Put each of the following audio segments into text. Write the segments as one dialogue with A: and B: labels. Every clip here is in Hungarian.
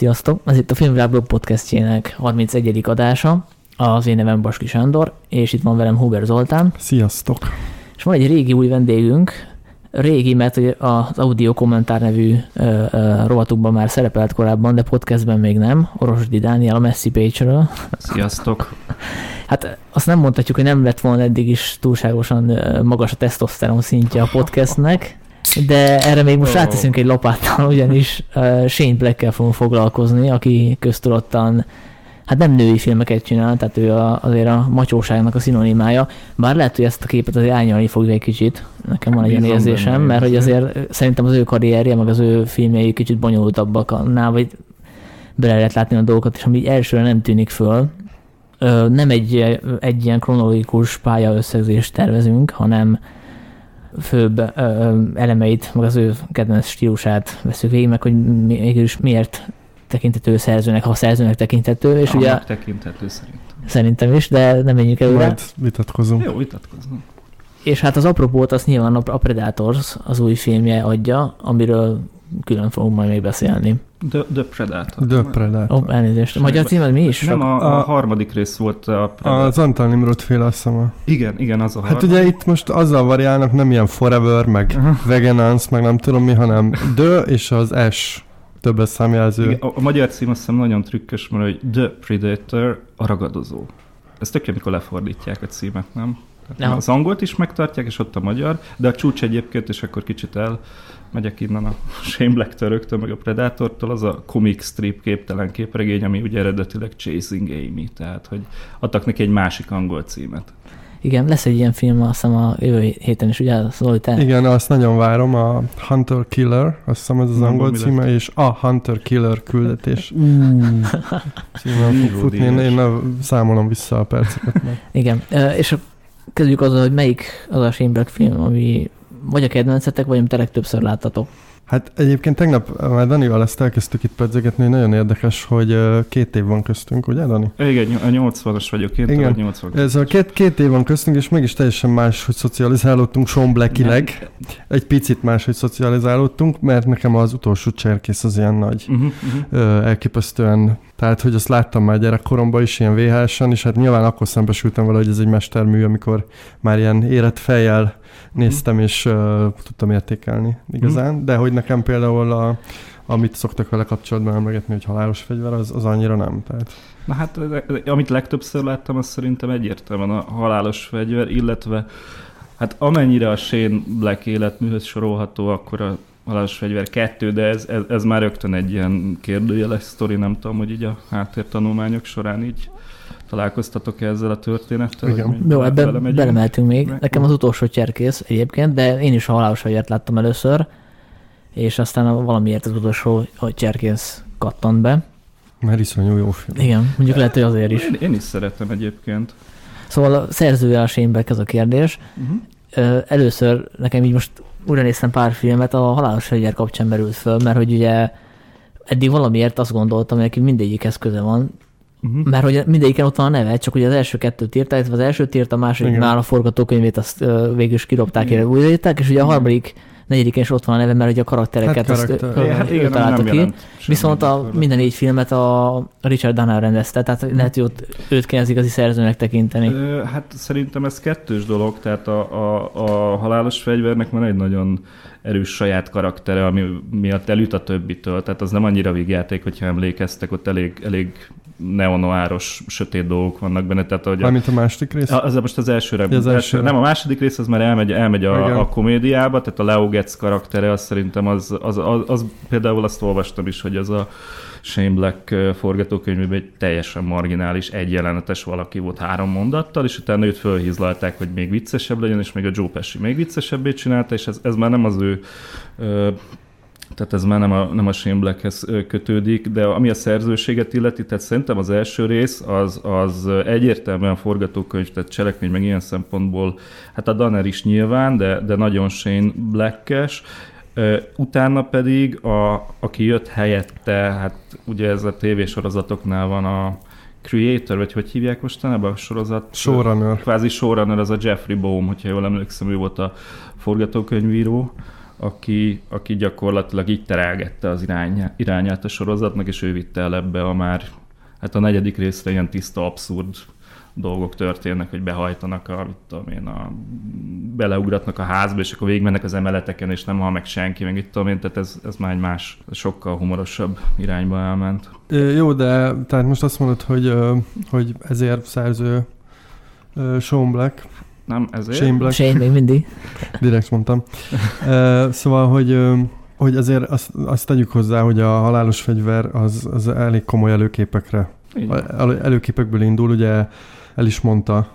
A: Sziasztok! Ez itt a Filmvilág Blog podcastjének 31. adása. Az én nevem Baski Sándor, és itt van velem Huber Zoltán.
B: Sziasztok!
A: És van egy régi új vendégünk, régi, mert az Audio Kommentár nevű ö, ö, rovatukban már szerepelt korábban, de podcastben még nem. Orosdi Dániel a Messi Page-ről.
C: Sziasztok!
A: Hát azt nem mondhatjuk, hogy nem lett volna eddig is túlságosan magas a tesztoszteron szintje a podcastnek, de erre még most
C: Ó.
A: ráteszünk egy lapáttal, ugyanis uh, Shane Black-kel fogunk foglalkozni, aki köztudottan hát nem női filmeket csinál, tehát ő a, azért a macsóságnak a szinonimája, bár lehet, hogy ezt a képet azért árnyalni fogja egy kicsit, nekem van egy ilyen érzésem,
C: benne,
A: mert hogy azért szerintem az ő karrierje, meg az ő filmjei kicsit bonyolultabbak annál, vagy bele lehet látni a dolgokat, és ami elsőre nem tűnik föl, Ö, nem egy, egy ilyen kronológikus pályaösszegzést tervezünk, hanem főbb ö, elemeit, meg az ő kedvenc stílusát veszük végig, meg hogy mégis miért tekintető szerzőnek, ha szerzőnek tekintető, és ugye
C: Annak tekinthető szerintem.
A: szerintem is, de nem menjünk előre.
B: Majd vitatkozunk.
C: Jó, vitatkozunk.
A: És hát az apropót azt nyilván a Predators, az új filmje adja, amiről külön fogunk majd még beszélni.
C: The, The Predator.
B: The Predator.
A: Ó, elnézést. A magyar címed mi is?
C: Nem, a, a,
B: A-
C: harmadik rész volt a Predator.
B: Az Antal Nimrod féle azt hiszem a...
C: Igen, igen, az a
B: Hát
C: harmadik.
B: ugye itt most azzal variálnak, nem ilyen Forever, meg Veganance, meg nem tudom mi, hanem The és az S többes számjelző.
C: Igen, a, a magyar cím azt hiszem nagyon trükkös, mert hogy The Predator, a ragadozó. Ez tök jó, amikor lefordítják a címet, nem? Tehát
A: Ja.
C: Az angolt is megtartják, és ott a magyar, de a csúcs egyébként, és akkor kicsit el megyek innen a Shane Black rögtön, meg a Predatortól, az a comic strip képtelen képregény, ami ugye eredetileg Chasing Amy, tehát hogy adtak neki egy másik angol címet.
A: Igen, lesz egy ilyen film, azt hiszem a jövő héten is, ugye, Zoli, te?
B: Igen, azt nagyon várom, a Hunter Killer, azt hiszem ez az angol címe, és a Hunter Killer küldetés. Címen fog futni, én, én a- számolom vissza a perceket. Meg.
A: Igen, és kezdjük azzal, hogy melyik az a Shane Black film, ami vagy a kedvencetek, vagy amit te legtöbbször láttatok.
B: Hát egyébként tegnap már Danival ezt elkezdtük itt pedzegetni, nagyon érdekes, hogy két év van köztünk, ugye Dani?
C: Igen, a 80-as vagyok én,
B: Igen.
C: 80
B: Ez a két, két év van köztünk, és mégis teljesen más, hogy szocializálódtunk Sean Blackileg. Egy picit más, hogy szocializálódtunk, mert nekem az utolsó cserkész az ilyen nagy,
C: Uh-huh, uh-huh.
B: elképesztően, tehát hogy azt láttam már gyerekkoromban is ilyen VHS-en, és hát nyilván akkor szembesültem vele, hogy ez egy mestermű, amikor már ilyen érett fejjel néztem, és ö, tudtam értékelni igazán, de hogy nekem például a, amit szoktak vele kapcsolatban emlegetni, hogy halálos fegyver, az, az annyira nem. Tehát
C: Na hát, amit legtöbbször láttam, az szerintem egyértelműen a halálos fegyver, illetve hát amennyire a Shane Black életműhöz sorolható, akkor a halálos fegyver kettő, de ez, ez, ez már rögtön egy ilyen kérdőjeles sztori, nem tudom, hogy így a háttértanulmányok során így találkoztatok ezzel a történettel?
B: Igen.
A: Jó, ebben belemeltünk még.
C: Meg-
A: Nekem az utolsó cserkész egyébként, de én is a halálos fegyvert láttam először, és aztán valamiért az utolsó cserkész kattant be.
B: mert iszonyú jó film.
A: Igen, mondjuk lehet, hogy azért is.
C: Én, én is szeretem egyébként.
A: Szóval a szerzője a Black ez a kérdés.
C: Uh-huh.
A: Először nekem így most újra néztem pár filmet, a halálos fegyver kapcsán merült föl, mert hogy ugye eddig valamiért azt gondoltam, hogy neki mindegyikhez köze van,
C: Uh-huh.
A: mert hogy mindegyiken ott van a neve, csak ugye az első kettőt írták, illetve az elsőt írt, a második már a forgatókönyvét azt ö, végül is kirobták,
C: Igen.
A: illetve újraírták, és ugye a harmadik, negyediken is ott van a neve, mert ugye a karaktereket
B: Hát
A: azt
B: karakter.
A: ö,
C: Ja, hát igen,
A: találta ki. Viszont a minden négy filmet a Richard Donner rendezte, tehát lehet, hogy ott őt kell az igazi szerzőnek tekinteni.
C: Ö, Hát szerintem ez kettős dolog, tehát a, a, a halálos fegyvernek van egy nagyon erős saját karaktere, ami miatt elüt a többitől, tehát az nem annyira vígjáték, hogyha emlékeztek, ott elég, elég neonoáros, sötét dolgok vannak benne, tehát hogy a,
B: Mármint a második rész?
C: a- az most az elsőre,
B: az
C: első, nem a második rész, az már elmegy, elmegy
B: Igen.
C: a, a komédiába, tehát a Leo Getz karaktere, az szerintem az, az, az, az, például azt olvastam is, hogy az a Shane Black forgatókönyvében egy teljesen marginális, egy jelenetes valaki volt három mondattal, és utána őt fölhízlalták, hogy még viccesebb legyen, és még a Joe Pesci még viccesebbé csinálta, és ez, ez már nem az ő ö, tehát ez már nem a, nem a Shane Blackhez kötődik, de ami a szerzőséget illeti, tehát szerintem az első rész az, az egyértelműen forgatókönyv, tehát cselekmény meg ilyen szempontból, hát a Danner is nyilván, de, de nagyon Shane Blackes, Utána pedig, a, aki jött helyette, hát ugye ez a tévésorozatoknál van a Creator, vagy hogy hívják mostanában a sorozat?
B: Showrunner.
C: Kvázi showrunner, az a Jeffrey Bohm, hogyha jól emlékszem, ő volt a forgatókönyvíró aki, aki gyakorlatilag így terelgette az irány, irányát a sorozatnak, és ő vitte el ebbe a már, hát a negyedik részre ilyen tiszta, abszurd dolgok történnek, hogy behajtanak a, mit tudom én, a, beleugratnak a házba, és akkor végigmennek az emeleteken, és nem hal meg senki, meg itt tudom én, tehát ez, ez már egy más, sokkal humorosabb irányba elment.
B: Ö, jó, de tehát most azt mondod, hogy, hogy ezért szerző Sean Black,
C: Nem, ezért?
B: Shane Black,
A: Shane még mindig.
B: direkt mondtam. Szóval, hogy, hogy azért azt, azt tegyük hozzá, hogy a halálos fegyver az, az elég komoly előképekre. El- előképekből indul, ugye el is mondta,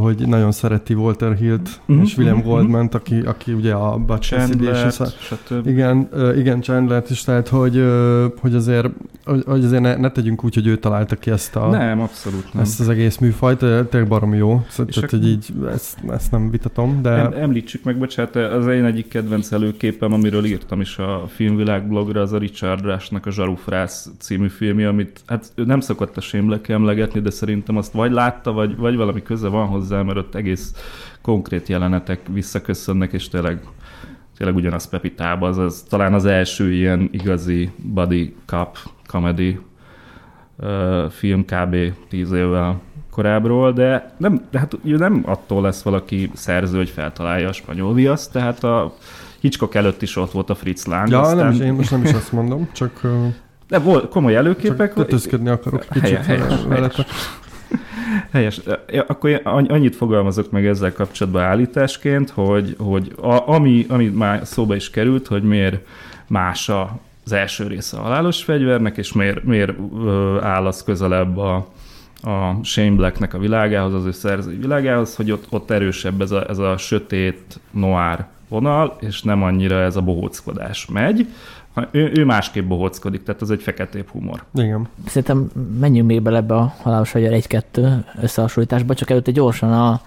B: hogy nagyon szereti Walter Hill-t
C: Mhm,
B: és William
C: mhm,
B: Goldman-t, aki, aki ugye a a,
C: stb.
B: igen, igen, Chandler is, tehát hogy, hogy azért, hogy azért ne, ne tegyünk úgy, hogy ő találta ki ezt, a,
C: Nem, abszolút nem.
B: ezt az egész műfajt, tényleg baromi jó, szóval, tehát,
C: ak-
B: hogy így ezt, ezt nem vitatom, de
C: Em, említsük meg, bocsánat, az én egyik kedvenc előképem, amiről írtam is a filmvilág blogra, az a Richard Rushnak a Zsarufrász című filmje, amit hát ő nem szokott a Black emlegetni, de szerintem azt vagy látta, vagy, vagy valami köze van hozzá, mert ott egész konkrét jelenetek visszaköszönnek, és tényleg tényleg ugyanaz Pepitába, az, az talán az első ilyen igazi buddy cup comedy film kb. 10 évvel korábbról, de nem, de hát nem attól lesz valaki szerző, hogy feltalálja a spanyol viaszt, tehát a Hitchcock előtt is ott volt a Fritz Lang,
B: ja,
C: aztán,
B: nem is, én most nem is azt mondom, csak,
C: de volt komoly előképek.
B: csak kötözködni akarok kicsit
C: Helyes, helyes,
B: veletek.
C: Helyes. Ja, Akkor annyit fogalmazok meg ezzel kapcsolatban állításként, hogy, hogy a, ami, ami már szóba is került, hogy miért más a, az első része a halálos fegyvernek, és miért, miért áll az közelebb a, a Shane Blacknek a világához, az ő szerzői világához, hogy ott, ott erősebb ez a, ez a sötét, noir vonal, és nem annyira ez a bohóckodás megy. Ha- Ő, ő másképp bohóckodik, tehát ez egy feketébb humor.
B: Igen.
A: Szerintem menjünk még bele ebbe a halálos fegyver egy-kettő összehasonlításba, csak előtte gyorsan a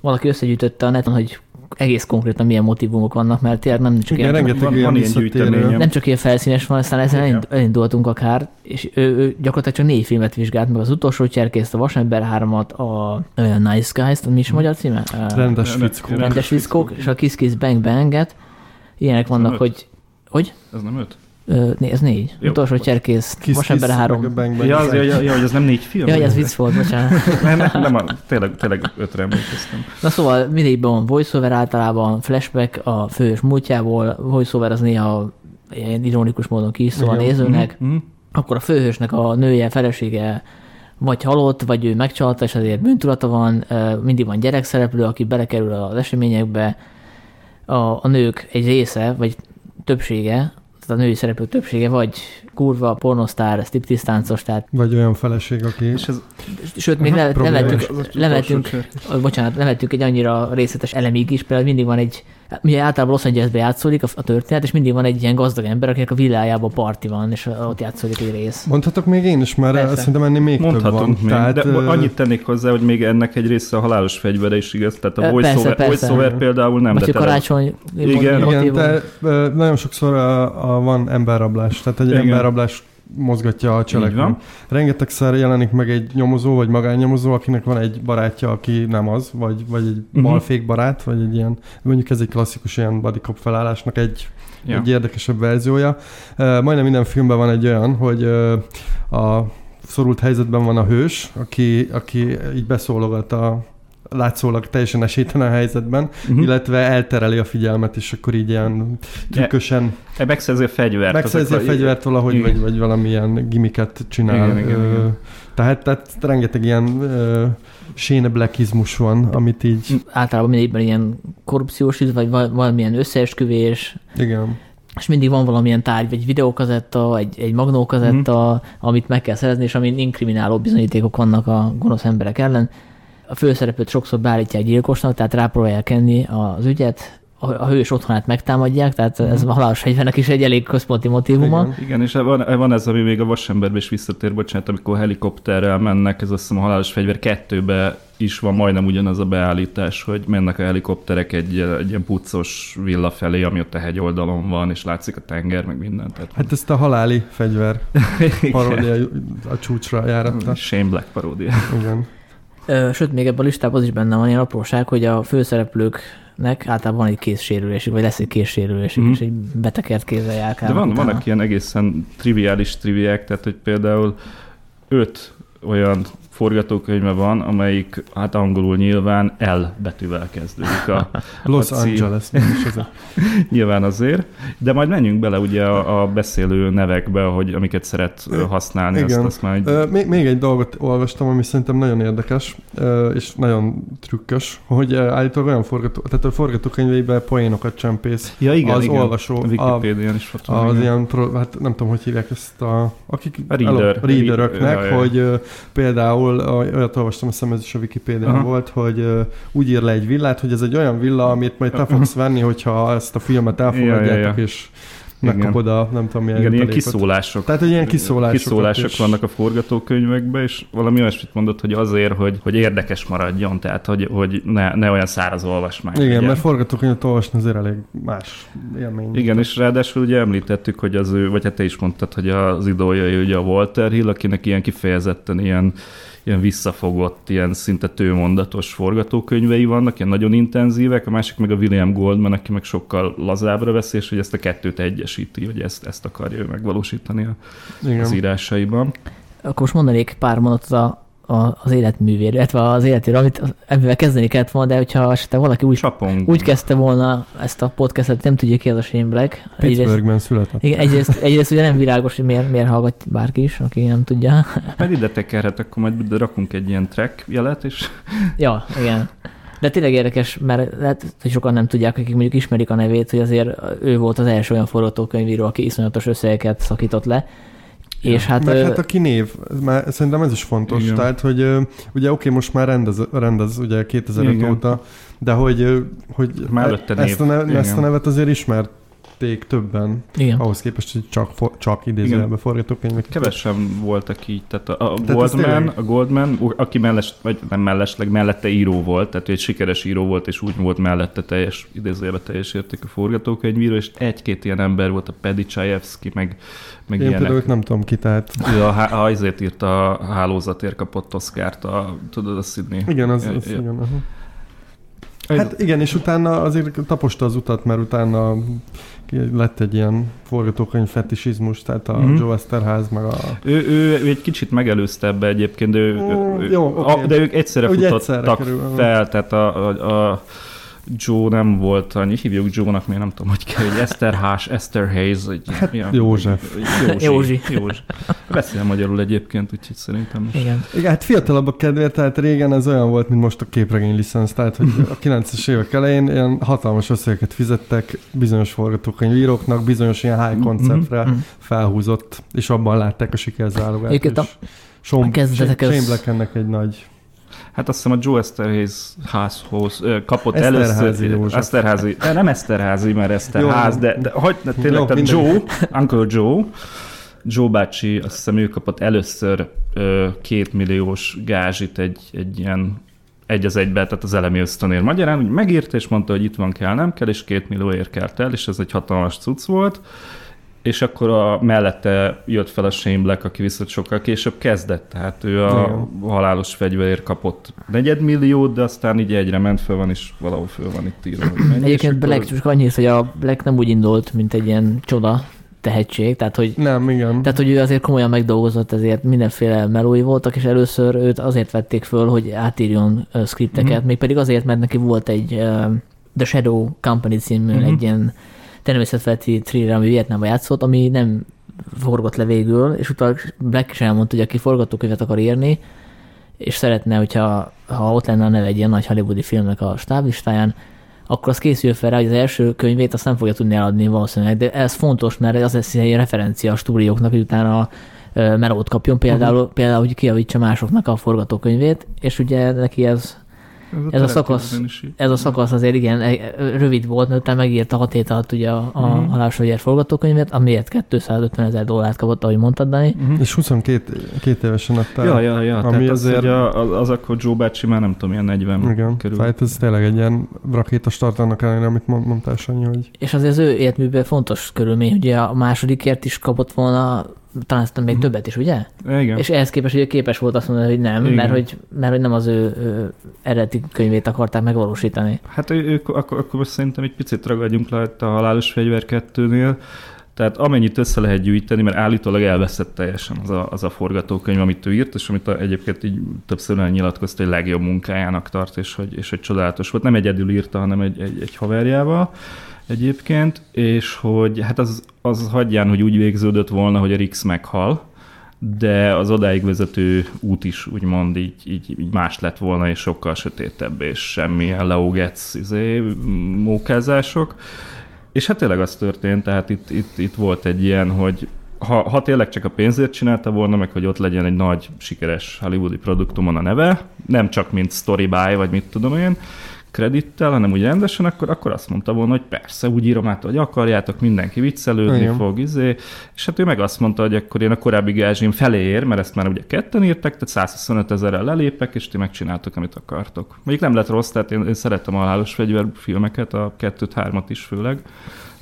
A: valaki összegyűjtötte a neten, hogy egész konkrétan milyen motivumok vannak, mert tényleg nem csak
B: Igen,
A: ilyen,
C: van-
B: ilyen
C: ilyen
A: nem csak ilyen felszínes van, aztán ezen
C: Igen.
A: elind- elindultunk akár, és ő, ő gyakorlatilag csak négy filmet vizsgált, meg az utolsó cserkészt, a Vasember 3-at, a uh, Nice Guys, mi is a magyar címe?
B: Rendes
C: Ne- ne-
B: fickó.
C: ne-
A: rendes viszkók, és a Kiss Kiss Bang Banget. Ilyenek vannak,
C: öt.
A: hogy hogy?
C: Ez nem öt?
A: Ö, né, ez négy.
C: Jó,
A: Utolsó cserkész,
B: Kiss,
A: Vasember
B: kiss,
A: 3.
B: meg a bang, bang.
C: Ja, az, ja, ja, ja, hogy ez nem négy film?
A: Jaj, ez vicc volt, bocsánat.
C: nem, nem, nem, tényleg, tényleg ötre emlékeztem.
A: Na szóval mindegyikben van voiceover általában, flashback a fős múltjából, voiceover az néha ilyen ironikus módon ki is szól a nézőnek,
C: Mhm.
A: akkor a főhősnek a nője, felesége vagy halott, vagy ő megcsalta, és azért bűntudata van, mindig van gyerekszereplő, aki belekerül az eseményekbe, a, a nők egy része, vagy többsége, tehát a női szereplő többsége, vagy kurva, pornosztár, striptease táncos, tehát
B: Vagy olyan feleség, aki...
C: És ez
A: sőt, még le,
B: problémás.
A: levettünk,
C: az az
A: levettünk,
C: utolsó
A: Ö, bocsánat, levettünk egy annyira részletes elemig is, például mindig van egy, ugye általában Los Angelesbe játszódik a, a történet, és mindig van egy ilyen gazdag ember, akinek a villájában parti van, és ott játszódik egy rész.
B: Mondhatok még én is, mert
A: Persze.
B: szerintem ennél még több van.
C: Mondhatunk még,
B: Tehát,
C: de
B: ö,
C: annyit tennék hozzá, hogy még ennek egy része a halálos fegyvere is igaz, tehát a voiceover, voiceover például nem,
A: hogy
C: tele-
A: karácsony
C: Igen,
B: Igen, de nagyon sokszor a, a, van emberrablás, tehát egy
C: Igen.
B: Emberrablás mozgatja a cselekményt. Rengetegszer jelenik meg egy nyomozó, vagy magánnyomozó, akinek van egy barátja, aki nem az, vagy, vagy egy
C: Mhm.
B: balfék barát, vagy egy ilyen, mondjuk ez egy klasszikus ilyen body cop felállásnak egy,
C: Ja.
B: egy érdekesebb verziója. Uh, majdnem minden filmben van egy olyan, hogy uh, a szorult helyzetben van a hős, aki, aki így beszólogat a látszólag teljesen esélytelen helyzetben,
C: Mhm.
B: illetve eltereli a figyelmet, és akkor így ilyen trükkösen
C: E, Megszerzi a fegyvert.
B: megszerzi a fegyvert valahogy,
C: Igen.
B: vagy, vagy valamilyen gimiket csinál.
C: Igen, igen,
B: Ö,
C: igen.
B: Tehát, tehát rengeteg ilyen ö, Shane Blackizmus van, amit így,
A: Általában mindegyikben ilyen korrupciós ügy, vagy val- valamilyen összeesküvés,
B: igen.
A: és mindig van valamilyen tárgy, egy videókazetta, egy, egy magnókazetta,
C: Mhm.
A: amit meg kell szerezni, és amin inkrimináló bizonyítékok vannak a gonosz emberek ellen. A főszereplőt sokszor beállítják gyilkosnak, tehát rápróbálják kenni az ügyet, a, a hős otthonát megtámadják, tehát ez a halálos fegyvernek is egy elég központi motivuma.
B: Igen.
C: Igen, és van, van ez, ami még a vasemberbe is visszatér, bocsánat, amikor helikopterrel mennek, ez azt hiszem a halálos fegyver kettőbe is van majdnem ugyanaz a beállítás, hogy mennek a helikopterek egy, egy ilyen puccos villa felé, ami ott a hegyoldalon van, és látszik a tenger, meg minden. Tehát
B: Hát ezt a haláli fegyver paródia a csúcsra járatta.
C: Shane Black paródia.
B: Igen.
A: Sőt, még ebben a listában az is benne van ilyen apróság, hogy a főszereplőknek általában van egy kézsérülésük, vagy lesz egy kézsérülésük,
C: Mhm.
A: és egy betekert kézzel
C: De
A: járkálnak.
C: van,
A: utána.
C: vannak ilyen egészen triviális triviák, tehát hogy például öt olyan forgatókönyve van, amelyik hát angolul nyilván L betűvel kezdődik a,
B: Los
C: a.
B: Angeles, nem is ez a...
C: nyilván azért, de majd menjünk bele ugye a, a beszélő nevekbe, hogy amiket szeret használni, azt,
B: Igen.
C: azt majd...
B: Ö, még, még egy dolgot olvastam, ami szerintem nagyon érdekes, és nagyon trükkös, hogy állítólag olyan forgató, tehát a forgatókönyveiben poénokat csempész
C: ja, igen,
B: az
C: igen.
B: olvasó,
C: A Wikipédián is ott van.
B: az
C: igen.
B: ilyen, pro, hát nem tudom, hogy hívják ezt a, akik
C: A reader.
B: a readeröknek,
C: Ja, ja.
B: hogy ö, például, olyat olvastam, hiszem ez is a Wikipédián volt, hogy ö, úgy ír le egy villát, hogy ez egy olyan villa, amit majd te fogsz venni, hogyha ezt a filmet elfogadjátok,
C: Ja, ja, ja.
B: és
C: Igen.
B: megkapod a nem tudom milyen
C: Igen, ilyen kiszólások.
B: Tehát, hogy ilyen kiszólások.
C: kiszólások vannak a forgatókönyvekben, és valami olyasmit mondott, hogy azért, hogy, hogy érdekes maradjon, tehát hogy, hogy ne, ne olyan száraz olvasmány.
B: Igen,
C: legyen.
B: mert forgatókönyvet olvasni azért elég más élmény.
C: Igen, és ráadásul ugye említettük, hogy az ő, vagy hát te is mondtad, hogy az idójai ugye a Walter Hill, akinek ilyen kifejezetten ilyen, ilyen visszafogott, ilyen szinte tőmondatos forgatókönyvei vannak, ilyen nagyon intenzívek, a másik meg a William Goldman, aki meg sokkal lazábbra veszi, és hogy ezt a kettőt egyesíti, hogy ezt, ezt akarja ő megvalósítani a,
B: Igen.
C: az írásaiban.
A: Akkor most mondanék pár mondatot a, a, az életművéről, illetve az életéről, amit amivel kezdeni kellett volna, de hogyha esetleg valaki úgy,
C: Csapong.
A: úgy kezdte volna ezt a podcastet, nem tudja ki az a Shane Black. Egyrészt,
B: Pittsburghben született.
A: igen, egyrészt, egyrészt ugye nem világos, hogy miért, miért hallgat bárki is, aki nem tudja.
C: Mert ide tekerhet, akkor majd rakunk egy ilyen track jelet, és
A: ja, igen. De tényleg érdekes, mert lehet, hogy sokan nem tudják, akik mondjuk ismerik a nevét, hogy azért ő volt az első olyan forgatókönyvíró, aki iszonyatos összegeket szakított le. És hát,
B: Meg
A: ö,
B: hát a kinév, már szerintem ez is fontos.
C: Igen.
B: Tehát, hogy ugye oké, most már rendez, rendez ugye 2005
C: Igen.
B: óta, de hogy, hogy
C: Már előtte
B: ezt, a
C: név.
B: neve, ezt a nevet azért ismerték többen,
A: igen.
B: ahhoz képest, hogy csak, for, csak idézőjelben forgatókönyvek.
C: Kevesen voltak így, tehát a, a
B: ez
C: Goldman,
B: tényleg-
C: a Goldman, aki mellett, vagy nem mellesleg, mellette író volt, tehát ő egy sikeres író volt, és úgy volt mellette teljes, idézőjelben teljes értékű forgatókönyvíró, és egy-két ilyen ember volt, a Pedi Csajevszki, meg, meg
B: Én
C: ilyenek.
B: például nem tudom ki, tehát
C: Ő a, há- azért írt a hálózatért kapott Oszkárt, a, tudod, a Sydney.
B: igen, az, az
C: ja.
B: igen. Aha. Hát igen, és utána azért taposta az utat, mert utána lett egy ilyen forgatókönyv fetisizmus, tehát a
C: Mhm.
B: Joe Esterház, meg a...
C: Ő, ő, ő egy kicsit megelőzte ebbe egyébként, de, ő,
B: Mm,
C: ő,
B: jó,
C: a,
B: oké.
C: de ők egyszerre
B: Úgy
C: futottak
B: egyszerre kerül,
C: fel, tehát a, a, a Joe nem volt annyi, hívjuk Joe-nak, még nem tudom, hogy kell, hogy Eszterhás, Esther Hayes, egy, hát, a,
B: József.
C: Józsi.
A: Józsi.
C: Józsi. Beszél magyarul egyébként, úgyhogy szerintem is.
A: Igen.
B: Igen, hát fiatalabbak kedvéért, tehát régen ez olyan volt, mint most a képregény licensz, tehát hogy a 90-es évek elején ilyen hatalmas összegeket fizettek bizonyos forgatókönyvíróknak, bizonyos ilyen high conceptre
A: Mhm.
B: felhúzott, és abban látták a sikerzálogát.
A: Egyébként a-
B: és Sean,
A: a kezdetek
B: Shane
A: az-
B: Black ennek egy nagy...
C: Hát azt hiszem a Joe Esterház házhoz kapott először. Eszterházi. de Nem Eszterházi, mert Eszterház,
B: Jó.
C: de, de hogy, de tényleg,
B: Jó,
C: tehát. Joe, Uncle Joe, Joe bácsi, azt hiszem ő kapott először ö, két milliós gázsit egy, egy ilyen egy az egybe, tehát az elemi ösztönér magyarán, úgy megírta, és mondta, hogy itt van kell, nem kell, és két millióért kelt el, és ez egy hatalmas cucc volt. És akkor a, mellette jött fel a Shane Black, aki viszont sokkal később kezdett, tehát ő a
B: Igen.
C: halálos fegyverért kapott negyedmilliót, de aztán így egyre ment föl van, és valahol föl van itt írva. mennyi,
A: Egyébként
C: akkor-
A: Black csak annyit, hogy a Black nem úgy indult, mint egy ilyen csoda tehetség, tehát hogy
B: Nem, igen.
A: tehát, hogy ő azért komolyan megdolgozott, ezért mindenféle melói voltak, és először őt azért vették föl, hogy átírjon uh, skripteket,
C: Mhm.
A: mm-hmm. mégpedig azért, mert neki volt egy uh, The Shadow Company című
C: Mhm.
A: mm-hmm. egy ilyen természetfeletti thriller, ami Vietnámba játszott, ami nem forgott le végül, és utána Black is elmondta, hogy aki forgatókönyvet akar írni, és szeretne, hogyha ha ott lenne a neve egy ilyen nagy hollywoodi filmnek a stáblistáján, akkor az készül fel rá, hogy az első könyvét azt nem fogja tudni eladni valószínűleg, de ez fontos, mert az lesz egy referencia a stúdióknak, hogy utána ö, melót kapjon, például, uh-huh. például hogy kiavítsa másoknak a forgatókönyvét, és ugye neki ez, ez a szakasz-
C: Tarantinoben is így.
A: ez a szakasz azért igen e- rövid volt, mert utána megírta hat hét alatt ugye a, a
C: Mhm.
A: uh-huh. halálsogyer forgatókönyvet, amiért 250 ezer dollárt kapott, ahogy mondtad, Dani.
C: Mhm.
B: És 22 két évesen adta.
C: Ja, ja, ja.
B: Ami
C: Tehát az,
B: azért-
C: hogy a, az, az akkor Joe bácsi már nem tudom, ilyen 40
B: Igen,
C: körül.
B: tehát ez tényleg egy ilyen rakétastart annak ellenére, amit mond- mondtál, Sanyi, hogy
A: És azért az ő életműben fontos körülmény, ugye a másodikért is kapott volna talán aztán még többet is, ugye?
C: Igen.
A: És ehhez képest ugye képes volt azt mondani, hogy nem,
C: Igen.
A: mert hogy, mert hogy nem az ő, ő eredeti könyvét akarták megvalósítani.
C: Hát ők, akkor, akkor most szerintem egy picit ragadjunk le a halálos fegyver kettőnél. Tehát amennyit össze lehet gyűjteni, mert állítólag elveszett teljesen az a, az a forgatókönyv, amit ő írt, és amit a, egyébként így többször olyan nyilatkozta, hogy legjobb munkájának tart, és hogy, és hogy csodálatos volt. Nem egyedül írta, hanem egy, egy, egy haverjával egyébként, és hogy hát az, az hagyján, hogy úgy végződött volna, hogy a Rix meghal, de az odáig vezető út is úgymond így, így, így más lett volna, és sokkal sötétebb, és semmilyen leógetsz izé, mókázások. És hát tényleg az történt, tehát itt, itt, itt volt egy ilyen, hogy ha, ha tényleg csak a pénzért csinálta volna, meg hogy ott legyen egy nagy, sikeres hollywoodi produktumon a neve, nem csak mint story by, vagy mit tudom én, kredittel, hanem úgy rendesen, akkor, akkor azt mondta volna, hogy persze, úgy írom át, hogy akarjátok, mindenki viccelődni
B: Igen.
C: fog, izé. és hát ő meg azt mondta, hogy akkor én a korábbi gázsim felé ér, mert ezt már ugye ketten írtak, tehát 125 ezerrel lelépek, és ti megcsináltok, amit akartok. Mondjuk nem lett rossz, tehát én, én szerettem a halálos fegyver filmeket, a kettőt, hármat is főleg,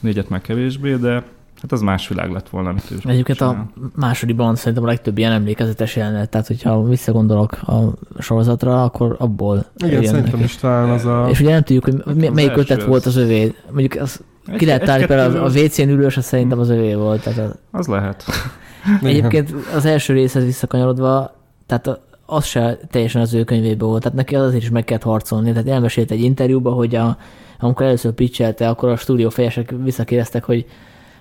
C: négyet meg kevésbé, de hát az más világ lett volna, amit ő
A: Egyébként a másodikban szerintem a legtöbb ilyen emlékezetes jelenet, tehát hogyha visszagondolok a sorozatra, akkor abból
B: Igen, szerintem is talán az a...
A: És ugye nem tudjuk, hogy mi-
C: Az
A: melyik ötlet volt az övé. Mondjuk az,
C: Egy-
A: ki lehet tárni, például a WC-n ülős, az szerintem az övé volt. Tehát az,
C: Az lehet.
A: Egyébként az első részhez visszakanyarodva, tehát a- az se teljesen az ő könyvéből volt, tehát neki az azért is meg kellett harcolni. Tehát elmesélt egy interjúba, hogy a, amikor először pitchelte, akkor a stúdió fejesek visszakérdeztek, hogy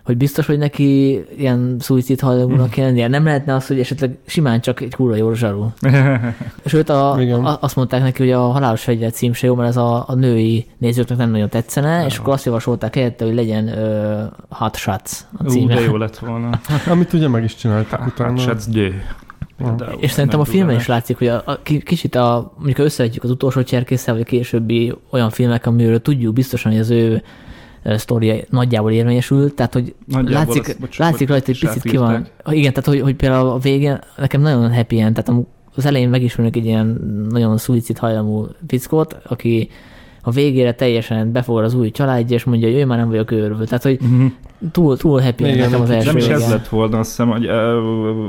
A: hogy biztos, hogy neki ilyen szuicid hajlamúnak kell lennie. Nem lehetne az, hogy esetleg simán csak egy kurva jó zsaru. Sőt, a,
B: Igen.
A: a, azt mondták neki, hogy a halálos fegyver cím se jó, mert ez a, a női nézőknek nem nagyon tetszene, és akkor azt javasolták helyette, hogy legyen uh, Hot Shots a
C: Ú,
A: címe.
C: de jó lett volna.
B: Amit ugye meg is csináltak utána.
C: Hát, Schatz, dő. Például.
A: És szerintem a
C: Nem
A: filmen is látszik, hogy a, a, ki- kicsit a, mondjuk összevetjük az utolsó cserkésszel, vagy a későbbi olyan filmek, amiről tudjuk biztosan, hogy az ő ö, sztoria nagyjából érvényesül, tehát hogy
C: Nagyjából
A: látszik,
C: azt- bocs,
A: látszik rajta, hogy picit ki van. Igen, tehát hogy, hogy például a végén nekem nagyon happy end, tehát az elején megismernek egy ilyen nagyon szuicid hajlamú fickót, aki a végére teljesen befogad az új családja, és mondja, hogy ő már nem vagyok őrült. Tehát, hogy
C: Mhm.
A: túl, túl happy
B: Igen,
A: nekem az
B: nem
A: első
C: Nem is ez lett volna, azt hiszem, hogy, ö,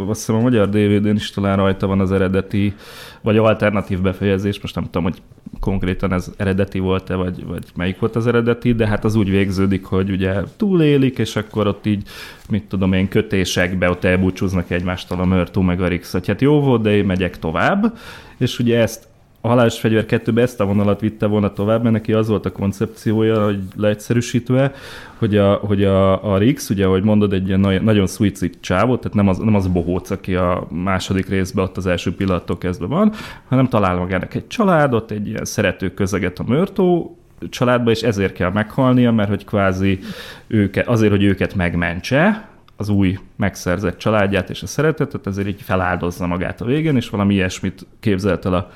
C: azt hiszem a magyar DVD-n is talán rajta van az eredeti, vagy alternatív befejezés, most nem tudom, hogy konkrétan ez eredeti volt-e, vagy, vagy melyik volt az eredeti, de hát az úgy végződik, hogy ugye túlélik, és akkor ott így, mit tudom én, kötésekbe ott elbúcsúznak egymástól a Mörtó meg a Rix, hogy hát jó volt, de én megyek tovább, és ugye ezt a halálos fegyver 2 ezt a vonalat vitte volna tovább, mert neki az volt a koncepciója, hogy leegyszerűsítve, hogy a, hogy a, a Rix, ugye, ahogy mondod, egy ilyen nagyon, suicid csávó, tehát nem az, nem az bohóc, aki a második részben ott az első pillanattól kezdve van, hanem talál magának egy családot, egy ilyen szerető közeget a Mörtó családba, és ezért kell meghalnia, mert hogy kvázi őket, azért, hogy őket megmentse, az új megszerzett családját és a szeretetet, ezért így feláldozza magát a végén, és valami ilyesmit képzelt el a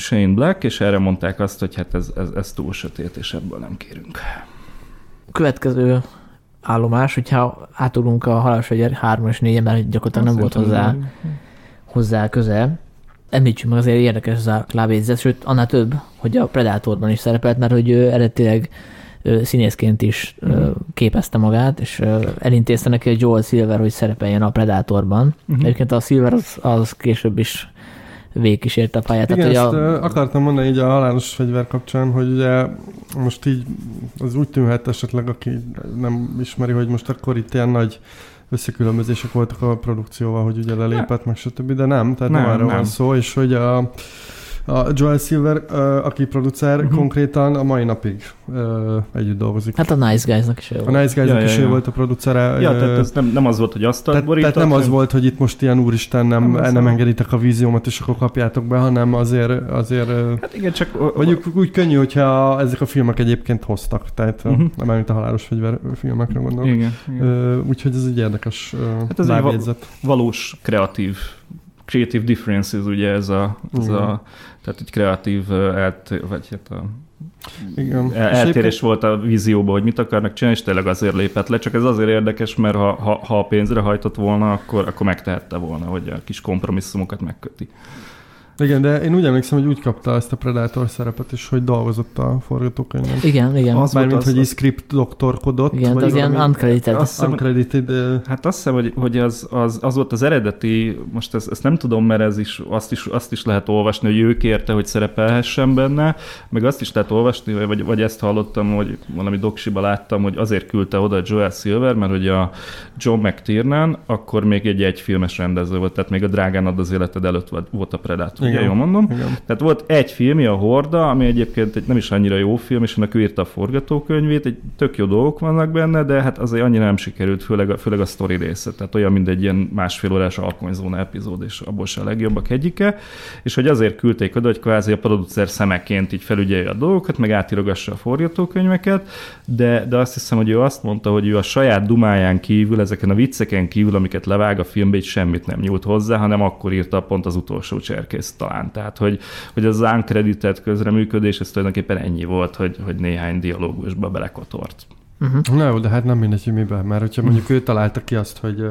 C: Shane Black, és erre mondták azt, hogy hát ez, ez, ez túl sötét, és ebből nem kérünk.
A: Következő állomás, hogyha átugunk a halálos fegyver 3 és 4 mert gyakorlatilag nem volt hozzá, hozzá köze. Említsük meg azért érdekes ez a lábjegyzet, sőt, annál több, hogy a Predatorban is szerepelt, mert hogy ő eredetileg színészként is ö, képezte magát, és elintézte neki a Joel Silver, hogy szerepeljen a Predatorban.
C: Mhm.
A: Egyébként a Silver az, az később is végigkísérte a pályát.
B: Igen,
A: tehát,
B: ezt a... akartam mondani így a halálos fegyver kapcsán, hogy ugye most így az úgy tűnhet esetleg, aki nem ismeri, hogy most akkor itt ilyen nagy összekülönbözések voltak a produkcióval, hogy ugye lelépett, meg stb., de nem, tehát nem,
C: Nem,
B: erről
C: nem.
B: van szó, és hogy a, a Joel Silver, aki producer, uh-huh. konkrétan a mai napig együtt dolgozik.
A: hát a Nice Guys-nak is ő
B: a
A: volt.
B: Nice Guys-nak
C: Ja,
B: is
C: ja,
B: ő
C: ja.
B: volt a producere.
C: Ja, tehát ez nem, nem az volt, hogy asztalt
B: tehát,
C: borított,
B: tehát nem az volt, hogy itt most ilyen úristen nem,
C: Nem
B: nem, engeditek a víziómat, és akkor kapjátok be, hanem azért, azért
C: Hát igen, csak...
B: Mondjuk úgy könnyű, hogyha ezek a filmek egyébként hoztak, tehát uh-huh. nem mint a halálos fegyver filmekre gondolok.
C: Igen, igen.
B: Úgyhogy ez egy érdekes
C: Hát ez egy valós kreatív creative differences, ugye ez a, ez
B: Igen.
C: a tehát egy kreatív ö, elt, vagy hát a
B: Igen.
C: el-
B: És
C: eltérés volt a vízióban, hogy mit akarnak csinálni, és tényleg azért lépett le. Csak ez azért érdekes, mert ha, ha, ha a pénzre hajtott volna, akkor, akkor megtehette volna, hogy a kis kompromisszumokat megköti.
B: Igen, de én úgy emlékszem, hogy úgy kapta ezt a Predator szerepet is, hogy dolgozott a forgatókönyvön.
A: Igen, igen.
C: Az az-
B: hogy így script doktorkodott.
A: igen,
B: vagy
A: az ilyen uncredited.
C: Azt hiszem,
B: uncredited.
C: Hát azt hiszem, hogy, hogy az, az, az, volt az eredeti, most ezt, ezt nem tudom, mert ez is, azt, is, azt is lehet olvasni, hogy ő kérte, hogy szerepelhessen benne, meg azt is lehet olvasni, vagy, vagy ezt hallottam, hogy valami doksiba láttam, hogy azért küldte oda Joel Silver, mert hogy a John McTiernan akkor még egy egyfilmes rendező volt, tehát még a Drágán ad az életed előtt volt- a Predator,
B: Igen.
C: jól mondom?
B: Igen.
C: Tehát volt egy filmje, a Horda, ami egyébként egy nem is annyira jó film, és annak ő írta a forgatókönyvét, egy tök jó dolgok vannak benne, de hát azért annyira nem sikerült, főleg a, főleg a sztori része. Tehát olyan, mint egy ilyen másfél órás alkonyzóna epizód, és abból se a legjobbak egyike. És hogy azért küldték oda, hogy kvázi a producer szemeként így felügyelje a dolgokat, meg átírogassa a forgatókönyveket, de, de azt hiszem, hogy ő azt mondta, hogy ő a saját dumáján kívül, ezeken a vicceken kívül, amiket levág a filmbe, így semmit nem nyújt hozzá, hanem akkor írta pont az utolsó cserkész talán. Tehát, hogy, hogy az uncredited közreműködés, ez tulajdonképpen ennyi volt, hogy, hogy néhány dialógusba belekotort.
A: Uh-huh.
B: Na jó, de hát nem mindegy, hogy miben. Mert hogyha mondjuk ő találta ki azt, hogy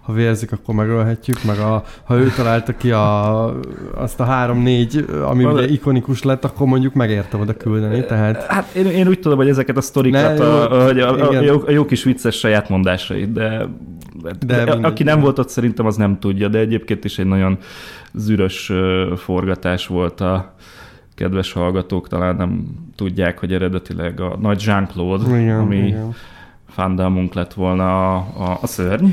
B: ha vérzik, akkor megölhetjük, meg a, ha ő találta ki a, azt a három-négy, ami ugye ikonikus lett, akkor mondjuk megérte oda küldeni, tehát
C: Hát én, én úgy tudom, hogy ezeket a sztorikat,
B: Ne,
C: a,
B: jó,
C: hogy a, a, a,
B: igen.
C: jó, a jó kis vicces saját mondásait, de, de, aki nem volt ott, szerintem az nem tudja, de egyébként is egy nagyon zűrös forgatás volt a kedves hallgatók, talán nem tudják, hogy eredetileg a nagy Jean-Claude,
B: igen,
C: ami
B: igen.
C: Fandamunk lett volna a, a, a szörny,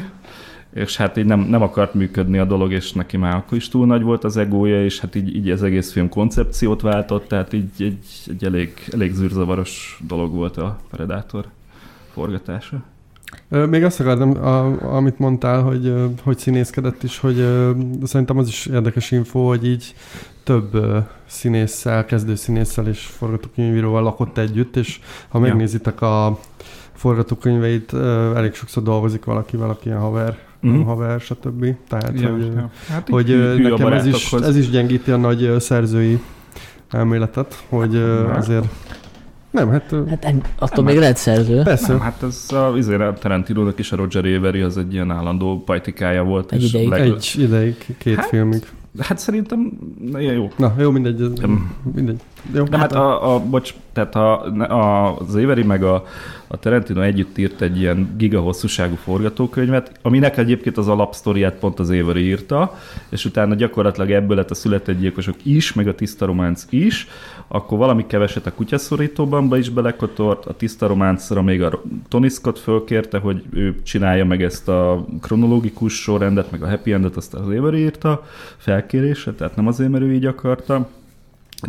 C: és hát így nem, nem akart működni a dolog, és neki már akkor is túl nagy volt az egója, és hát így, így az egész film koncepciót váltott, tehát így egy, egy elég, elég zűrzavaros dolog volt a Predator forgatása.
B: Még azt akartam, a, amit mondtál, hogy, hogy színészkedett is, hogy szerintem az is érdekes info, hogy így több színésszel, kezdő színésszel és forgatókönyvíróval lakott együtt, és ha megnézitek a forgatókönyveit, elég sokszor dolgozik valaki, valaki ilyen haver, mm. haver, stb. Tehát,
C: Ja,
B: hogy,
C: ja. Hát
B: hogy
C: hű- hű
B: nekem ez is, ez is gyengíti a nagy szerzői elméletet, hogy
C: Nem.
B: azért nem, hát
A: Hát attól még lehet szerző.
B: persze.
C: Nem, hát ez a, izére, a Tarantinónak is a Roger Avery az egy ilyen állandó pajtikája volt.
A: Egy
C: és
A: ideig.
B: Egy ideig, két
C: Hát,
B: filmig.
C: Hát szerintem jó.
B: Na, jó, mindegy. ez-
C: Nem.
B: Mindegy. Jó.
C: Nem, hát a, a, bocs, tehát a, a, az Avery meg a, a Tarantino együtt írt egy ilyen gigahosszúságú forgatókönyvet, aminek egyébként az alapsztoriát pont az Avery írta, és utána gyakorlatilag ebből lett a született gyilkosok is, meg a tiszta románc is, akkor valami keveset a kutyaszorítóban be is belekotort, a tiszta románcra még a Tony Scott fölkérte, hogy ő csinálja meg ezt a kronológikus sorrendet, meg a happy endet, azt az Avery írta felkérésre, tehát nem azért, mert ő így akarta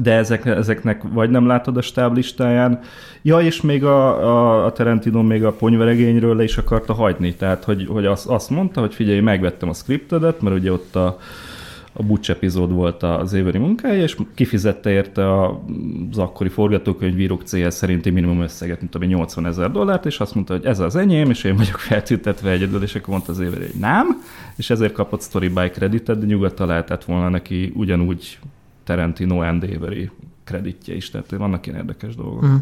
C: de ezek, ezeknek vagy nem látod a stáblistáján. Ja, és még a, a, a Tarantino még a ponyveregényről le is akarta hagyni, tehát hogy, hogy azt, azt mondta, hogy figyelj, megvettem a scriptedet, mert ugye ott a, a Butch epizód volt az éveri munkája, és kifizette érte az akkori forgatókönyvírók cél szerinti minimum összeget, mint ami 80 ezer dollárt, és azt mondta, hogy ez az enyém, és én vagyok feltüntetve egyedül, és akkor mondta az éveri, hogy nem, és ezért kapott story by creditet, de nyugodtan lehetett volna neki ugyanúgy Tarantino and kreditje is, tehát vannak ilyen érdekes dolgok.
A: Mhm.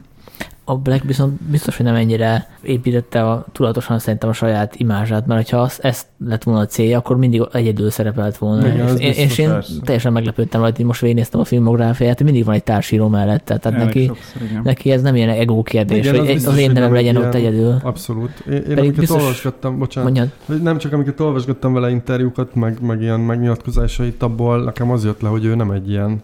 A: A Black viszont biztos, hogy nem ennyire építette a, tudatosan szerintem a saját imázsát, mert ha az, ezt lett volna a célja, akkor mindig egyedül szerepelt volna.
B: Igen,
A: és, én, és én
C: persze.
A: teljesen meglepődtem rajta, hogy most végignéztem a filmográfiát, hogy mindig van egy társíró mellette, tehát
C: Ja,
A: neki,
C: sokszor, igen.
A: neki ez nem ilyen ego kérdés,
B: Igen,
A: hogy
B: az
A: az,
B: biztos,
A: az én nevem legyen
B: egy
A: ott
B: ilyen-
A: egyedül.
B: Abszolút. Én, én
A: Pedig
B: amiket
A: biztos-
B: olvasgattam, bocsánat,
A: Mondjad.
B: nem csak amiket olvasgattam vele interjúkat, meg, meg ilyen megnyilatkozásait, abból nekem az jött le, hogy ő nem egy ilyen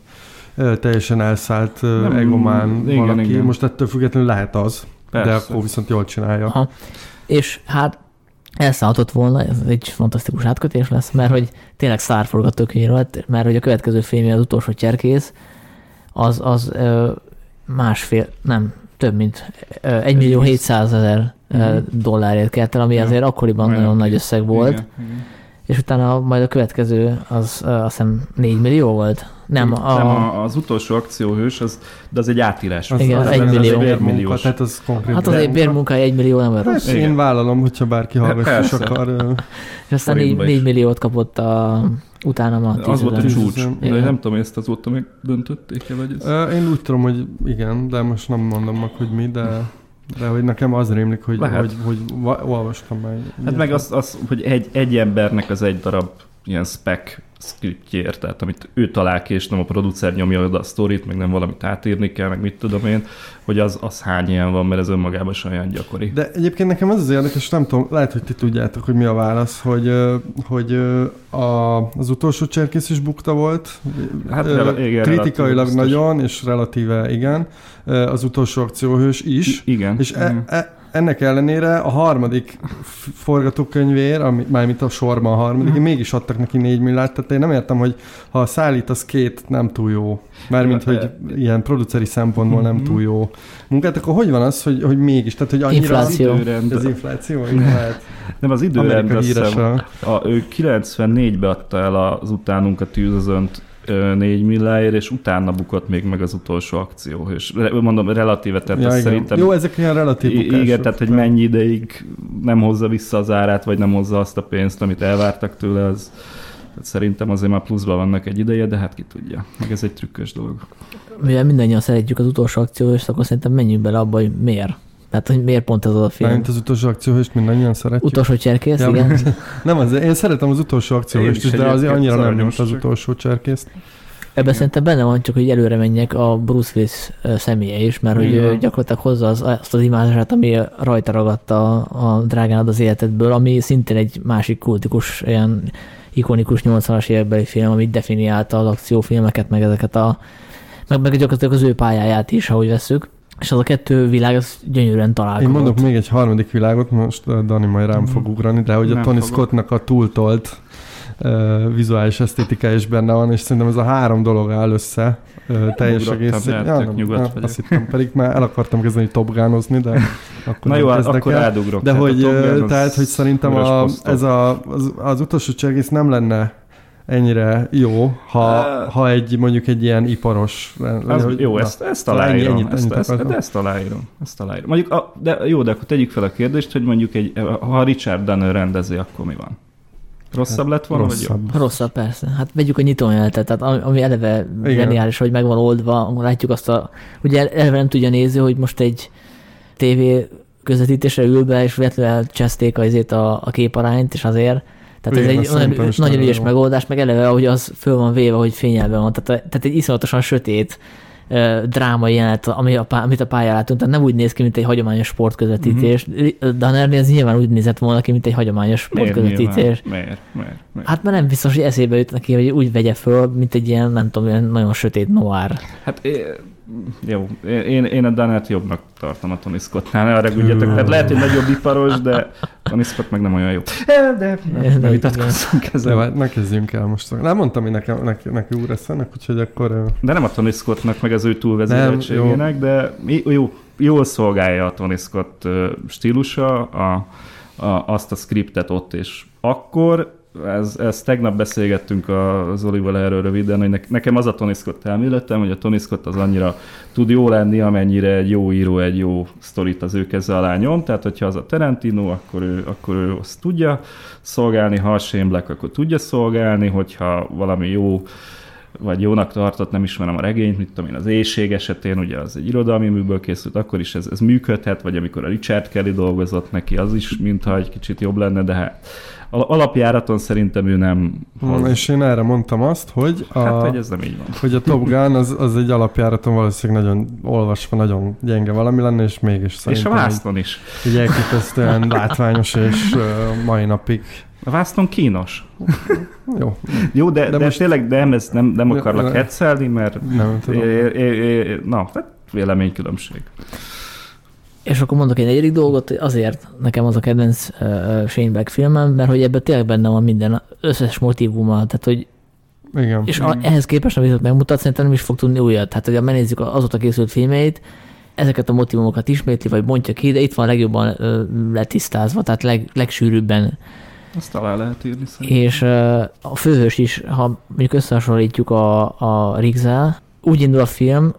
B: teljesen elszállt,
C: Nem,
B: egomán
C: igen,
B: valaki.
C: igen.
B: Most ettől függetlenül lehet az,
C: Persze.
B: de akkor viszont jól csinálja.
A: Aha. És hát elszállhatott volna, ez egy fantasztikus átkötés lesz, mert hogy tényleg szárforgatókönyv lett, mert hogy a következő filmje az utolsó cserkész, az, az ö, másfél, nem, több mint ö, 1 millió 700 ezer
C: Mhm.
A: dollárért kelt el, ami
C: Ja.
A: azért akkoriban
C: Olyan
A: nagyon nagy összeg volt,
C: Igen, igen.
A: és utána majd a következő az ö, azt hiszem 4 millió volt? Nem, a,
C: nem a, az utolsó akcióhős, az, de az egy átírás.
B: Az,
A: Igen,
B: az,
A: egy
B: az
A: millió.
B: egy bérmunka,
C: Egymilliós.
B: tehát az konkrét
A: hát az egy
B: bérmunka.
A: 1 millió nem rossz.
C: Igen.
B: én vállalom, hogyha bárki hallgatja és
C: Persze.
B: akar.
A: És aztán 4,
C: forintba is.
A: 4 milliót kapott a, utána ma 10
C: Az volt a csúcs.
B: Igen.
C: De nem tudom, ezt azóta még döntötték-e, vagy ez?
B: Én úgy tudom, hogy igen, de most nem mondom meg, hogy mi, de, de hogy nekem az rémlik, hogy,
C: Lehet.
B: hogy, hogy va- olvastam meg.
C: Hát meg az, az hogy egy, egy embernek az egy darab ilyen spec scriptjért, tehát amit ő talál ki, és nem a producer nyomja oda a sztorit, meg nem valamit átírni kell, meg mit tudom én, hogy az, az hány ilyen van, mert ez önmagában olyan gyakori.
B: De egyébként nekem az az érdekes, nem tudom, lehet, hogy ti tudjátok, hogy mi a válasz, hogy, hogy a, az utolsó cserkész is bukta volt.
C: Hát rela- igen,
B: kritikailag nagyon, és relatíve igen. Az utolsó akcióhős is.
C: I- igen.
B: És e, e, ennek ellenére a harmadik forgatókönyvér, ami, mármint a sorban a harmadik, mm. mégis adtak neki 4 milliárd, tehát én nem értem, hogy ha a szállít az két nem túl jó, mármint, hogy ilyen produceri szempontból nem túl jó munkát, akkor hogy van az, hogy, hogy mégis, tehát hogy annyira
A: infláció.
B: az időrend, az infláció, lehet.
C: Nem, az időrend, azt hiszem, a, ő 94-be adta el az utánunk a tűzözönt 4 milláért, és utána bukott még meg az utolsó akció. És mondom, relatíve, tehát ja, szerintem...
B: Jó, ezek ilyen relatív
C: bukások. Igen, tehát hogy mennyi ideig nem hozza vissza az árát, vagy nem hozza azt a pénzt, amit elvártak tőle, az szerintem azért már pluszban vannak egy ideje, de hát ki tudja. Meg ez egy trükkös dolog.
A: Mivel mindannyian szeretjük az utolsó akciót, akkor szerintem menjünk bele abba, hogy miért tehát, hogy miért pont ez az a film?
B: Mint az utolsó akcióhőst mindannyian szeretjük.
A: Utolsó cserkész, ja, igen.
B: nem, az, én szeretem az utolsó akcióhőst is, de azért annyira nem, mint az utolsó cserkészt.
A: Ebben szerintem benne van, csak hogy előre menjek a Bruce Willis személye is, mert Igen. hogy gyakorlatilag hozza az, azt az imázsát, ami rajta ragadta a, a drágánad az életedből, ami szintén egy másik kultikus, ilyen ikonikus 80-as évekbeli film, amit definiálta az akciófilmeket, meg ezeket a meg, meg gyakorlatilag az ő pályáját is, ahogy veszük. És az a kettő világ, az gyönyörűen találkozott.
B: Én mondok még egy harmadik világot, most Dani majd rám fog ugrani, de hogy Nem a Tony fogok. Scottnak a túltolt uh, vizuális esztétika is benne van, és szerintem ez a három dolog áll össze uh, teljes egész. Ja, nem,
C: nyugodt
B: ja, azt hittem, pedig már el akartam kezdeni topgánozni, de akkor
C: Na jó, hát akkor el. rádugrok.
B: De hogy, tehát, hogy szerintem a, ez a, az, az utolsó cserkész nem lenne ennyire jó, ha, uh, ha egy mondjuk egy ilyen iparos...
C: Az, hogy, jó, na, ezt, ezt aláírom. Ennyi, ennyit, ezt, ennyit ezt, de ezt aláírom. Ezt aláírom. Mondjuk, a, de jó, de akkor tegyük fel a kérdést, hogy mondjuk egy, ha Richard Donner rendezi, akkor mi van? Rosszabb lett volna,
A: rosszabb.
C: vagy jobb?
A: Rosszabb, persze. Hát vegyük a nyitójelenetet, tehát ami eleve zseniális, hogy meg van oldva, látjuk azt a... Ugye eleve nem tudja nézni, hogy most egy tévé közvetítésre ül be, és véletlenül cseszték a, a, a képarányt, és azért tehát Igen, ez egy nagyon, nagyon ügyes megoldás, meg eleve, ahogy az föl van véve, hogy fényelben van. Tehát, tehát egy iszonyatosan sötét drámai jelenet, ami a, amit a pályán látunk, tehát nem úgy néz ki, mint egy hagyományos sportközvetítés. Mm-hmm. Dannernél ez nyilván úgy nézett volna ki, mint egy hagyományos sportközvetítés.
C: Miért, miért, miért, miért?
A: Hát mert nem biztos, hogy eszébe jut neki, hogy úgy vegye föl, mint egy ilyen, nem tudom, ilyen nagyon sötét noir.
C: Hát jó, én, én a Danát jobbnak tartom a Tony Scottnál, arra gudjatok. Tehát lehet, hogy nagyobb iparos, de Tony Scott meg nem olyan jó. De ne vitatkozzunk ezzel.
B: Hát ne kezdjünk el most. Nem mondtam, hogy nekem, neki, neki úr eszenek, úgyhogy akkor...
C: De nem a Tony Scottnak, meg az ő túlvezéreltségének, de jó, jól szolgálja a Tony Scott stílusa, a, a, azt a skriptet ott és akkor, ez, ez tegnap beszélgettünk az Olival erről röviden, hogy nekem az a Tony Scott elméletem, hogy a Tony Scott az annyira tud jó lenni, amennyire egy jó író egy jó sztorit az ő keze alá nyom, tehát hogyha az a Tarantino, akkor ő, akkor ő azt tudja szolgálni, ha a Shane Black, akkor tudja szolgálni, hogyha valami jó vagy jónak tartott, nem ismerem a regényt, mit tudom én, az éjség esetén, ugye az egy irodalmi műből készült, akkor is ez, ez működhet, vagy amikor a Richard Kelly dolgozott neki, az is mintha egy kicsit jobb lenne, de hát alapjáraton szerintem ő nem
B: hoz. És én erre mondtam azt, hogy
C: a, hát, hogy ez nem így van.
B: Hogy a Top Gun az, az egy alapjáraton valószínűleg nagyon olvasva, nagyon gyenge valami lenne, és mégis
C: szerintem... És a Vászton is.
B: Egy elképesztően látványos, és uh, mai napig
C: a vászton kínos.
B: Jó.
C: Jó, de, de, de most... tényleg nem, ezt nem, nem akarlak hetszelni, mert
B: nem, tudom. É, é,
C: é, na, hát véleménykülönbség.
A: És akkor mondok egy negyedik dolgot, azért nekem az a kedvenc uh, Shane Black filmem, mert hogy ebben tényleg benne van minden, összes motivuma, tehát hogy
B: igen.
A: És a, ehhez képest, amit megmutat, szerintem nem is fog tudni újat. Tehát, hogy megnézzük azóta készült filmeit, ezeket a motivumokat ismétli, vagy mondja ki, de itt van legjobban ö, letisztázva, tehát leg, legsűrűbben.
C: Azt talán lehet írni szerintem.
A: És ö, a főhős is, ha mondjuk összehasonlítjuk a, a Rigzel, úgy indul a film,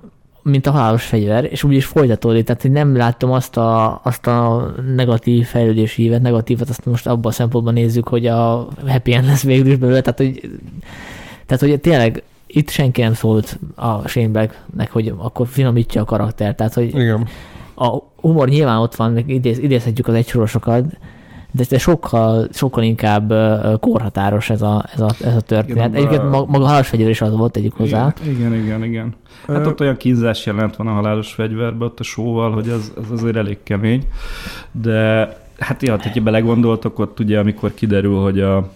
A: mint a halálos fegyver, és úgy is folytatódik, tehát hogy nem láttam azt a, azt a negatív fejlődési hívet, negatívat, azt most abban a szempontból nézzük, hogy a happy end lesz végül is belőle, tehát hogy, tehát hogy tényleg itt senki nem szólt a Shane hogy akkor finomítja a karakter, tehát hogy
B: Igen.
A: a humor nyilván ott van, idéz, idézhetjük az egysorosokat, de ez sokkal, sokkal inkább korhatáros ez a, ez a, ez a történet.
C: Igen,
A: Egyébként
C: a-
A: maga a halálos fegyver is az volt egyik hozzá.
C: Igen, igen, igen. Hát
B: Ö,
C: ott olyan kínzás jelent van a halálos fegyverben, ott a sóval, hogy az, az azért elég kemény. De hát ja, hogyha belegondoltok, ott ugye amikor kiderül, hogy a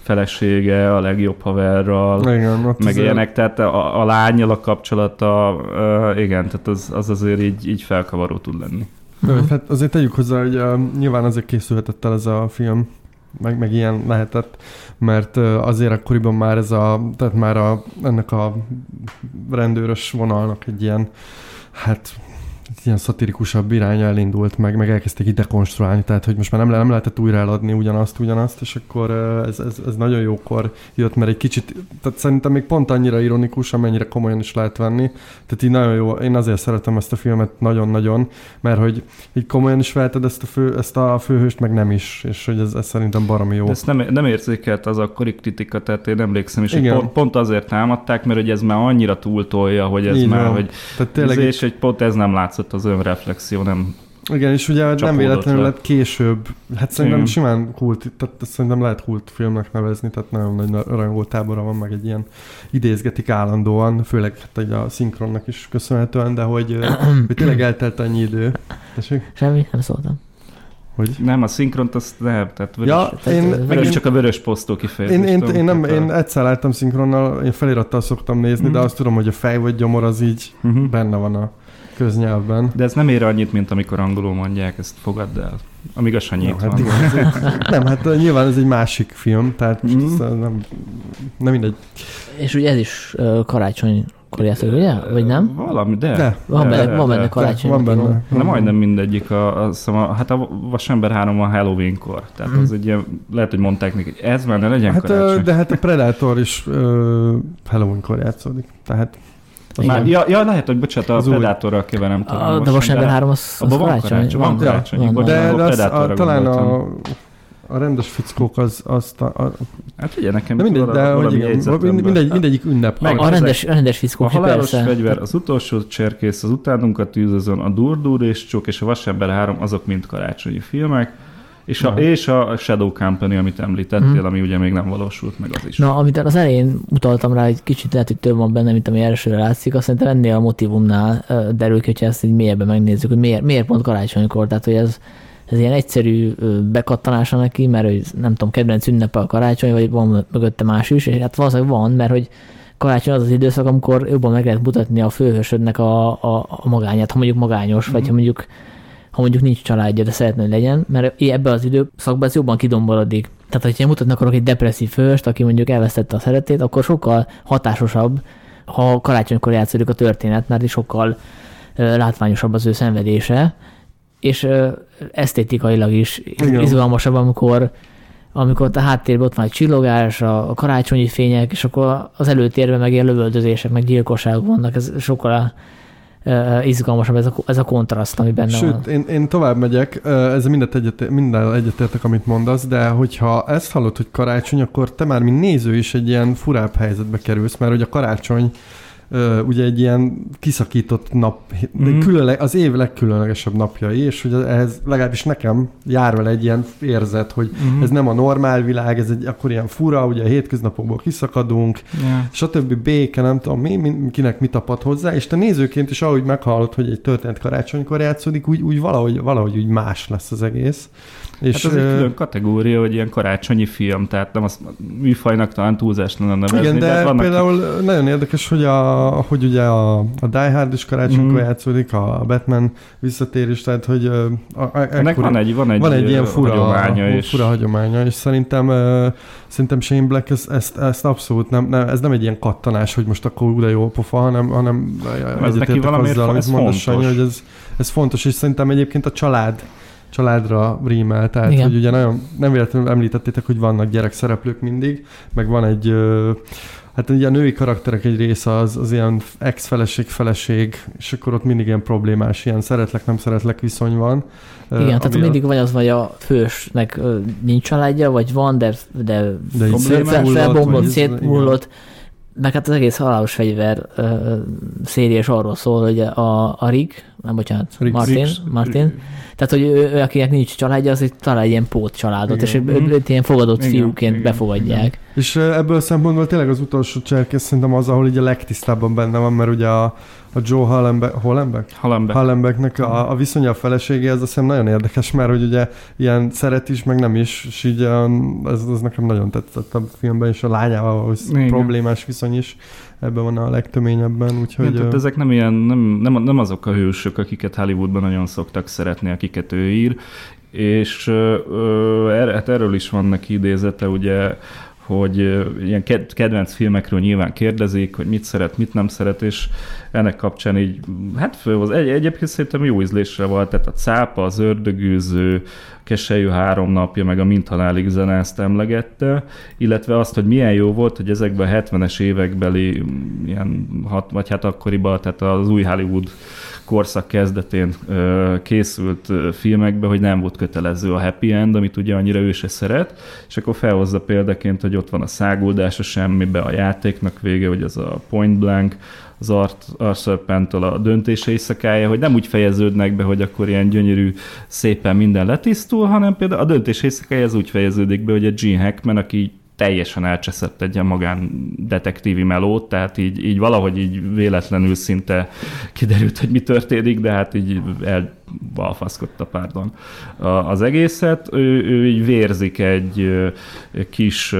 C: felesége a legjobb haverral,
B: Igen,
C: meg
B: azért-
C: ilyenek, tehát a, a lányjal a kapcsolata, uh, igen, tehát az, az azért így, így felkavaró tud lenni.
A: Mhm.
B: Hát azért tegyük hozzá, hogy uh, nyilván azért készülhetett el ez a film, meg, meg ilyen lehetett, mert uh, azért akkoriban már ez a, tehát már a, ennek a rendőrös vonalnak egy ilyen, hát ilyen szatirikusabb iránya elindult meg, meg elkezdték ide konstruálni, tehát hogy most már nem, nem lehetett újra eladni ugyanazt, ugyanazt, és akkor ez, ez, ez nagyon jókor jött, mert egy kicsit, tehát szerintem még pont annyira ironikus, amennyire komolyan is lehet venni, tehát így nagyon jó, én azért szeretem ezt a filmet nagyon-nagyon, mert hogy így komolyan is veheted ezt a, fő, ezt a főhőst, meg nem is, és hogy ez, ez szerintem baromi jó.
C: De ezt nem, nem érzékelt az akkori kritika, tehát én emlékszem is, hogy pont, pont azért támadták, mert hogy ez már annyira túltolja, hogy ez
B: Így
C: már,
B: van.
C: hogy
B: Tehát
C: Tényleg... és hogy pont ez nem látszott az önreflexió, nem
B: igen, és ugye nem véletlenül
C: le.
B: lett később, hát szerintem
C: Igen.
B: simán kult, tehát szerintem lehet kult filmnek nevezni, tehát nagyon nagy rajongó tábora van, meg egy ilyen idézgetik állandóan, főleg hát a szinkronnak is köszönhetően, de hogy, hogy tényleg eltelt annyi idő. Tessék?
A: Semmi, nem szóltam.
B: Hogy?
C: Nem, a szinkront azt nem, tehát vörös,
B: Ja,
A: tehát,
B: én,
C: meg
B: én,
C: csak a vörös posztó kifejezés.
B: én, én,
C: tudom,
B: én, nem,
C: tehát
B: én
C: a-
B: egyszer láttam szinkronnal, én felirattal szoktam nézni, de
C: Mhm.
B: azt tudom, hogy a fej vagy gyomor az így
C: Mhm.
B: benne van a köznyelvben.
C: De ez nem ér annyit, mint amikor angolul mondják, ezt fogadd el. Amíg a Sanyi
B: Nem,
C: itt
B: hát
C: van.
B: igen, ez- nem, hát nyilván ez egy másik film, tehát uh, nem, nem mindegy.
A: És ugye ez is uh, karácsonykor játszik, ugye? Vagy nem?
C: Valami, de.
B: De,
A: Van
C: de,
A: benne,
C: de,
A: van benne karácsony.
B: van benne.
C: De majdnem mindegyik, a, a, szóval, hát a Vasember 3 a Halloween-kor. Tehát
A: Mhm.
C: az egy ilyen, lehet, hogy mondták neki, hogy ez már ne legyen
B: Hát,
C: karácsony.
B: de hát a Predator is uh, Halloween-kor játszódik, tehát.
C: Már, ja, ja, lehet, hogy bocsánat, a
B: Az.
C: Predatorral keverem talán.
A: A, de most ember három az, az
C: Abban van
A: karácsony.
C: karácsony, van karácsony,
B: de,
C: a
B: de az, a, talán a, a rendes fickók az, azt a, a
C: Hát ugye nekem
B: de mindegy,
C: vala-
B: de hogy
C: valami
B: igen, mindegy, mindegyik ünnep.
C: Meg-
A: A, rendes, a rendes fiszkó,
C: A halálos
A: persze.
C: fegyver, az utolsó cserkész, az utánunk a tűzözön, a durdur és csok és a vasember 3, azok mind karácsonyi filmek. És a, és a Shadow Company, amit említettél,
A: Mhm.
C: ami ugye még nem valósult meg az is.
A: Na, amit az elején utaltam rá, hogy kicsit lehet, hogy több van benne, mint ami elsőre látszik, azt szerintem ennél a motivumnál derül ki, hogyha ezt így mélyebben megnézzük, hogy miért, miért pont karácsonykor, tehát hogy ez, ez ilyen egyszerű bekattanása neki, mert hogy nem tudom, kedvenc ünnepe a karácsony, vagy van mögötte más is, és hát valószínűleg van, mert hogy karácsony az az időszak, amikor jobban meg lehet mutatni a főhősödnek a, a, a magányát, ha mondjuk magányos, vagy ha mondjuk ha mondjuk nincs családja, de szeretne, hogy legyen, mert ebben az időszakban ez jobban kidomborodik. Tehát, hogyha mutatni akarok egy depresszív főst, aki mondjuk elvesztette a szeretét, akkor sokkal hatásosabb, ha karácsonykor játszódik a történet, mert is sokkal ö, látványosabb az ő szenvedése, és ö, esztétikailag is
B: Igen.
A: izgalmasabb, amikor amikor a háttérben ott van egy csillogás, a, karácsonyi fények, és akkor az előtérben meg ilyen lövöldözések, meg gyilkosságok vannak, ez sokkal izgalmasabb ez a, ez a kontraszt, ami benne van.
B: Sőt, én, én tovább megyek, ö, ezzel mindet egyet, minden egyetértek, amit mondasz, de hogyha ezt hallod, hogy karácsony, akkor te már, mint néző is egy ilyen furább helyzetbe kerülsz, mert hogy a karácsony ugye egy ilyen kiszakított nap, mm. különle, az év legkülönlegesebb napjai, és hogy ehhez legalábbis nekem jár vele egy ilyen érzet, hogy
C: Mhm.
B: ez nem a normál világ, ez egy akkor ilyen fura, ugye a hétköznapokból kiszakadunk,
C: Ja.
B: stb. béke, nem tudom mi, mi, kinek mit tapad hozzá, és te nézőként is ahogy meghallod, hogy egy történet karácsonykor játszódik, úgy, úgy valahogy, valahogy úgy más lesz az egész. És,
C: Hát az egy külön kategória, hogy ilyen karácsonyi film, tehát nem azt műfajnak talán túlzás lenne nevezni,
B: igen, de
C: hát vannak
B: például nagyon érdekes, hogy, a, hogy ugye a, a Die Hard is karácsonykor
C: Mhm.
B: játszódik, a Batman visszatérés, tehát hogy a, a,
C: Ennek van egy, van egy,
B: van egy ilyen fura
C: hagyománya, és
B: fura hagyománya, és szerintem, szerintem Shane Black ezt, ezt, ezt abszolút nem, nem, ez nem egy ilyen kattanás, hogy most akkor de jó pofa, hanem, hanem egyetértek
C: neki valamiért
B: azzal, amit
C: ez
B: mondasz. Sanyi, hogy ez, ez fontos, és szerintem egyébként a család családra rímel, tehát
A: Igen.
B: hogy ugye nagyon, nem véletlenül említettétek, hogy vannak gyerek szereplők mindig, meg van egy ö, Hát ugye a női karakterek egy része az, az ilyen ex-feleség, feleség, és akkor ott mindig ilyen problémás, ilyen szeretlek, nem szeretlek viszony van.
A: Igen, tehát
B: a-
A: mindig vagy az, vagy a fősnek nincs családja, vagy van, de, de,
B: de
A: fel, felbomlott, szétmullott. Meg hát az egész halálos fegyver ö, széria is arról szól, hogy a, a Rick, nem bocsánat,
B: Riggs.
A: Martin,
C: Riggs.
A: Martin. Tehát, hogy ő, ő, akinek nincs családja, az talál egy ilyen pót családot,
B: Igen.
A: és őt,
C: Mhm.
A: őt ilyen fogadott
C: Igen,
A: fiúként
C: igen,
A: befogadják.
B: És ö, ebből a szempontból tényleg az utolsó cserkész szerintem az, ahol így a legtisztábban benne van, mert ugye a, a Joe Hallenbeck, Hollenbeck?
C: Halambe.
B: Hallenbecknek a, a viszonya a feleségéhez, azt hiszem nagyon érdekes, mert hogy ugye ilyen szeret is, meg nem is, és így ez, ez nekem nagyon tetszett a filmben, és a lányával
C: Igen.
B: problémás viszony is ebben van a legtöményebben, úgyhogy...
C: Igen, tehát ezek nem, ilyen, nem, nem, nem azok a hősök, akiket Hollywoodban nagyon szoktak szeretni, akiket ő ír, és ö, er, hát erről is van neki idézete, ugye, hogy ilyen ked- kedvenc filmekről nyilván kérdezik, hogy mit szeret, mit nem szeret, és ennek kapcsán így, hát fölhoz, egy, egyébként szerintem jó ízlésre volt, tehát a cápa, az ördögűző, keselyű három napja, meg a Minthalálig zene ezt emlegette, illetve azt, hogy milyen jó volt, hogy ezekben a 70-es évekbeli mm, ilyen, hat, vagy hát akkoriban, tehát az új Hollywood korszak kezdetén készült ö, filmekben, hogy nem volt kötelező a happy end, amit ugye annyira ő se szeret, és akkor felhozza példaként, hogy ott van a száguldás a semmibe, a játéknak vége, hogy az a point blank, az Art, Arthur a döntése éjszakája, hogy nem úgy fejeződnek be, hogy akkor ilyen gyönyörű, szépen minden letisztul, hanem például a döntés éjszakája az úgy fejeződik be, hogy a Gene Hackman, aki teljesen elcseszett egy magán detektívi melót, tehát így, így valahogy így véletlenül szinte kiderült, hogy mi történik, de hát így elbalfaszkodta, pardon, a- az egészet. Ő, ő így vérzik egy kis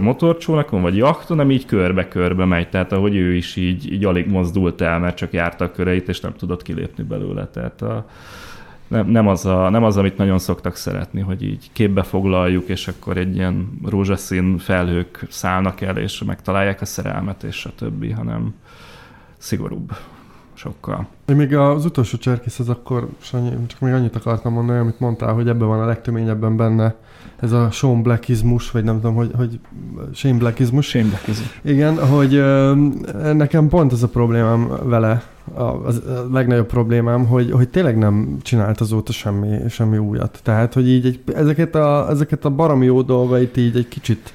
C: motorcsónakon, vagy jachton, ami így körbe-körbe megy, tehát ahogy ő is így, így alig mozdult el, mert csak járta a köreit, és nem tudott kilépni belőle. Tehát a, nem, nem, az a, nem az, amit nagyon szoktak szeretni, hogy így képbe foglaljuk, és akkor egy ilyen rózsaszín felhők szállnak el, és megtalálják a szerelmet, és a többi, hanem szigorúbb sokkal.
B: Én még az utolsó cserkész, az akkor, Sanyi, csak még annyit akartam mondani, amit mondtál, hogy ebben van a legtöményebben benne ez a Sean Blackizmus, vagy nem tudom, hogy, hogy Shane Blackizmus.
C: Sémbe
B: Igen, hogy nekem pont ez a problémám vele, a, a legnagyobb problémám, hogy, hogy tényleg nem csinált azóta semmi, semmi újat. Tehát, hogy így egy, ezeket, a, ezeket a baromi jó dolgait így egy kicsit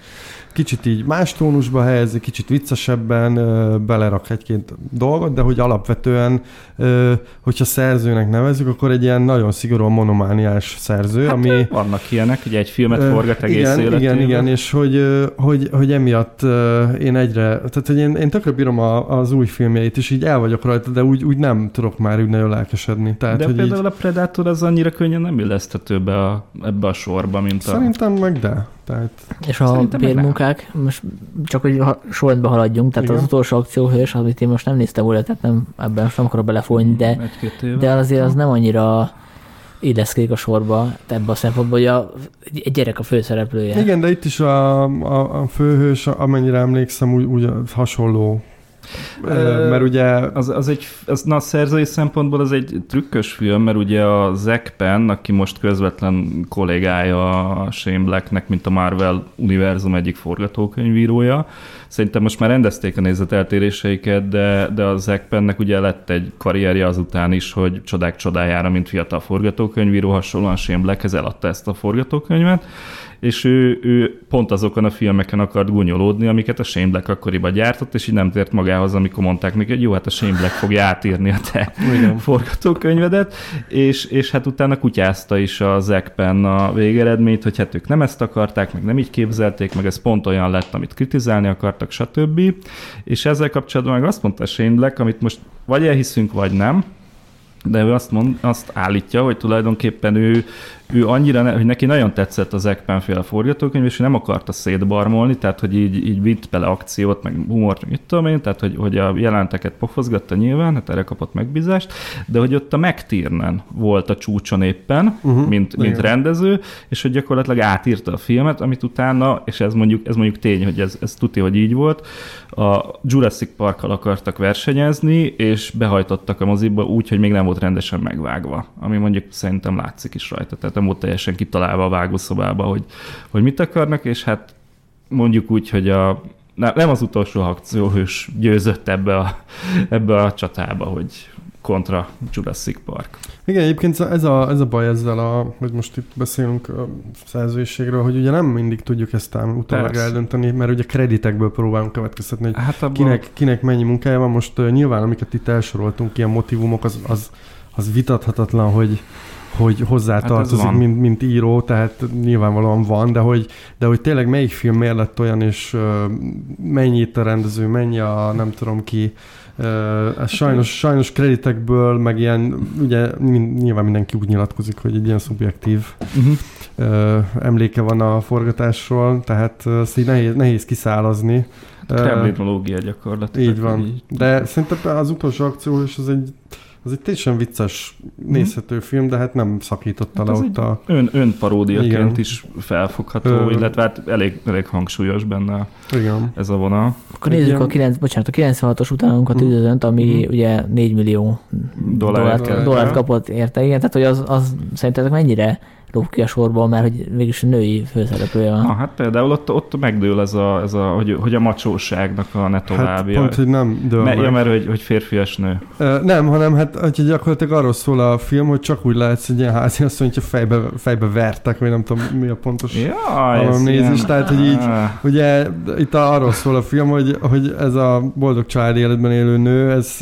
B: kicsit így más tónusba helyezi, kicsit viccesebben ö, belerak egy-két dolgot, de hogy alapvetően, ö, hogyha szerzőnek nevezzük, akkor egy ilyen nagyon szigorúan monomániás szerző,
C: Hát,
B: ami...
C: Vannak ilyenek, hogy egy filmet
B: Ö,
C: forgat egész
B: igen,
C: életében.
B: Igen, igen, és hogy, ö, hogy, hogy emiatt ö, én egyre, tehát hogy én, én tökre bírom a, az új filmjeit, és így el vagyok rajta, de úgy, úgy nem tudok már úgy nagyon lelkesedni. Tehát,
C: De
B: hogy
C: például
B: így,
C: a Predator az annyira könnyen nem illeszthető be a, ebbe a sorba, mint a...
B: szerintem meg de. Tehát,
A: És a
C: Szerintem
A: bérmunkák, most csak hogy ha- sorrendben haladjunk, tehát
B: Igen.
A: az utolsó akcióhős, amit én most nem néztem újra, tehát nem, ebben most nem akarok belefolyni, de, de azért az nem annyira illeszkedik a sorba, ebben a szempontból, hogy a, egy gyerek a főszereplője.
B: igen, de itt is a, a, a főhős, amennyire emlékszem, úgy, úgy hasonló. Mert ugye
C: Az, az egy, az, na, szerzői szempontból az egy trükkös film, mert ugye a Zack Penn, aki most közvetlen kollégája a Shane Blacknek, mint a Marvel univerzum egyik forgatókönyvírója, szerintem most már rendezték a nézeteltéréseiket, de, de a Zack Pennnek ugye lett egy karrierje azután is, hogy csodák csodájára, mint fiatal forgatókönyvíró, hasonlóan Shane Blackhez eladta ezt a forgatókönyvet, és ő, ő pont azokon a filmeken akart gúnyolódni, amiket a Shane Black akkoriban gyártott, és így nem tért magához, amikor mondták neki, hogy jó, hát a Shane Black fogja átírni a te
B: Igen.
C: forgatókönyvedet, és, és hát utána kutyázta is a Zack Penn a végeredményt, hogy hát ők nem ezt akarták, meg nem így képzelték, meg ez pont olyan lett, amit kritizálni akartak, stb. És ezzel kapcsolatban meg azt mondta Shane amit most vagy elhiszünk, vagy nem, de ő azt, mond, azt állítja, hogy tulajdonképpen ő, ő annyira, ne, hogy neki nagyon tetszett az Ekpen féle forgatókönyv, és ő nem akarta szétbarmolni, tehát hogy így, így vitt bele akciót, meg humort, meg mit tudom én, tehát hogy, hogy a jelenteket pofozgatta nyilván, hát erre kapott megbízást, de hogy ott a McTiernan volt a csúcson éppen,
B: Uh-huh,
C: mint, mint
B: igen.
C: rendező, és hogy gyakorlatilag átírta a filmet, amit utána, és ez mondjuk, ez mondjuk tény, hogy ez, ez tuti, hogy így volt, a Jurassic Parkkal akartak versenyezni, és behajtottak a moziba úgy, hogy még nem volt rendesen megvágva, ami mondjuk szerintem látszik is rajta, tehát nem volt teljesen kitalálva a vágószobába, hogy, hogy mit akarnak, és hát mondjuk úgy, hogy a ne- nem az utolsó akcióhős győzött ebbe a, ebbe a csatába, hogy kontra Jurassic Park.
B: Igen, egyébként ez a, ez a baj ezzel, a, hogy most itt beszélünk a szerzőségről, hogy ugye nem mindig tudjuk ezt ám utólag eldönteni, mert ugye kreditekből próbálunk következtetni, hogy
C: Hát abban
B: kinek, kinek mennyi munkája van. Most uh, nyilván, amiket itt elsoroltunk, ilyen motivumok, az, az az vitathatatlan, hogy hogy hozzátartozik,
C: Hát ez van.
B: mint, mint író, tehát nyilvánvalóan van, de hogy, de hogy tényleg melyik film miért lett olyan, és uh, mennyi itt a rendező, mennyi a nem tudom ki, uh, sajnos, sajnos kreditekből, meg ilyen, ugye nyilván mindenki úgy nyilatkozik, hogy egy ilyen szubjektív
C: Uh-huh.
B: uh, emléke van a forgatásról, tehát ezt így nehéz, nehéz kiszálazni.
C: Kremlinológia gyakorlatilag.
B: így van.
C: Így.
B: De szerintem az utolsó akció is az egy, az egy teljesen vicces, nézhető film, de hát nem szakította
C: Hát
B: le ott a...
C: Ön, önparódiaként
B: Igen.
C: is felfogható,
B: Ö-
C: illetve hát elég, elég hangsúlyos benne
B: Igen.
C: ez a vonal.
A: Akkor nézzük
B: ilyen-
A: a, 9, bocsánat, a 96-os utánunkat
B: Mhm.
A: üdvözönt, ami
B: Mhm.
A: ugye 4 millió
C: Dollár
A: dollárt,
B: kellett.
A: dollárt kapott érte. Igen, tehát hogy az, az szerintetek mennyire lóg ki a sorból, mert hogy végülis a női főszereplője van.
C: Na, hát például ott, ott megdől ez a, ez a hogy, hogy a macsóságnak a ne
B: Hát
C: továbbja.
B: pont, hogy nem dől
C: mert, ja, mert hogy, hogy férfias nő.
B: Nem, hanem hát hogy gyakorlatilag arról szól a film, hogy csak úgy lehetsz egy ilyen házi asszony, hogyha fejbe, fejbe vertek, vagy nem tudom mi a pontos
C: Ja,
B: nézés, tehát, hogy így-
C: Ah,
B: Ugye itt arról szól a film, hogy, hogy ez a boldog családi életben élő nő, ez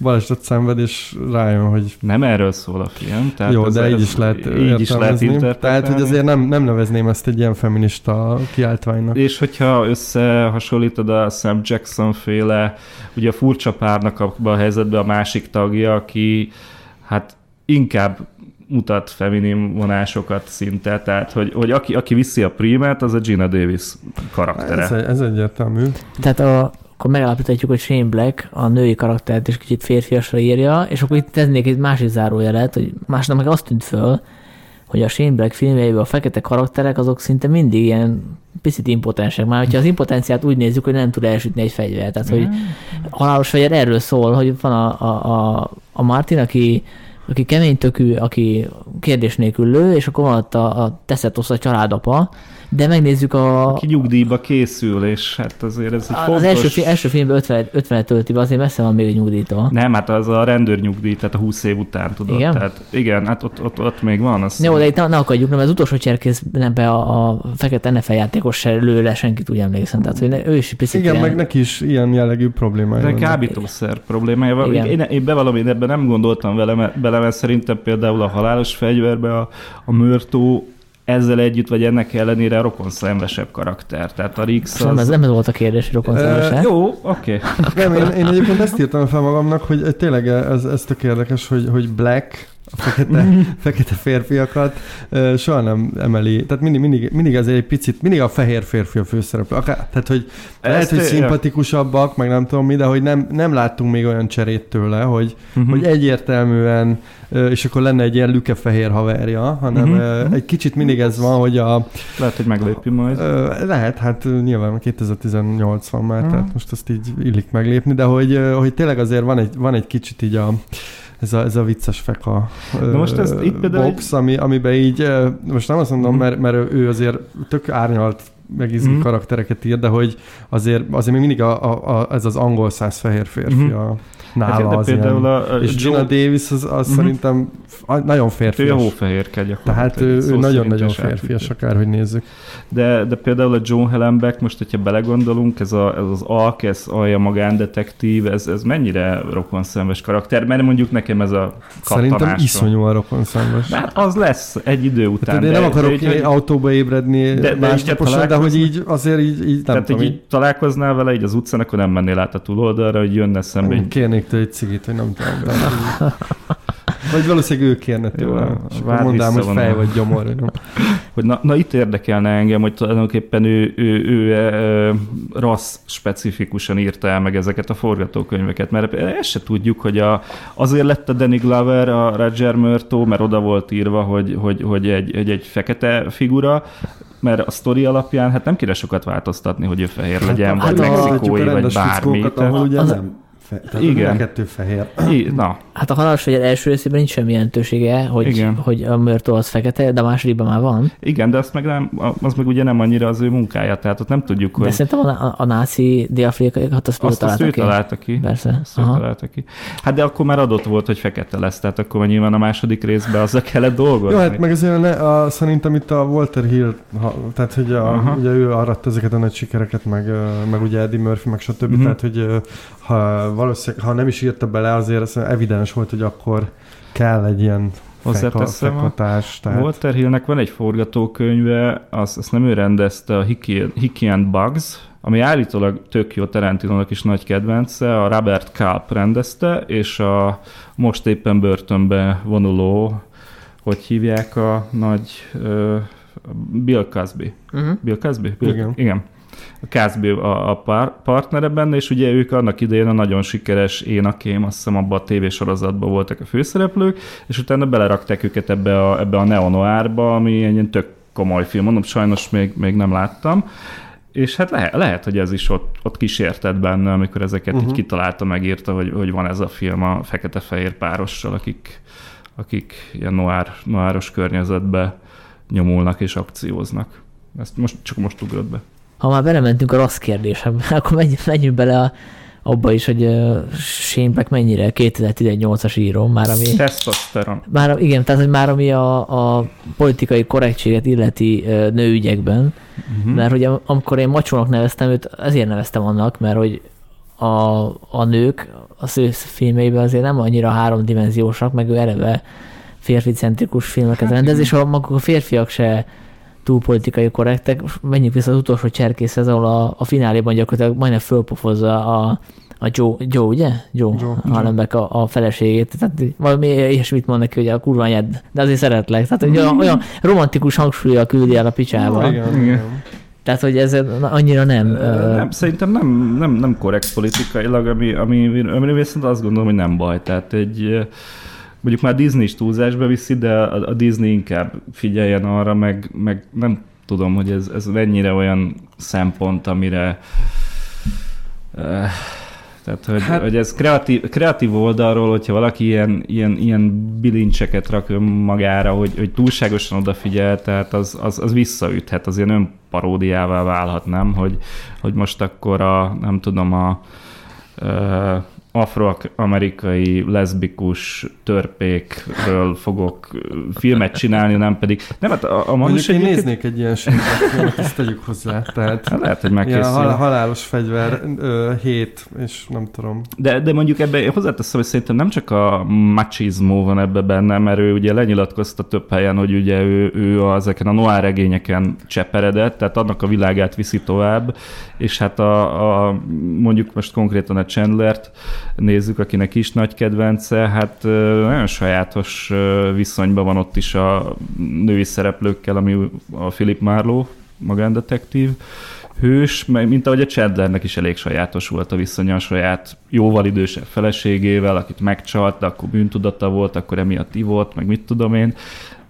B: balesetet szenved, és rájön, hogy
C: Nem erről szól a film. Tehát
B: jó, de így is lehet
C: így is lehet.
B: Tehát, hogy azért nem, nem nevezném ezt egy ilyen feminista kiáltványnak.
C: És hogyha összehasonlítod a Sam Jackson féle, ugye a furcsa párnak abban a helyzetben a másik tagja, aki hát inkább mutat feminin vonásokat szinte, tehát hogy, hogy aki, aki viszi a prímet, az a Gina Davis karaktere.
B: Ez, ez egyértelmű.
A: Tehát a, akkor megállapíthatjuk, hogy Shane Black a női karaktert is kicsit férfiasra írja, és akkor itt tennék egy másik zárójelet, hogy másnak meg azt tűnt föl, hogy a Shane Black filmjeiben a fekete karakterek azok szinte mindig ilyen picit impotensek. Már hogyha az impotenciát úgy nézzük, hogy nem tud elsütni egy fegyvert. Tehát, hogy a halálos fegyver erről szól, hogy van a, a, a, a Martin, aki, aki kemény tökű, aki kérdés nélkül lő, és akkor van ott a, a Teszetosz, a családapa, de megnézzük a,
C: Aki nyugdíjba készül, és hát azért ez egy
A: az
C: fontos...
A: első, fi, első filmben 50, 50 tölti be, azért messze van még egy nyugdíjtól.
C: Nem, hát az a rendőrnyugdíj, tehát a 20 év után tudod.
A: Igen?
C: Tehát igen, hát ott, ott, ott még van. Az
A: Jó, de itt ne, ne akadjuk, nem, az utolsó cserkészben be a, a fekete NFL játékos se lő le, senkit úgy emlékszem. Tehát, hogy ne, ő is picit
B: Igen,
A: ilyen-
B: meg neki is ilyen jellegű problémája
C: De
B: van.
C: kábítószer problémája van.
A: Igen.
C: Én, én bevallom, én ebben nem gondoltam vele, mert, bele, mert szerintem például a halálos fegyverbe a, a Mörtó ezzel együtt, vagy ennek ellenére rokonszenvesebb karakter. Tehát a Rix
A: Most nem, ez
C: az...
A: nem volt a kérdés, hogy rokon
B: Ö,
C: Jó, oké.
B: Nem, én, én egyébként ezt írtam fel magamnak, hogy tényleg ez, ez tök érdekes, hogy, hogy Black, a fekete, fekete férfiakat soha nem emeli. Tehát mindig, mindig, mindig azért egy picit, mindig a fehér férfi a főszereplő. Akár, tehát, hogy lehet,
C: Ezt-
B: hogy
C: ja.
B: szimpatikusabbak, meg nem tudom mi, de hogy nem, nem láttunk még olyan cserét tőle, hogy,
C: Mhm.
B: hogy egyértelműen, és akkor lenne egy ilyen lükefehér haverja, hanem ö, egy kicsit mindig ez van, hogy a,
C: Lehet, hogy meglépi majd.
B: Lehet, hát nyilván 2018 van már,
C: Mhm.
B: tehát most ezt így illik meglépni, de hogy, hogy tényleg azért van egy, van egy kicsit így a, ez a, ez a vicces feka
C: De most ez itt például
B: box, ami, amiben így, most nem azt mondom,
C: Mhm.
B: mert, mert ő azért tök árnyalt meg izgi
C: Mhm.
B: karaktereket ír, de hogy azért, azért még mindig a, a, a, ez az angol száz fehér férfi
C: Mhm.
B: a, nála
C: Hát, de
B: az
C: például
B: ilyen.
C: a, a
B: És Gina Davis az, az
C: Mhm.
B: szerintem nagyon
C: ő a hófehérke gyakorlatilag.
B: Tehát ő, ő nagyon-nagyon férfias,
C: átvitte.
B: akárhogy nézzük.
C: De, de például a John Hellenbeck, most hogyha belegondolunk, ez, a, ez az Alk, ez alja magándetektív, ez, ez mennyire rokonszenves karakter, mert mondjuk nekem ez a
B: Szerintem
C: kattanásra.
B: iszonyúan rokon szemves.
C: Hát az lesz egy idő után.
B: Tehát én nem akarok de,
C: hogy-
B: autóba ébredni
C: De-
B: de,
C: de
B: másnaposan,
C: így
B: de hogy így azért így, így nem
C: tehát,
B: tudom,
C: hogy
B: így,
C: így találkoznál vele így az utcán, akkor nem mennél át a túloldalra, hogy jönne szembe
B: így
C: egy
B: kérnék tőle egy cigit, vagy nem tudom. De, vagy valószínűleg ő kérne tőle. És akkor mondanám, hogy fej vagy gyomor. nem.
C: hogy na, na itt érdekelne engem, hogy tulajdonképpen ő, ő, ő, ő rassz specifikusan írta el meg ezeket a forgatókönyveket, mert ezt se tudjuk, hogy a, azért lett a Danny Glover, a Roger Murto, mert oda volt írva, hogy, hogy, hogy egy, egy, egy fekete figura, mert a sztori alapján hát nem kéne sokat változtatni, hogy ő fehér legyen,
A: hát
C: vagy
A: a-
C: mexikói, vagy bármi. Tehát-
B: ahol ugye
A: Az-
B: nem. Fe, tehát
C: Igen.
B: Igen. kettő fehér.
C: I- Na,
A: Hát a halálos fegyver első részében nincs semmi jelentősége, hogy,
C: Igen.
A: hogy a Mörtó az fekete, de a másodikban már van.
C: igen, de azt meg nem, az meg ugye nem annyira az ő munkája, tehát ott nem tudjuk,
A: De
C: hogy
A: szerintem a, a, a náci dél-afrikaiakat azt,
C: azt, azt ő
A: találtak ki.
C: találta ki.
A: Persze.
C: Azt ő
A: Aha.
C: találta ki. Hát de akkor már adott volt, hogy fekete lesz, tehát akkor nyilván a második részben azzal kellett dolgozni.
B: Jó, hát meg azért ne, a, szerintem itt a Walter Hill, ha, tehát hogy a,
C: Aha.
B: ugye ő aratta ezeket a nagy sikereket, meg, meg ugye Eddie Murphy, meg stb.
C: Mhm.
B: Uh-huh. Tehát, hogy ha valószínűleg, ha nem is írta bele, azért az evidens volt, hogy akkor kell egy ilyen
C: Hozzáteszem, a
B: fekatás. Tehát...
C: Walter Hillnek van egy forgatókönyve, azt, azt nem ő rendezte, a Hickey, Hickey and Bugs, ami állítólag tök jó Tarantinónak is nagy kedvence, a Robert Kalp rendezte, és a most éppen börtönbe vonuló, hogy hívják a nagy uh, Bill Cosby. Uh-huh. Bill Cosby? Bill,
B: Igen.
C: igen. A Cosby a, a par, partnere benne, és ugye ők annak idején a nagyon sikeres Én a Kém, azt hiszem abban a tévésorozatban voltak a főszereplők, és utána belerakták őket ebbe a, ebbe a neonoárba, ami egy ilyen tök komoly film, mondom, sajnos még, még nem láttam. És hát lehet, lehet, hogy ez is ott, ott kísértett benne, amikor ezeket uh-huh. így kitalálta, megírta, hogy, hogy van ez a film a fekete-fehér párossal, akik, akik ilyen noár, noáros környezetbe nyomulnak és akcióznak. Ezt most, csak most ugrott be.
A: Ha már belementünk a rossz kérdésekbe, akkor menjünk, menjünk bele a, abba is, hogy uh, Shane Black mennyire 2018-as író, már ami...
C: Testosteron.
A: Már, igen, tehát hogy már ami a, a politikai korrektséget illeti uh, nőügyekben, uh-huh. mert hogy amikor én macsónak neveztem őt, ezért neveztem annak, mert hogy a, a nők az ő filmeiben azért nem annyira háromdimenziósak, meg ő eleve férficentrikus filmeket hát, rendez, és a maguk a férfiak se túl politikai korrektek. Menjünk vissza az utolsó cserkészhez, ahol a, a fináléban gyakorlatilag majdnem fölpofozza a, a Joe, Joe, ugye? Joe, Joe Hallenbeck a, a feleségét. Tehát valami ilyesmit mond neki, hogy a kurva anyád, de azért szeretlek. Tehát hogy olyan, olyan romantikus hangsúlya küldi el a picsába.
B: Igen, igen.
A: Tehát, hogy ez annyira nem...
C: nem szerintem nem, nem, nem korrekt politikailag, ami, ami, ami viszont azt gondolom, hogy nem baj. Tehát egy mondjuk már Disney is túlzásba viszi, de a, a Disney inkább figyeljen arra, meg, meg nem tudom, hogy ez, ez mennyire olyan szempont, amire uh, tehát, hogy, hát, hogy ez kreatív, kreatív oldalról, hogyha valaki ilyen, ilyen, ilyen bilincseket rak magára, hogy, hogy túlságosan odafigyel, tehát az, az, az visszaüthet, az ilyen önparódiává válhat, nem? Hogy, hogy most akkor a, nem tudom, a, a afroamerikai leszbikus törpékről fogok filmet csinálni, nem pedig... Nem, hát a, a
B: én egyébként... néznék egy ilyen filmet, ezt tegyük hozzá. Tehát
C: hát lehet, hogy megkészül.
B: Hal- halálos fegyver, ö, hét, és nem tudom.
C: De, de mondjuk ebbe hozzáteszem, hogy szerintem nem csak a machismo van ebbe benne, mert ő ugye lenyilatkozta több helyen, hogy ugye ő, ő a, ezeken a noir regényeken cseperedett, tehát annak a világát viszi tovább, és hát a, a mondjuk most konkrétan a Chandlert, nézzük, akinek is nagy kedvence, hát nagyon sajátos viszonyban van ott is a női szereplőkkel, ami a Philip Marlowe, magándetektív hős, mint ahogy a Chandlernek is elég sajátos volt a viszonya a saját jóval idősebb feleségével, akit megcsalt, de akkor bűntudata volt, akkor emiatt ivott, meg mit tudom én.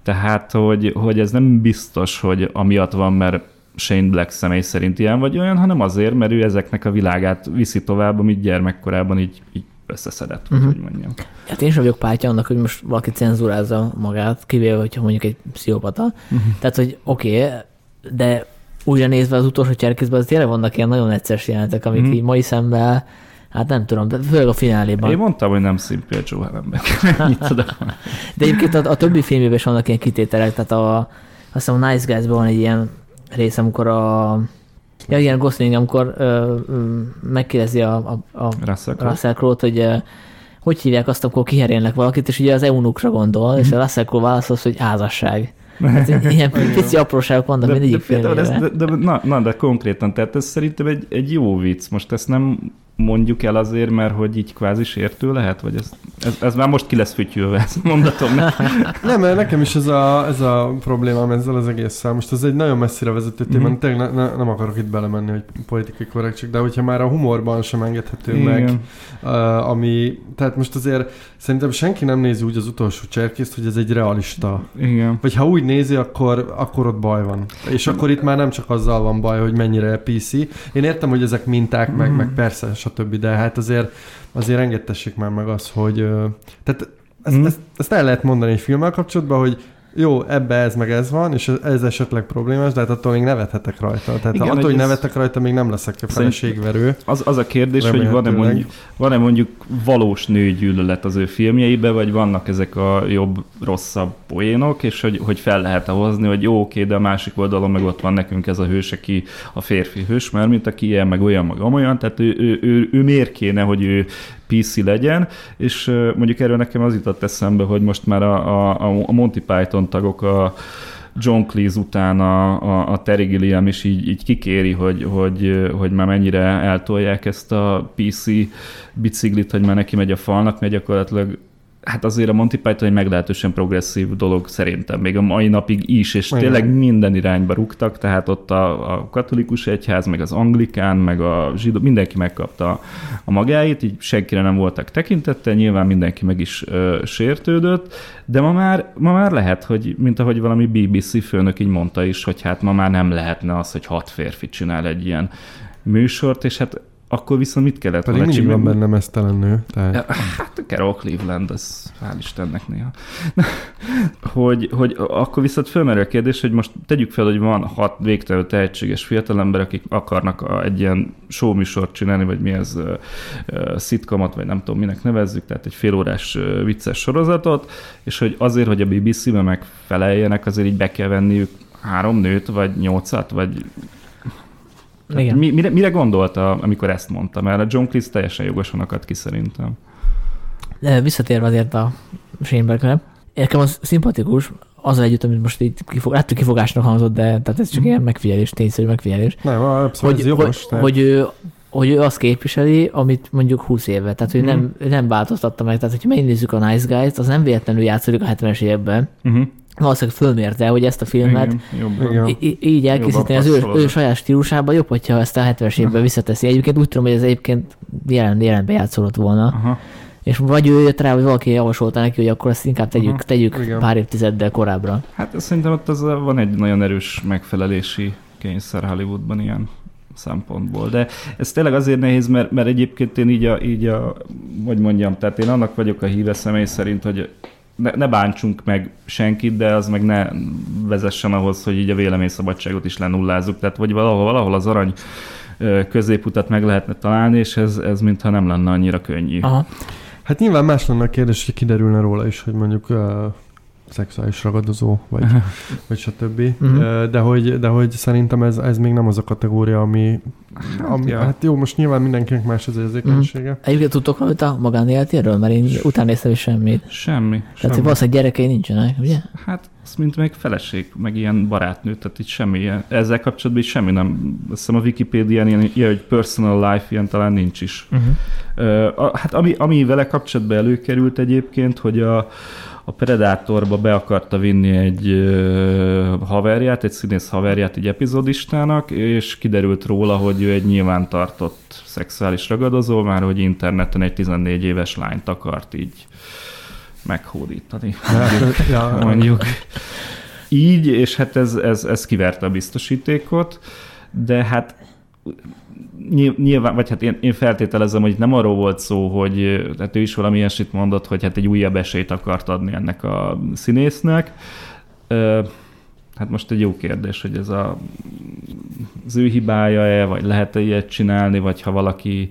C: Tehát, hogy, hogy ez nem biztos, hogy amiatt van, mert Shane Black személy szerint ilyen vagy olyan, hanem azért, mert ő ezeknek a világát viszi tovább, amit gyermekkorában így, így összeszedett, uh-huh. hogy mondjam.
A: Hát én sem vagyok pártja annak, hogy most valaki cenzúrázza magát, kivéve, hogyha mondjuk egy pszichopata. Uh-huh. Tehát, hogy oké, okay, de újra nézve az utolsó cserkészben, az tényleg vannak ilyen nagyon egyszerűs jelenetek, amik uh-huh. így mai szemben Hát nem tudom, de főleg a fináléban.
C: Én mondtam, hogy nem szimpél Joe Hallenbeck.
A: de egyébként a, a, többi filmében is vannak ilyen kitételek, tehát a, azt hiszem a Nice Guys-ban van egy ilyen rész, amikor a Ja, igen, Gosling, amikor ö, ö, megkérdezi a, a, a Russell Crowe-t, hogy ö, hogy hívják azt, amikor kiherélnek valakit, és ugye az eunukra gondol, és a Russell Crowe válaszol, hogy házasság. Hát, ilyen pici apróságok vannak de, mindegyik
C: de, de, de, de, de, na, na, de konkrétan, tehát ez szerintem egy, egy jó vicc. Most ezt nem mondjuk el azért, mert hogy így kvázi sértő lehet? Vagy ez, ez, ez már most ki lesz fütyülve, ezt mondatom. Ne?
B: nem, mert nekem is ez a, ez a problémám ezzel az egésszel. Most ez egy nagyon messzire vezető téma, mm-hmm. tényleg ne, ne, nem akarok itt belemenni, hogy politikai korrektség, de hogyha már a humorban sem engedhető Igen. meg, uh, ami, tehát most azért szerintem senki nem nézi úgy az utolsó cserkészt, hogy ez egy realista.
C: Igen.
B: Vagy ha úgy nézi, akkor, akkor ott baj van. És akkor itt már nem csak azzal van baj, hogy mennyire PC. Én értem, hogy ezek minták, meg, mm. meg persze, stb. De hát azért, azért engedtessék már meg az, hogy... Tehát ezt, mm. ezt, ezt el lehet mondani egy filmmel kapcsolatban, hogy jó, ebbe ez meg ez van, és ez esetleg problémás, de hát attól még nevethetek rajta. Tehát Igen, attól, hogy nevetek rajta, még nem leszek feleségverő.
C: Az, az a kérdés, hogy van-e mondjuk, van-e mondjuk valós nőgyűlölet az ő filmjeibe, vagy vannak ezek a jobb, rosszabb poénok, és hogy, hogy fel lehet-e hozni, hogy jó, oké, de a másik oldalon meg ott van nekünk ez a hős, aki a férfi hős, mert mint aki ilyen, meg olyan, meg olyan, tehát ő, ő, ő, ő miért kéne, hogy ő PC legyen, és mondjuk erről nekem az jutott eszembe, hogy most már a, a, a Monty Python tagok a John Cleese után a, a, a Terry Gilliam is így, így kikéri, hogy, hogy, hogy már mennyire eltolják ezt a PC biciklit, hogy már neki megy a falnak, mert gyakorlatilag hát azért a Monty Python egy meglehetősen progresszív dolog szerintem, még a mai napig is, és Igen. tényleg minden irányba rúgtak, tehát ott a, a katolikus egyház, meg az anglikán, meg a zsidó, mindenki megkapta a magáit, így senkire nem voltak tekintettel, nyilván mindenki meg is ö, sértődött, de ma már, ma már lehet, hogy mint ahogy valami BBC főnök így mondta is, hogy hát ma már nem lehetne az, hogy hat férfi csinál egy ilyen műsort, és hát akkor viszont mit kellett
B: Pedig mindig van benne mesztelen nő. Tehát...
C: Hát a Carol Cleveland, az hál' Istennek néha. hogy, hogy akkor viszont fölmerül a kérdés, hogy most tegyük fel, hogy van hat végtelenül tehetséges fiatalember, akik akarnak egy ilyen show műsort csinálni, vagy mi ez, uh, szitkomot, vagy nem tudom, minek nevezzük, tehát egy félórás uh, vicces sorozatot, és hogy azért, hogy a BBC-be megfeleljenek, azért így be kell venniük három nőt, vagy nyolcat, vagy igen. Mi, mire, mire gondolta, amikor ezt mondta? Mert a John Cleese teljesen jogosan akadt ki szerintem.
A: De visszatérve azért a Shane nekem az szimpatikus, az együtt, amit most így kifog, hát kifogásnak hangzott, de tehát ez csak mm. ilyen megfigyelés, tényszerű megfigyelés.
B: Nem, abszolút hogy, ez jogos.
A: Hogy, hogy, ő, hogy ő azt képviseli, amit mondjuk 20 éve, tehát hogy mm. nem, nem változtatta meg. Tehát, hogyha megnézzük a Nice Guys-t, az nem véletlenül játszódik a 70-es években, mm-hmm valószínűleg fölmérte, hogy ezt a filmet Igen, í- így elkészíteni az ő, ő saját stílusában jobb, hogyha ezt a 70-es évben visszateszi. Egyébként úgy tudom, hogy ez egyébként jelen, jelenbe játszolott volna. Aha. És vagy ő jött rá, vagy valaki javasolta neki, hogy akkor ezt inkább tegyük, Aha, tegyük pár évtizeddel korábbra.
C: Hát szerintem ott az van egy nagyon erős megfelelési kényszer Hollywoodban ilyen szempontból. De ez tényleg azért nehéz, mert, mert egyébként én így a, így a, hogy mondjam, tehát én annak vagyok a híve személy szerint, hogy ne, ne bántsunk meg senkit, de az meg ne vezessen ahhoz, hogy így a véleményszabadságot is lenullázzuk. Tehát vagy valahol, valahol az arany középutat meg lehetne találni, és ez, ez mintha nem lenne annyira könnyű. Aha.
B: Hát nyilván más lenne a kérdés, hogy kiderülne róla is, hogy mondjuk uh, szexuális ragadozó, vagy, vagy stb. Uh-huh. De, hogy, de hogy szerintem ez, ez még nem az a kategória, ami, hát, ami ja. hát jó, most nyilván mindenkinek más az érzékenysége. Uh-huh.
A: Egyébként tudtok valamit a magánéletéről? Mert én utána néztem is semmit.
C: Semmi.
A: Tehát, semmi. valószínűleg gyerekei nincsenek, ugye?
C: Hát, ez mint meg feleség, meg ilyen barátnő, tehát itt semmi ilyen, ezzel kapcsolatban is semmi nem, azt hiszem a Wikipédián ilyen, ilyen, hogy personal life ilyen talán nincs is. Uh-huh. Uh, hát ami, ami vele kapcsolatban előkerült egyébként, hogy a, a Predatorba be akarta vinni egy haverját, egy színész haverját egy epizodistának, és kiderült róla, hogy ő egy nyilvántartott szexuális ragadozó, már hogy interneten egy 14 éves lányt akart így meghódítani. Mondjuk. ja, mondjuk. Így, és hát ez, ez, ez kiverte a biztosítékot, de hát nyilván, vagy hát én, én feltételezem, hogy nem arról volt szó, hogy hát ő is valami ilyesmit mondott, hogy hát egy újabb esélyt akart adni ennek a színésznek. Hát most egy jó kérdés, hogy ez a, az ő hibája-e, vagy lehet-e ilyet csinálni, vagy ha valaki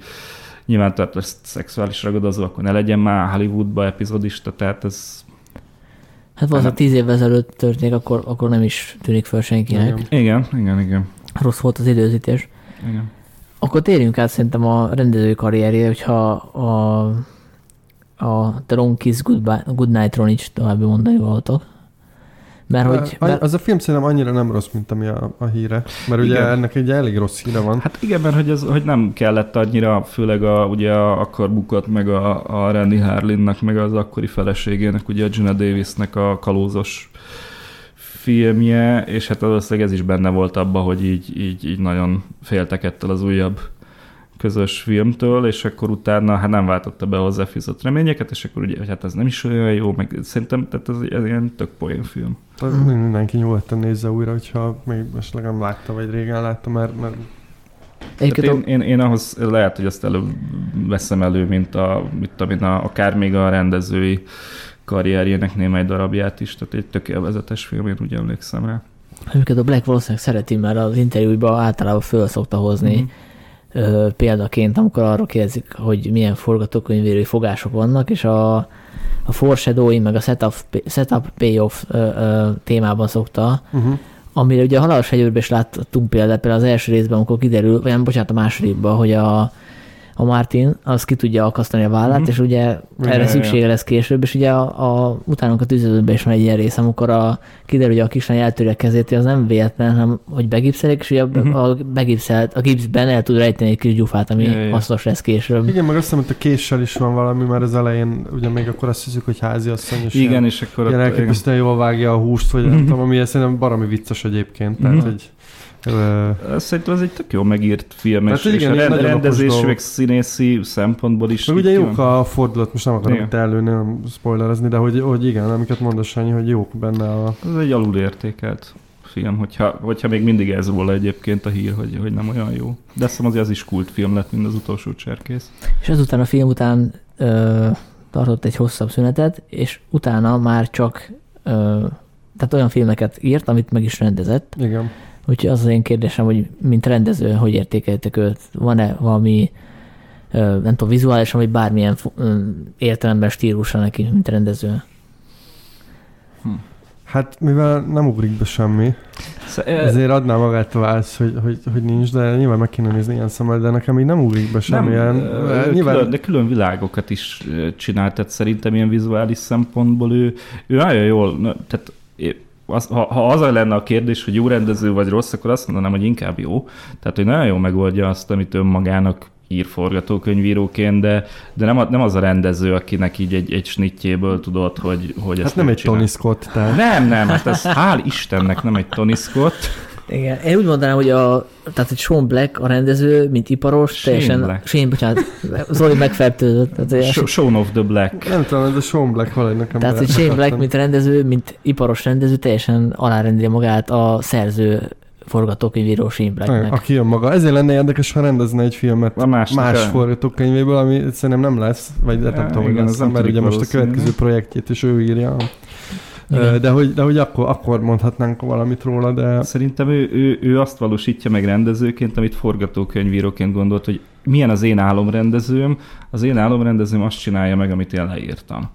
C: nyilván tart szexuális ragadozó, akkor ne legyen már Hollywoodba epizodista, tehát ez
A: Hát valószínűleg tíz évvel ezelőtt történik, akkor, akkor nem is tűnik fel senkinek.
C: Igen, igen, igen. igen.
A: Rossz volt az időzítés. Igen. Akkor térjünk át szerintem a rendezői karrierje, hogyha a, a The Long Kiss Good Night-ról is további mondani valatok.
B: Mert hogy, mert... Az a film szerintem annyira nem rossz, mint ami a, a híre. Mert ugye igen. ennek egy elég rossz híre van.
C: Hát igen, mert hogy, ez, hogy nem kellett annyira, főleg a, ugye akkor bukott meg a, a Randy Harlinnak, meg az akkori feleségének, ugye a Gina Davisnek a kalózos filmje, és hát valószínűleg ez is benne volt abban, hogy így, így, így nagyon féltek ettől az újabb közös filmtől, és akkor utána hát nem váltotta be hozzá fűzött reményeket, és akkor ugye, hogy hát ez nem is olyan jó, meg szerintem tehát ez, ez ilyen tök poén film.
B: Az mm. mindenki nyugodtan nézze újra, hogyha még most nem látta, vagy régen látta, mert, mert
C: én, én, én, ahhoz lehet, hogy azt előbb veszem elő, mint a, mint a, a akár még a rendezői karrierjének némely darabját is, tehát egy tök élvezetes film, én úgy emlékszem rá.
A: Amiket a Black valószínűleg szereti, mert az interjúban általában föl szokta hozni mm-hmm. ö, példaként, amikor arra kérdezik, hogy milyen forgatókönyvírói fogások vannak, és a, a foreshadowing, meg a setup, setup payoff ö, ö, témában szokta, uh-huh. amire ugye a halálos hegyőrben is láttunk például, például az első részben, amikor kiderül, vagy nem, bocsánat, a másodikban, hogy a, a Martin, az ki tudja akasztani a vállát,
B: Mhm.
A: és ugye
B: Igen,
A: erre
C: igen.
A: szüksége lesz később, és ugye a, a utánunk a tűződőben is van egy ilyen rész, amikor a, kiderül, hogy a kislány eltörje a kezét, az nem véletlen, hanem hogy begipszelik, és ugye a,
C: Mhm.
A: a begipszelt, a gipszben el tud rejteni egy kis gyufát, ami
C: ja.
A: hasznos lesz később.
B: Igen, meg azt hiszem, hogy a késsel is van valami, mert az elején ugye még akkor azt hiszük, hogy házi asszony, és
C: Igen,
B: ilyen,
C: és akkor
B: ilyen
C: igen.
B: elképesztően jól vágja a húst, vagy nem tudom, ami szerintem baromi vicces egyébként. Tehát,
C: Mhm.
B: hogy ö,
C: Szerintem ez egy tök jó megírt film,
B: Hát
C: és,
B: igen,
C: és rend, rendezés, meg színészi szempontból is.
B: meg ugye jók
C: van.
B: a fordulat, most nem akarom
C: Igen.
B: itt előni, nem spoilerezni, de hogy, hogy igen, amiket mondasz, Sanyi, hogy jók benne a...
C: Ez egy alulértékelt film, hogyha, hogyha még mindig ez róla egyébként a hír, hogy, hogy nem olyan jó. De azt hiszem azért az is kultfilm lett, mint az utolsó cserkész.
A: És ezután a film után ö, tartott egy hosszabb szünetet, és utána már csak ö, tehát olyan filmeket írt, amit meg is rendezett.
B: Igen.
A: Úgyhogy az az én kérdésem, hogy mint rendező, hogy értékeltek őt? Van-e valami, nem tudom, vizuálisan, vagy bármilyen értelemben stílusa neki, mint rendező?
B: Hát mivel nem ugrik be semmi, ezért adná magát a válasz, hogy, hogy, hogy nincs, de nyilván meg kéne nézni ilyen szemmel, de nekem így nem ugrik be
C: nem,
B: semmilyen.
C: ö,
B: nyilván
C: külön, de külön világokat is csinált, tehát szerintem ilyen vizuális szempontból ő, ő nagyon jól, tehát az, ha, ha az lenne a kérdés, hogy jó rendező vagy rossz, akkor azt mondanám, hogy inkább jó. Tehát, hogy nagyon jól megoldja azt, amit önmagának ír forgatókönyvíróként, de, de nem, a, nem az a rendező, akinek így egy, egy snitjéből tudod, hogy, hogy
B: hát
C: ezt
B: nem egy
C: megcsinál.
B: Tony Scott, tehát
C: Nem, nem, hát ez hál' Istennek nem egy Tony Scott.
A: Igen, én úgy mondanám, hogy a, tehát, hogy Sean Black a rendező, mint iparos,
C: Shane
A: teljesen,
C: Black.
A: Shane, bocsánat, Zoli megfertőzött. Tehát,
C: Sh- Shaun of the Black.
B: nem tudom, ez a Sean Black valahogy nekem
A: Tehát, hogy Shane Black, mint rendező, mint iparos rendező, teljesen alárendeli magát a szerző forgatókönyvíró Shane Blacknek.
B: Aki jön maga. Ezért lenne érdekes, ha rendezne egy filmet
C: A
B: más
C: a-
B: forgatókönyvéből, ami szerintem nem lesz, vagy hát nem
C: Ja,
B: tudom, hogy
C: igen,
B: lesz, mert ugye most a következő projektjét is ő írja.
A: Igen.
B: De hogy, de hogy akkor, akkor mondhatnánk valamit róla, de
C: Szerintem ő, ő, ő azt valósítja meg rendezőként, amit forgatókönyvíróként gondolt, hogy milyen az én álomrendezőm. Az én álomrendezőm azt csinálja meg, amit én leírtam.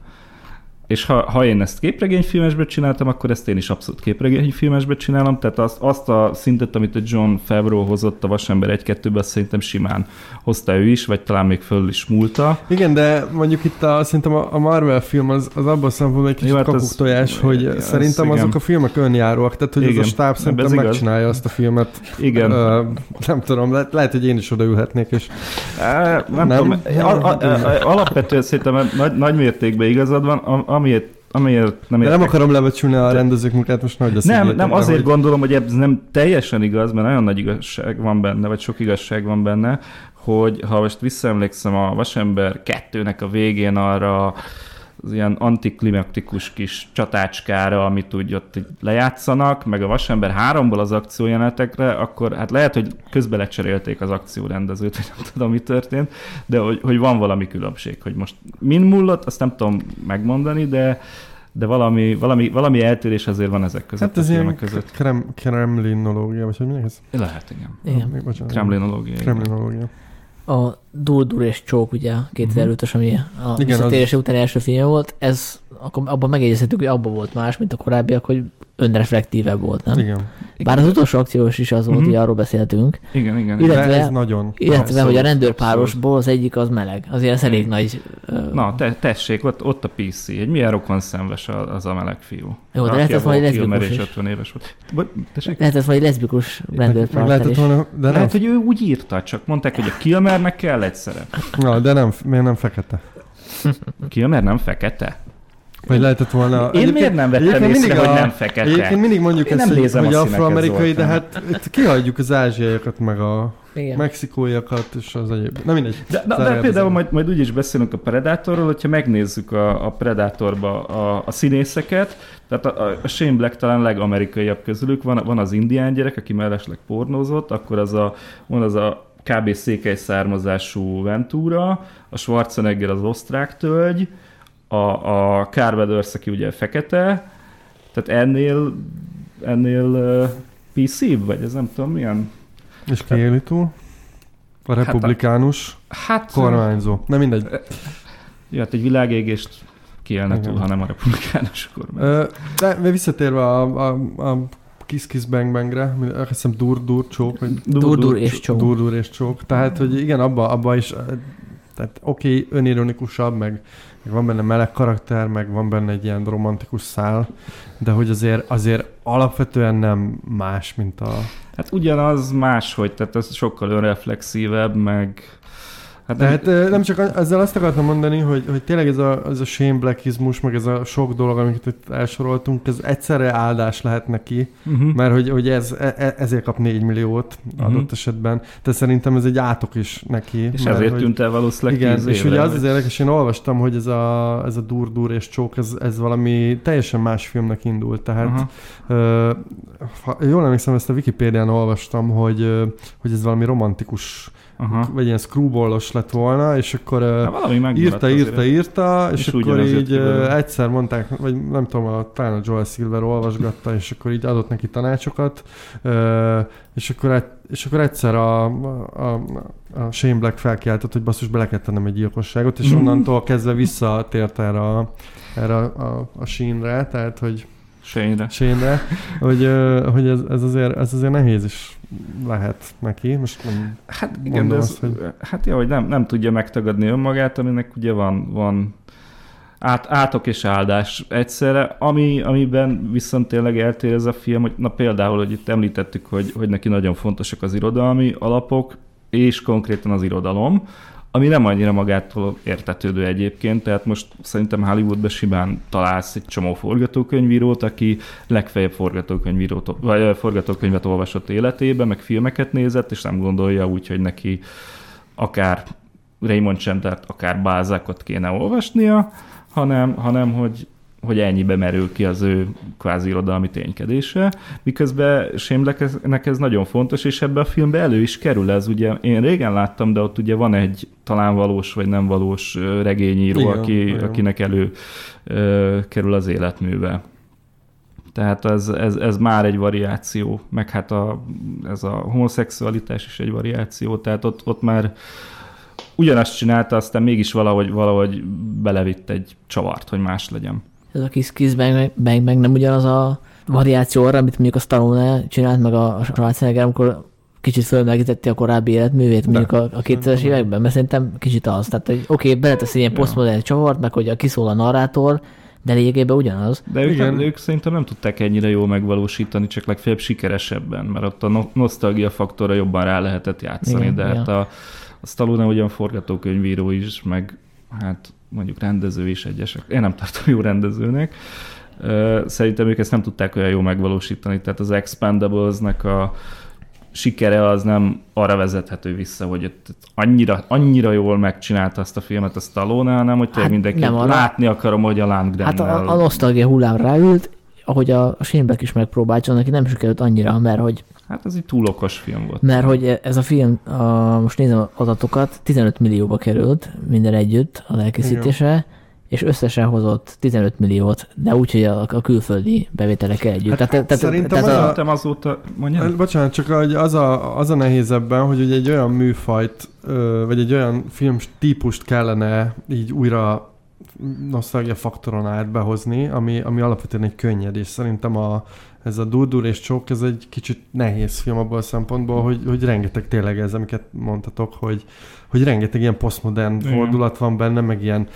C: És ha, ha én ezt képregényfilmesbe csináltam, akkor ezt én is abszolút képregényfilmesbe csinálom, tehát azt, azt a szintet, amit a John Favreau hozott a Vasember 1-2-ben, azt szerintem simán hozta ő is, vagy talán még föl is múlta.
B: igen, de mondjuk itt a, szerintem a a Marvel film az, az abban a szempontból egy kicsit
C: Jó, hát ez-
B: kakuktojás, hogy
C: ez
B: szerintem
C: igen.
B: azok a filmek önjáróak, tehát hogy ez a
C: Igen,
B: stáb szerintem megcsinálja azt a filmet.
C: Igen.
B: Ö, nem tudom, lehet, lehet, hogy én is odaülhetnék, és
C: Á, nem,
B: Nem?
C: nem tudom, a, a, a, alapvetően szerintem nagy, nagy mértékben igazad van, a- amiért, amiért nem
B: de nem
C: értek
B: akarom lebecsülni a rendezők munkát, most nagy lesz.
C: Nem, nem azért
B: hogy-
C: gondolom, hogy ez nem teljesen igaz, mert nagyon nagy igazság van benne, vagy sok igazság van benne, hogy ha most visszaemlékszem a Vasember 2-nek a végén arra az ilyen antiklimaktikus kis csatácskára, amit úgy ott lejátszanak, meg a Vasember 3-ból az akciójelenetekre, akkor hát lehet, hogy közbe lecserélték az akciórendezőt, hogy nem tudom, mi történt, de hogy, hogy van valami különbség, hogy most min múlott, azt nem tudom megmondani, de de valami, valami, valami eltérés azért van ezek között
B: Hát ez ilyen
C: között.
B: krem, kremlinológia, vagy hogy mi ez?
C: Lehet, igen.
A: Igen.
B: Még bocsánat.
C: Kremlinológia. igen.
A: A Dur-Dur és Csók, ugye, 2005-ös, ami a
B: Igen,
A: visszatérése után első filmje volt, ez akkor abban megegyezhetünk, hogy abban volt más, mint a korábbiak, hogy önreflektívebb volt, nem?
B: Igen.
A: Bár az utolsó akciós is az volt,
C: Mhm.
A: hogy arról beszéltünk,
C: Igen, igen.
A: Illetve-
C: igen.
B: De ez nagyon.
A: illetve,
C: Abszolút,
A: hogy a
C: abszolút.
A: rendőrpárosból az egyik az meleg. Azért ez elég nagy... ö,
C: Na, te, tessék, ott, ott a PC. Egy milyen rokon szenves a- az a meleg fiú.
A: Jó, de lehet, ez majd leszbikus
C: és
A: is.
C: 50 éves volt. Bo- tessék?
A: Lehet ez majd leszbikus
B: Meg
A: rendőrpárter
B: lehetett volna, de nem,
C: Lehet, hogy ő úgy írta, csak mondták, hogy a Kilmernek kell egy szerep.
B: na, de nem, miért nem fekete?
C: A Kilmer nem fekete?
B: Vagy lehetett volna...
C: Én miért nem vettem észre,
B: mindig
C: hogy
B: a-
C: nem fekete?
B: Egyébként mindig mondjuk
C: Én
B: ezt,
C: nem
B: hogy,
C: nézem
B: hogy afroamerikai, de hát itt kihagyjuk az ázsiaiakat, meg a
A: Igen.
B: mexikóiakat, és az egyéb. Na mindegy.
C: De, de, de például majd, majd úgy is beszélünk a Predatorról, hogyha megnézzük a, a Predatorba a, a színészeket, tehát a, a- a Shane Black talán legamerikaiabb közülük, van, van az indián gyerek, aki mellesleg pornózott, akkor az a, van az a kb. székely származású Ventura, a Schwarzenegger az osztrák tölgy, a, a Carvedors, aki ugye fekete, tehát ennél, ennél uh, PC-b, vagy ez nem tudom milyen.
B: És ki éli túl? A republikánus
C: Hát,
B: kormányzó. Nem mindegy.
C: Ja, hát egy világégést kiélne
B: Igen.
C: túl, ha nem a republikánus kormány.
B: Ö, De visszatérve a, a, a Kiss Kiss Bang Bangre, azt hiszem Dur Dur Csók, vagy
A: Dur Dur és Csók.
B: Dur Dur és Csók. Tehát, hogy igen, abba, abba is, tehát oké, okay, önironikusabb, meg, meg van benne meleg karakter, meg van benne egy ilyen romantikus szál, de hogy azért, azért alapvetően nem más, mint a...
C: Hát ugyanaz máshogy, tehát ez sokkal önreflexívebb, meg
B: Hát Tehát nem, nem csak ezzel azt akartam mondani, hogy, hogy tényleg ez a, ez a Shane Blackizmus, meg ez a sok dolog, amiket itt elsoroltunk, ez egyszerre áldás lehet neki, uh-huh. mert hogy, hogy ez, e, e, ezért kap 4 milliót uh-huh. adott esetben. De szerintem ez egy átok is neki.
C: És
B: mert,
C: ezért hogy, tűnt el valószínűleg
B: Igen, és ugye az az érdekes, én olvastam, hogy ez a, ez a dur-dur és csók, ez, ez valami teljesen más filmnek indult. Tehát uh-huh. ha jól emlékszem, ezt a Wikipédián olvastam, hogy, hogy ez valami romantikus Aha. vagy ilyen screwballos lett volna, és akkor Há, valami írta, írta, írta, és, és akkor így egyszer mondták, vagy nem tudom, a, talán a Joel Silver olvasgatta, és akkor így adott neki tanácsokat, és akkor, és akkor egyszer a, a, a Shane Black felkiáltott, hogy basszus, bele kell tennem egy gyilkosságot, és mm. onnantól kezdve visszatért erre a, erre a, a, a sínre, tehát hogy
C: Shane-re.
B: Shane-re, hogy, hogy ez, ez, azért, ez azért nehéz is lehet neki. Most nem
C: hát igen, de ez, azt, hogy... hát jó, hogy nem, nem tudja megtagadni önmagát, aminek ugye van, van át, átok és áldás egyszerre, ami, amiben viszont tényleg eltér ez a film, hogy na például, hogy itt említettük, hogy, hogy neki nagyon fontosak az irodalmi alapok, és konkrétan az irodalom, ami nem annyira magától értetődő egyébként, tehát most szerintem Hollywoodban simán találsz egy csomó forgatókönyvírót, aki legfeljebb forgatókönyvírót, vagy forgatókönyvet olvasott életében, meg filmeket nézett, és nem gondolja úgy, hogy neki akár Raymond Chandlert, akár Bázákot kéne olvasnia, hanem, hanem hogy hogy ennyibe merül ki az ő kvázi irodalmi ténykedése, miközben Sémleknek ez nagyon fontos, és ebbe a filmbe elő is kerül ez, ugye én régen láttam, de ott ugye van egy talán valós vagy nem valós regényíró, igen, aki, igen. akinek elő ö, kerül az életműve. Tehát ez, ez, ez már egy variáció, meg hát a, ez a homoszexualitás is egy variáció, tehát ott, ott már ugyanazt csinálta, aztán mégis valahogy, valahogy belevitt egy csavart, hogy más legyen
A: ez a kis kis bang, bang, bang nem ugyanaz a variáció arra, amit mondjuk a Stallone csinált, meg a Schwarzenegger, amikor kicsit fölmelegítette a korábbi életművét, mondjuk a, a 2000-es években, mert szerintem kicsit az. Tehát, hogy oké, okay, beletesz egy ilyen posztmodern csavart, meg hogy a kiszól a narrátor, de lényegében ugyanaz.
C: De ők, Igen. ők szerintem nem tudták ennyire jól megvalósítani, csak legfeljebb sikeresebben, mert ott a nosztalgia faktorra jobban rá lehetett játszani, Igen, de ja. hát a, a Stallone ugyan forgatókönyvíró is, meg hát mondjuk rendező is egyesek. Én nem tartom jó rendezőnek. Szerintem ők ezt nem tudták olyan jól megvalósítani, tehát az Expandables-nek a sikere az nem arra vezethető vissza, hogy annyira, annyira jól megcsinálta azt a filmet a Stallone, hanem hogy hát mindenki látni akarom, hogy a Landgren
A: Hát a, a nosztalgia hullám ráült, ahogy a Shane is megpróbált, neki nem sikerült annyira, mert hogy
C: Hát ez egy túl okos film volt.
A: Mert hogy ez a film, a, most nézem az adatokat, 15 millióba került minden együtt a elkészítése, Igen. és összesen hozott 15 milliót, de úgy, hogy a, a külföldi bevételek együtt. Hát,
B: tehát, tehát, szerintem, tehát az, a, azóta, mondjam? Bocsánat, csak az a, az a nehéz ebben, hogy ugye egy olyan műfajt, vagy egy olyan film típust kellene így újra nosztalgia faktoron át behozni, ami, ami alapvetően egy könnyed, és szerintem a, ez a Durdur és Csók, ez egy kicsit nehéz film abból a szempontból, hogy, hogy rengeteg tényleg ez, amiket mondtatok, hogy, hogy rengeteg ilyen posztmodern fordulat van benne, meg ilyen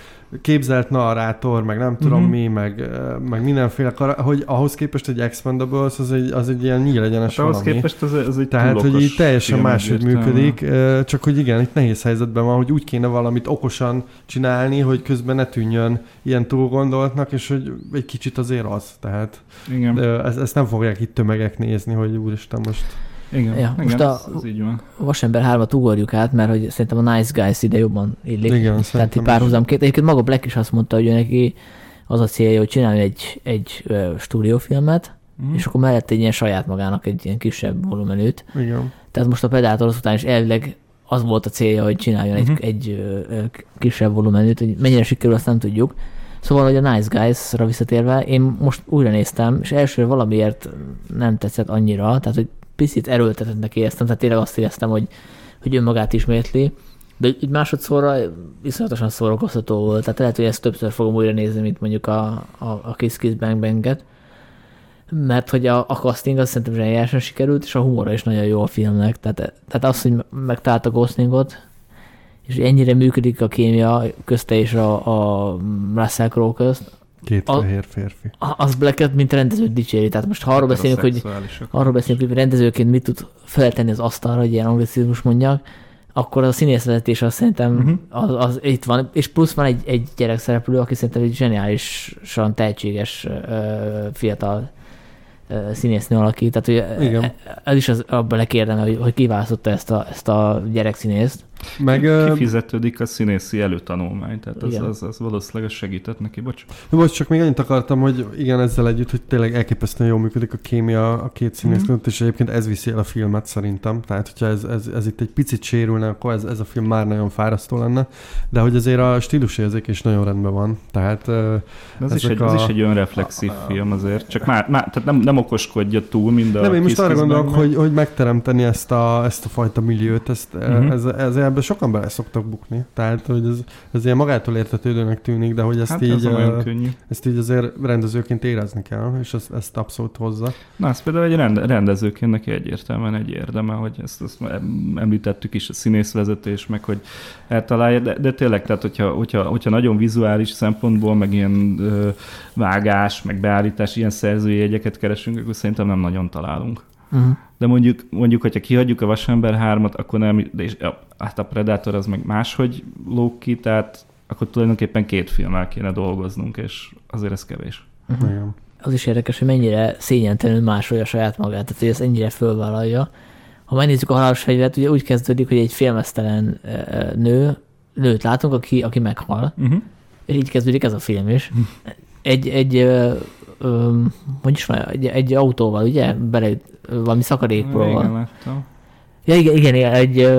B: képzelt narrátor, meg nem tudom uh-huh. mi, meg, meg mindenféle, hogy ahhoz képest egy Expendables az egy, az egy ilyen nyílegyenes hát
C: ahhoz képest az, az egy
B: Tehát, hogy így teljesen máshogy működik, csak hogy igen, itt nehéz helyzetben van, hogy úgy kéne valamit okosan csinálni, hogy közben ne tűnjön ilyen túlgondoltnak, és hogy egy kicsit azért az. Tehát igen. Ezt, ezt nem fogják itt tömegek nézni, hogy úristen most...
C: Igen, ja, igen most a ez, így van.
A: Vasember 3-at ugorjuk át, mert hogy szerintem a Nice Guys ide jobban illik. Igen, Tehát egy párhuzamként. Egyébként maga Black is azt mondta, hogy neki az a célja, hogy csinálni egy, egy stúdiófilmet, mm. és akkor mellett egy ilyen saját magának egy ilyen kisebb volumenűt.
B: Igen.
A: Tehát most a Predator után is elvileg az volt a célja, hogy csináljon uh-huh. egy, egy uh, kisebb volumenűt, hogy mennyire sikerül, azt nem tudjuk. Szóval, hogy a Nice Guys-ra visszatérve, én most újra néztem, és első valamiért nem tetszett annyira, tehát hogy picit erőltetettnek éreztem, tehát tényleg azt éreztem, hogy, hogy önmagát ismétli, de így másodszorra iszonyatosan szórakoztató volt, tehát lehet, hogy ezt többször fogom újra nézni, mint mondjuk a, a, a Kiss Kiss Bang Banget. mert hogy a, a casting az szerintem zseniálisan sikerült, és a humora is nagyon jó a filmnek. Tehát, tehát az, hogy a Goslingot, és ennyire működik a kémia közte és a, a Russell Crowe közt,
B: Két
A: A-
B: fehér férfi.
A: az Blacket, mint rendezőt dicséri. Tehát most ha arról beszélünk, hogy arról beszélünk, hogy rendezőként mit tud feltenni az asztalra, hogy ilyen anglicizmus mondjak, akkor a színészvezetés az szerintem uh-huh. az, az, itt van, és plusz van egy, egy gyerekszereplő, aki szerintem egy zseniálisan tehetséges ö, fiatal ö, színésznő alakít, tehát hogy
B: Igen.
A: ez is az, abban lekérdem, hogy, hogy kiválasztotta ezt a, ezt a gyerekszínészt.
B: Meg,
C: Kifizetődik a színészi előtanulmány, tehát az, az, az valószínűleg segített neki, bocs.
B: Most csak még annyit akartam, hogy igen, ezzel együtt, hogy tényleg elképesztően jól működik a kémia a két színész
C: Mhm.
B: között, és egyébként ez viszi el a filmet szerintem. Tehát, hogyha ez, ez, ez itt egy picit sérülne, akkor ez, ez a film már nagyon fárasztó lenne. De hogy azért a stílusérzék is nagyon rendben van. Tehát
C: De az, is egy,
B: a-
C: is egy önreflexív film azért, csak már, már tehát nem, nem okoskodja túl, mind a
B: nem, én most arra gondolok, hogy, hogy megteremteni ezt a, ezt a fajta milliót, ezt,
C: Mhm.
B: uh-huh. ez, ez, ebben sokan bele szoktak bukni. Tehát, hogy ez, ez ilyen magától értetődőnek tűnik, de hogy ezt,
C: Hát
B: így,
C: ez könnyű.
B: ezt így azért rendezőként érezni kell, és ezt, ezt abszolút hozza.
C: Na, ez például egy rende, rendezőként neki egyértelműen egy érdeme, hogy ezt, ezt em- említettük is, a színészvezetés, meg hogy eltalálja, de, de tényleg, tehát hogyha, hogyha, hogyha nagyon vizuális szempontból, meg ilyen ö, vágás, meg beállítás, ilyen szerzői jegyeket keresünk, akkor szerintem nem nagyon találunk.
A: Uh-huh.
C: De mondjuk, mondjuk hogyha kihagyjuk a Vasember 3-at, akkor nem, de és, ja, hát a Predator az meg máshogy lóg ki, tehát akkor tulajdonképpen két filmmel kéne dolgoznunk, és azért ez kevés.
A: Uh-huh.
B: Igen.
A: Az is érdekes, hogy mennyire szégyentelenül másolja saját magát, tehát hogy ezt ennyire fölvállalja. Ha megnézzük a halálos fegyvert, ugye úgy kezdődik, hogy egy félmeztelen nő, nőt látunk, aki, aki meghal,
C: Uh-huh.
A: és így kezdődik ez a film is. Egy, egy ö, ö, hogy is van, egy, egy autóval, ugye, bele valami szakadékból.
C: Igen, láttam.
A: Ja, igen, igen, igen, egy,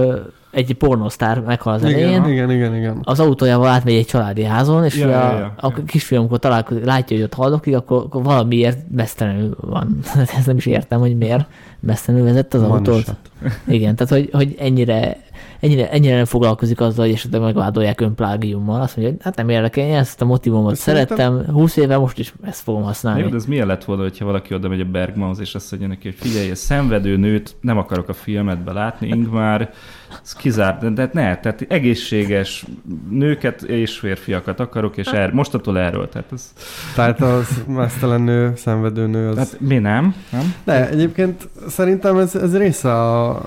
A: egy pornosztár meghal az elején.
B: Igen, igen, igen, igen.
A: az autójával átmegy egy családi házon, és
C: Ja,
A: ja,
C: ja,
A: a,
C: ja,
A: a kisfiam, amikor találkozik, látja, hogy ott haldoklik, akkor, akkor valamiért mesztelenül van. Ezt nem is értem, hogy miért mesztelenül vezette az
B: Van
A: autót.
B: hát.
A: Igen, tehát hogy, hogy ennyire, ennyire, ennyire nem foglalkozik azzal, hogy esetleg megvádolják önplágiummal. Azt mondja, hogy hát nem érdekel, én ezt a motivumot
B: Szerintem-
A: szerettem, 20 éve most is ezt fogom használni.
C: Jó, de ez milyen lett volna, hogyha valaki oda megy a Bergmanhoz, és azt mondja neki, hogy figyelj, a szenvedő nőt nem akarok a filmedbe látni, Ingmár, ez kizárt, de, de ne, tehát egészséges nőket és férfiakat akarok, és er, mostantól erről, tehát ez,
B: Tehát a mesztelen nő, szenvedő nő az...
C: hát mi nem, nem?
B: De egyébként szerintem ez, ez része a,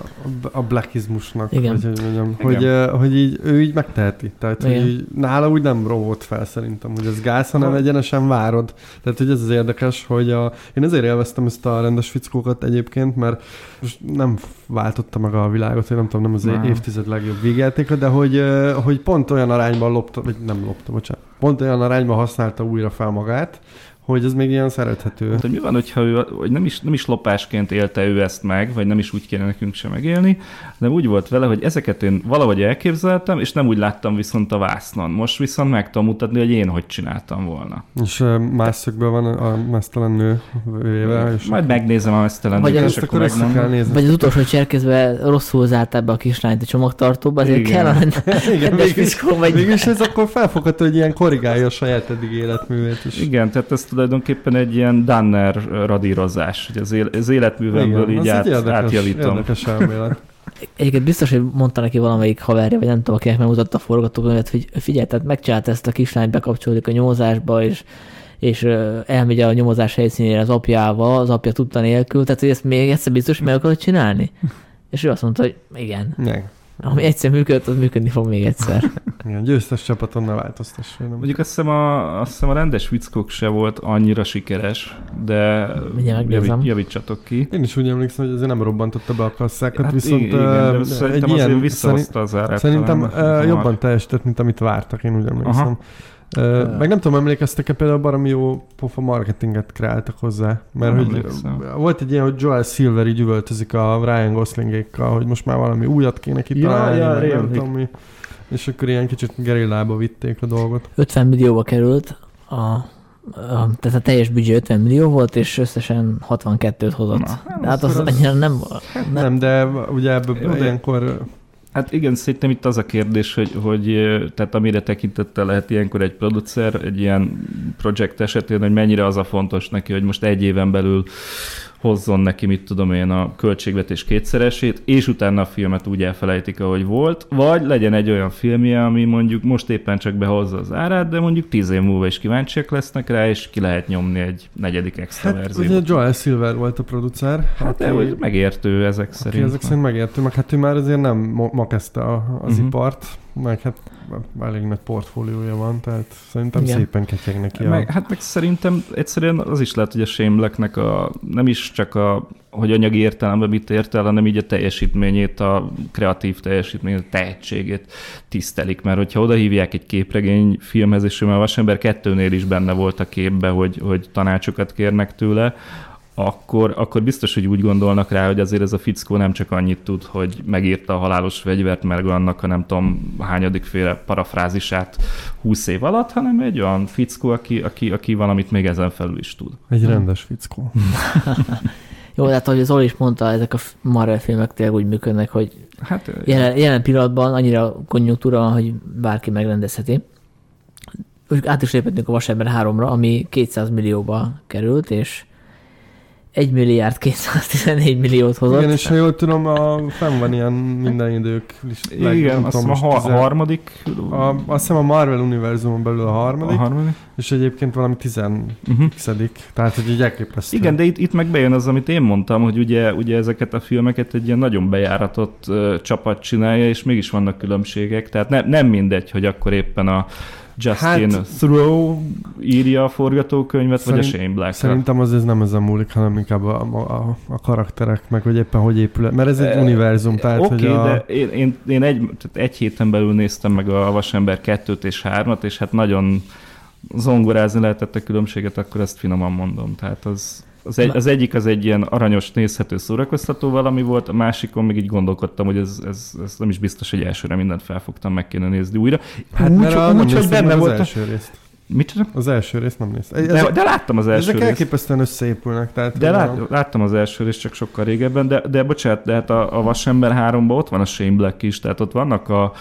B: a blackizmusnak,
A: Igen.
B: Vagy, hogy, mondjam,
C: Igen.
B: hogy, hogy így, ő így megteheti. Tehát, hogy
A: Igen.
B: így, nála úgy nem rovott fel szerintem, hogy ez gáz, hanem
C: Ha-
B: egyenesen várod. Tehát, hogy ez az érdekes, hogy a, én ezért élveztem ezt a rendes fickókat egyébként, mert most nem váltotta meg a világot, hogy nem tudom, nem az
C: Nem.
B: évtized legjobb végjátéka, de hogy, hogy pont olyan arányban lopta, vagy nem lopta, bocsánat, pont olyan arányban használta újra fel magát, hogy ez még ilyen szerethető.
C: Hát, hogy mi van, hogyha ő, hogy nem is, nem is lopásként élte ő ezt meg, vagy nem is úgy kéne nekünk sem megélni, de úgy volt vele, hogy ezeket én valahogy elképzeltem, és nem úgy láttam viszont a vásznon. Most viszont meg tudom mutatni, hogy én hogy csináltam volna.
B: És más szögben van a mesztelen nő véve, és
C: Majd megnézem a mesztelen
A: Vagy
C: nőt, és
B: ezt
C: akkor
B: akkor össze kell nézni.
A: Vagy az utolsó cserkézve rosszul zártál be a kislányt a csomagtartóba, ezért
C: Igen.
A: kell a
B: Igen, mégis,
A: fickó, vagy
B: mégis ez akkor felfogható, hogy ilyen korrigálja a saját eddig életművét is.
C: Igen, tehát ez tulajdonképpen egy ilyen Danner radírozás, hogy az, él, az életművemből
B: Igen,
C: így át,
B: érdekes,
C: átjavítom.
B: érdekes elmélet.
A: Egyébként biztos, hogy mondta neki valamelyik haverja, vagy nem tudom, akinek megmutatta a forgatókönyvet, hogy figyelj, tehát megcsinálta ezt a kislányt, bekapcsolódik a nyomozásba, és, és elmegy a nyomozás helyszínére az apjával, az apja tudta nélkül, tehát hogy ezt még egyszer biztos, hogy meg akarod csinálni? És ő azt mondta, hogy igen.
B: Igen.
A: Ami egyszer működött, az működni fog még egyszer.
B: Igen, győztes csapaton ne változtass. Nem.
C: Mondjuk azt hiszem, a, azt hiszem a rendes vickok se volt annyira sikeres, de javít, javítsatok ki.
B: Én is úgy emlékszem, hogy azért nem robbantotta be a kasszákat,
C: Hát
B: viszont
C: igen, de szerintem azért visszahozta az árát.
B: Szerintem
C: talán, hamar.
B: jobban teljesített, mint amit vártak, én úgy emlékszem.
C: Aha.
B: Uh, meg nem tudom, emlékeztek-e például baromi jó pofa marketinget kreáltak hozzá, mert
C: Nem
B: hogy
C: emlékszem.
B: volt egy ilyen, hogy Joel Silver így üvöltözik a Ryan Goslingékkal, hogy most már valami újat kéne kitalálni,
C: Ja, ja,
B: meg nem tudom mi. És akkor ilyen kicsit gerillába vitték a dolgot.
A: 50 millióba került, a, a, tehát a teljes büdzsé 50 millió volt, és összesen 62-t hozott.
C: Na,
A: De hát az
B: akkor az-
A: annyira nem,
B: Nem, de ugye ebből ilyenkor
C: Hát igen, szerintem itt az a kérdés, hogy, hogy tehát amire tekintettel lehet ilyenkor egy producer, egy ilyen projekt esetén, hogy mennyire az a fontos neki, hogy most egy éven belül hozzon neki, mit tudom én, a költségvetés kétszeresét, és utána a filmet úgy elfelejtik, ahogy volt, vagy legyen egy olyan filmje, ami mondjuk most éppen csak behozza az árát, de mondjuk tíz év múlva is kíváncsiak lesznek rá, és ki lehet nyomni egy negyedik extra
B: Hát
C: verziót.
B: ugye Joel Silver volt a producer.
C: Hát de hogy megértő ezek
B: Aki
C: szerint.
B: ezek szerint megértő, meg hát ő már azért nem ma, kezdte az uh-huh. ipart, meg hát elég nagy portfóliója van, tehát szerintem
A: Igen.
B: Szépen ketyeg neki
C: Meg,
B: a...
C: hát meg szerintem egyszerűen az is lehet, hogy a Blacknek a, nem is csak a, hogy anyagi értelemben mit ért el, hanem így a teljesítményét, a kreatív teljesítményét, a tehetségét tisztelik, mert hogyha oda hívják egy képregény filmhez, és már a Vasember kettőnél is benne volt a képbe, hogy, hogy tanácsokat kérnek tőle, akkor, akkor biztos, hogy úgy gondolnak rá, hogy azért ez a fickó nem csak annyit tud, hogy megírta a halálos fegyvert, meg annak a nem tudom hányadik féle parafrázisát 20 év alatt, hanem egy olyan fickó, aki, aki, aki valamit még ezen felül is tud.
B: Egy rendes fickó.
A: Jó, de hát ahogy Zoli is mondta, ezek a Marvel filmek tényleg úgy működnek, hogy
C: Hát
A: jelen, jelen pillanatban annyira konjunktúra van, hogy bárki megrendezheti. Úgy át is léphetünk a Vasember 3-ra, ami 200 millióba került, és 1 milliárd 214 milliót hozott.
B: Igen, és ha jól tudom, a, fenn van ilyen minden idők list,
C: igen, azt hiszem a ha-
B: tizen-
C: harmadik,
B: a, azt hiszem a Marvel univerzumon belül a harmadik,
C: a harmadik.
B: és egyébként valami tizen
C: Uh-huh.
B: x-edik, tehát hogy egy elképesztő.
C: Igen, de itt, itt meg bejön az, amit én mondtam, hogy ugye, ugye ezeket a filmeket egy ilyen nagyon bejáratott uh, csapat csinálja, és mégis vannak különbségek. Tehát ne, nem mindegy, hogy akkor éppen a Justin
B: Hát-
C: Thoreau írja a forgatókönyvet,
B: Szerint-
C: vagy a Shane Black.
B: Szerintem az ez nem ezen múlik, hanem inkább a, a, a karakterek, meg hogy éppen hogy épül. Mert ez egy
C: Eh,
B: univerzum, tehát hogy
C: okay,
B: a...
C: de én, én, én egy, tehát egy héten belül néztem meg a Vasember 2-t és 3-at, és hát nagyon zongorázni lehetett a különbséget, akkor ezt finoman mondom. Tehát az, az, egy, az egyik az egy ilyen aranyos, nézhető, szórakoztató valami volt, a másikon még így gondolkodtam, hogy ez, ez, ez nem is biztos, hogy elsőre mindent felfogtam, meg kéne nézni újra.
B: Hát
C: úgy,
B: mert a,
C: úgy, hogy benne
B: az
C: volt. A...
B: első részt.
C: Mit csak?
B: Az első részt nem néztem.
C: De, de láttam az első
B: ezek
C: részt.
B: elképesztően összeépülnek. Tehát,
C: De lát, láttam az első részt csak sokkal régebben, de, de bocsánat, de hát a, a Vasember 3-ban ott van a Shane Black is, tehát ott vannak a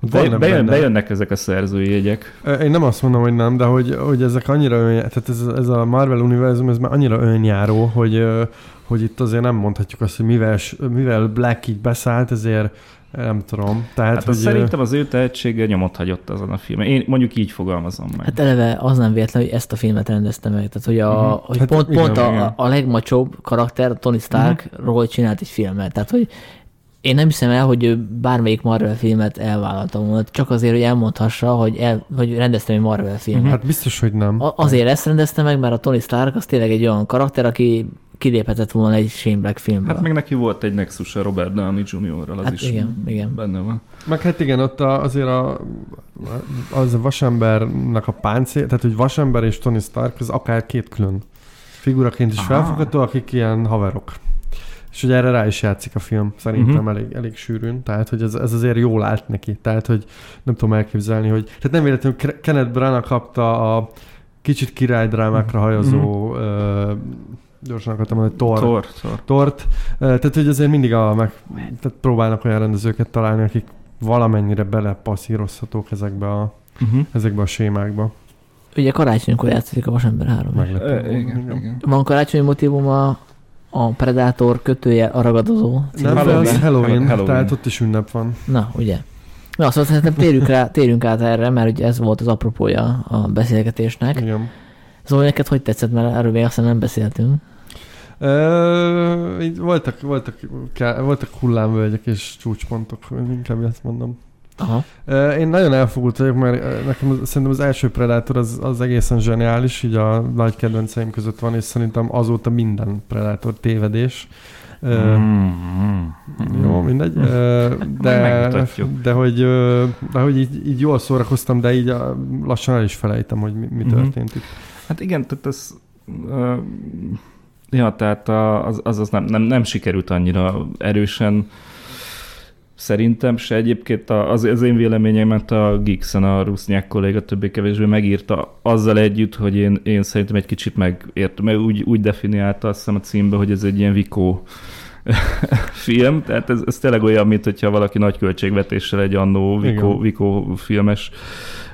C: be, bejön,
B: benne.
C: bejönnek ezek a szerzői jegyek.
B: Én nem azt mondom, hogy nem, de hogy, hogy ezek annyira olyan, tehát ez, ez a Marvel univerzum, ez már annyira önjáró, hogy, hogy itt azért nem mondhatjuk azt, hogy mivel, mivel Black így beszállt, ezért nem tudom. Tehát,
C: Hát
B: hogy,
C: szerintem az ő tehetsége nyomot hagyott azon a filmen. Én mondjuk így fogalmazom meg.
A: Hát eleve az nem véletlen, hogy ezt a filmet rendezte meg. Tehát, hogy, a, uh-huh. hogy
B: Hát
A: pont,
B: igen,
A: pont a,
C: igen.
A: a legmacsóbb karakter, Tony Starkról csinált egy filmet. Tehát, hogy én nem hiszem el, hogy ő bármelyik Marvel filmet elvállalta volna, csak azért, hogy elmondhassa, hogy, el, hogy rendeztem egy Marvel filmet.
B: hát biztos, hogy nem.
A: A- Azért ezt rendezte meg, mert a Tony Stark az tényleg egy olyan karakter, aki kiléphetett volna egy Shane Black filmből.
C: Hát meg neki volt egy nexus a Robert Downey Jr.-ral, az
A: Hát
C: is
A: igen, igen.
C: benne van.
B: Meg hát igen, ott a, azért a, az a vasembernek a páncél, tehát hogy vasember és Tony Stark az akár két külön figuraként is
C: Aha.
B: felfogható, akik ilyen haverok. És ugye erre rá is játszik a film, szerintem
C: Mhm.
B: uh-huh. elég, elég sűrűn, tehát hogy ez, ez azért jól állt neki, tehát hogy nem tudom elképzelni, hogy tehát nem véletlenül Ke- Kenneth Branagh kapta a kicsit királydrámákra hajazó, uh-huh. uh, gyorsan akartam mondani, Thor,
C: Thor, Thor.
B: tort. Ö, Tehát, hogy azért mindig a, meg, tehát próbálnak olyan rendezőket találni, akik valamennyire belepasszírozhatók ezekbe a,
C: Uh-huh.
B: ezekbe a sémákba.
A: Ugye karácsonykor játszik a Vasember 3
B: Meglepő.
C: igen, igen.
A: Van karácsonyi motivum a, a Predator kötője a ragadozó
B: Nem, de
C: Halloween.
B: az Halloween,
C: Halloween.
B: tehát ott is ünnep van.
A: Na, ugye. Na, szóval szerintem térjünk, rá, térjünk át erre, mert ugye ez volt az apropója a beszélgetésnek.
B: Igen.
A: Szóval neked hogy tetszett, mert erről még aztán nem beszéltünk.
B: Ö, így voltak, voltak, voltak hullámvölgyek és csúcspontok, inkább ezt mondom.
A: Aha.
B: Én nagyon elfogult vagyok, mert nekem szerintem az első Predator az, az egészen zseniális, így a nagy kedvenceim között van, és szerintem azóta minden Predator tévedés. Ö,
C: Mm-hmm.
B: Jó, mindegy. De, de hogy, de hogy így, így jól szórakoztam, de így lassan el is felejtem, hogy mi, mi
C: Mhm.
B: történt itt.
C: Hát igen, tehát ez... Ja, tehát az, az, az nem, nem, nem sikerült annyira erősen szerintem se. Egyébként az, az én véleményemet a Geeksen, a Rusznyák kolléga többé-kevésbé megírta azzal együtt, hogy én, én szerintem egy kicsit megértem, mert úgy, úgy definiálta azt hiszem a címbe, hogy ez egy ilyen vikó film, tehát ez, ez tényleg olyan, mint hogyha valaki nagy költségvetéssel egy annó Vico, Vico filmes,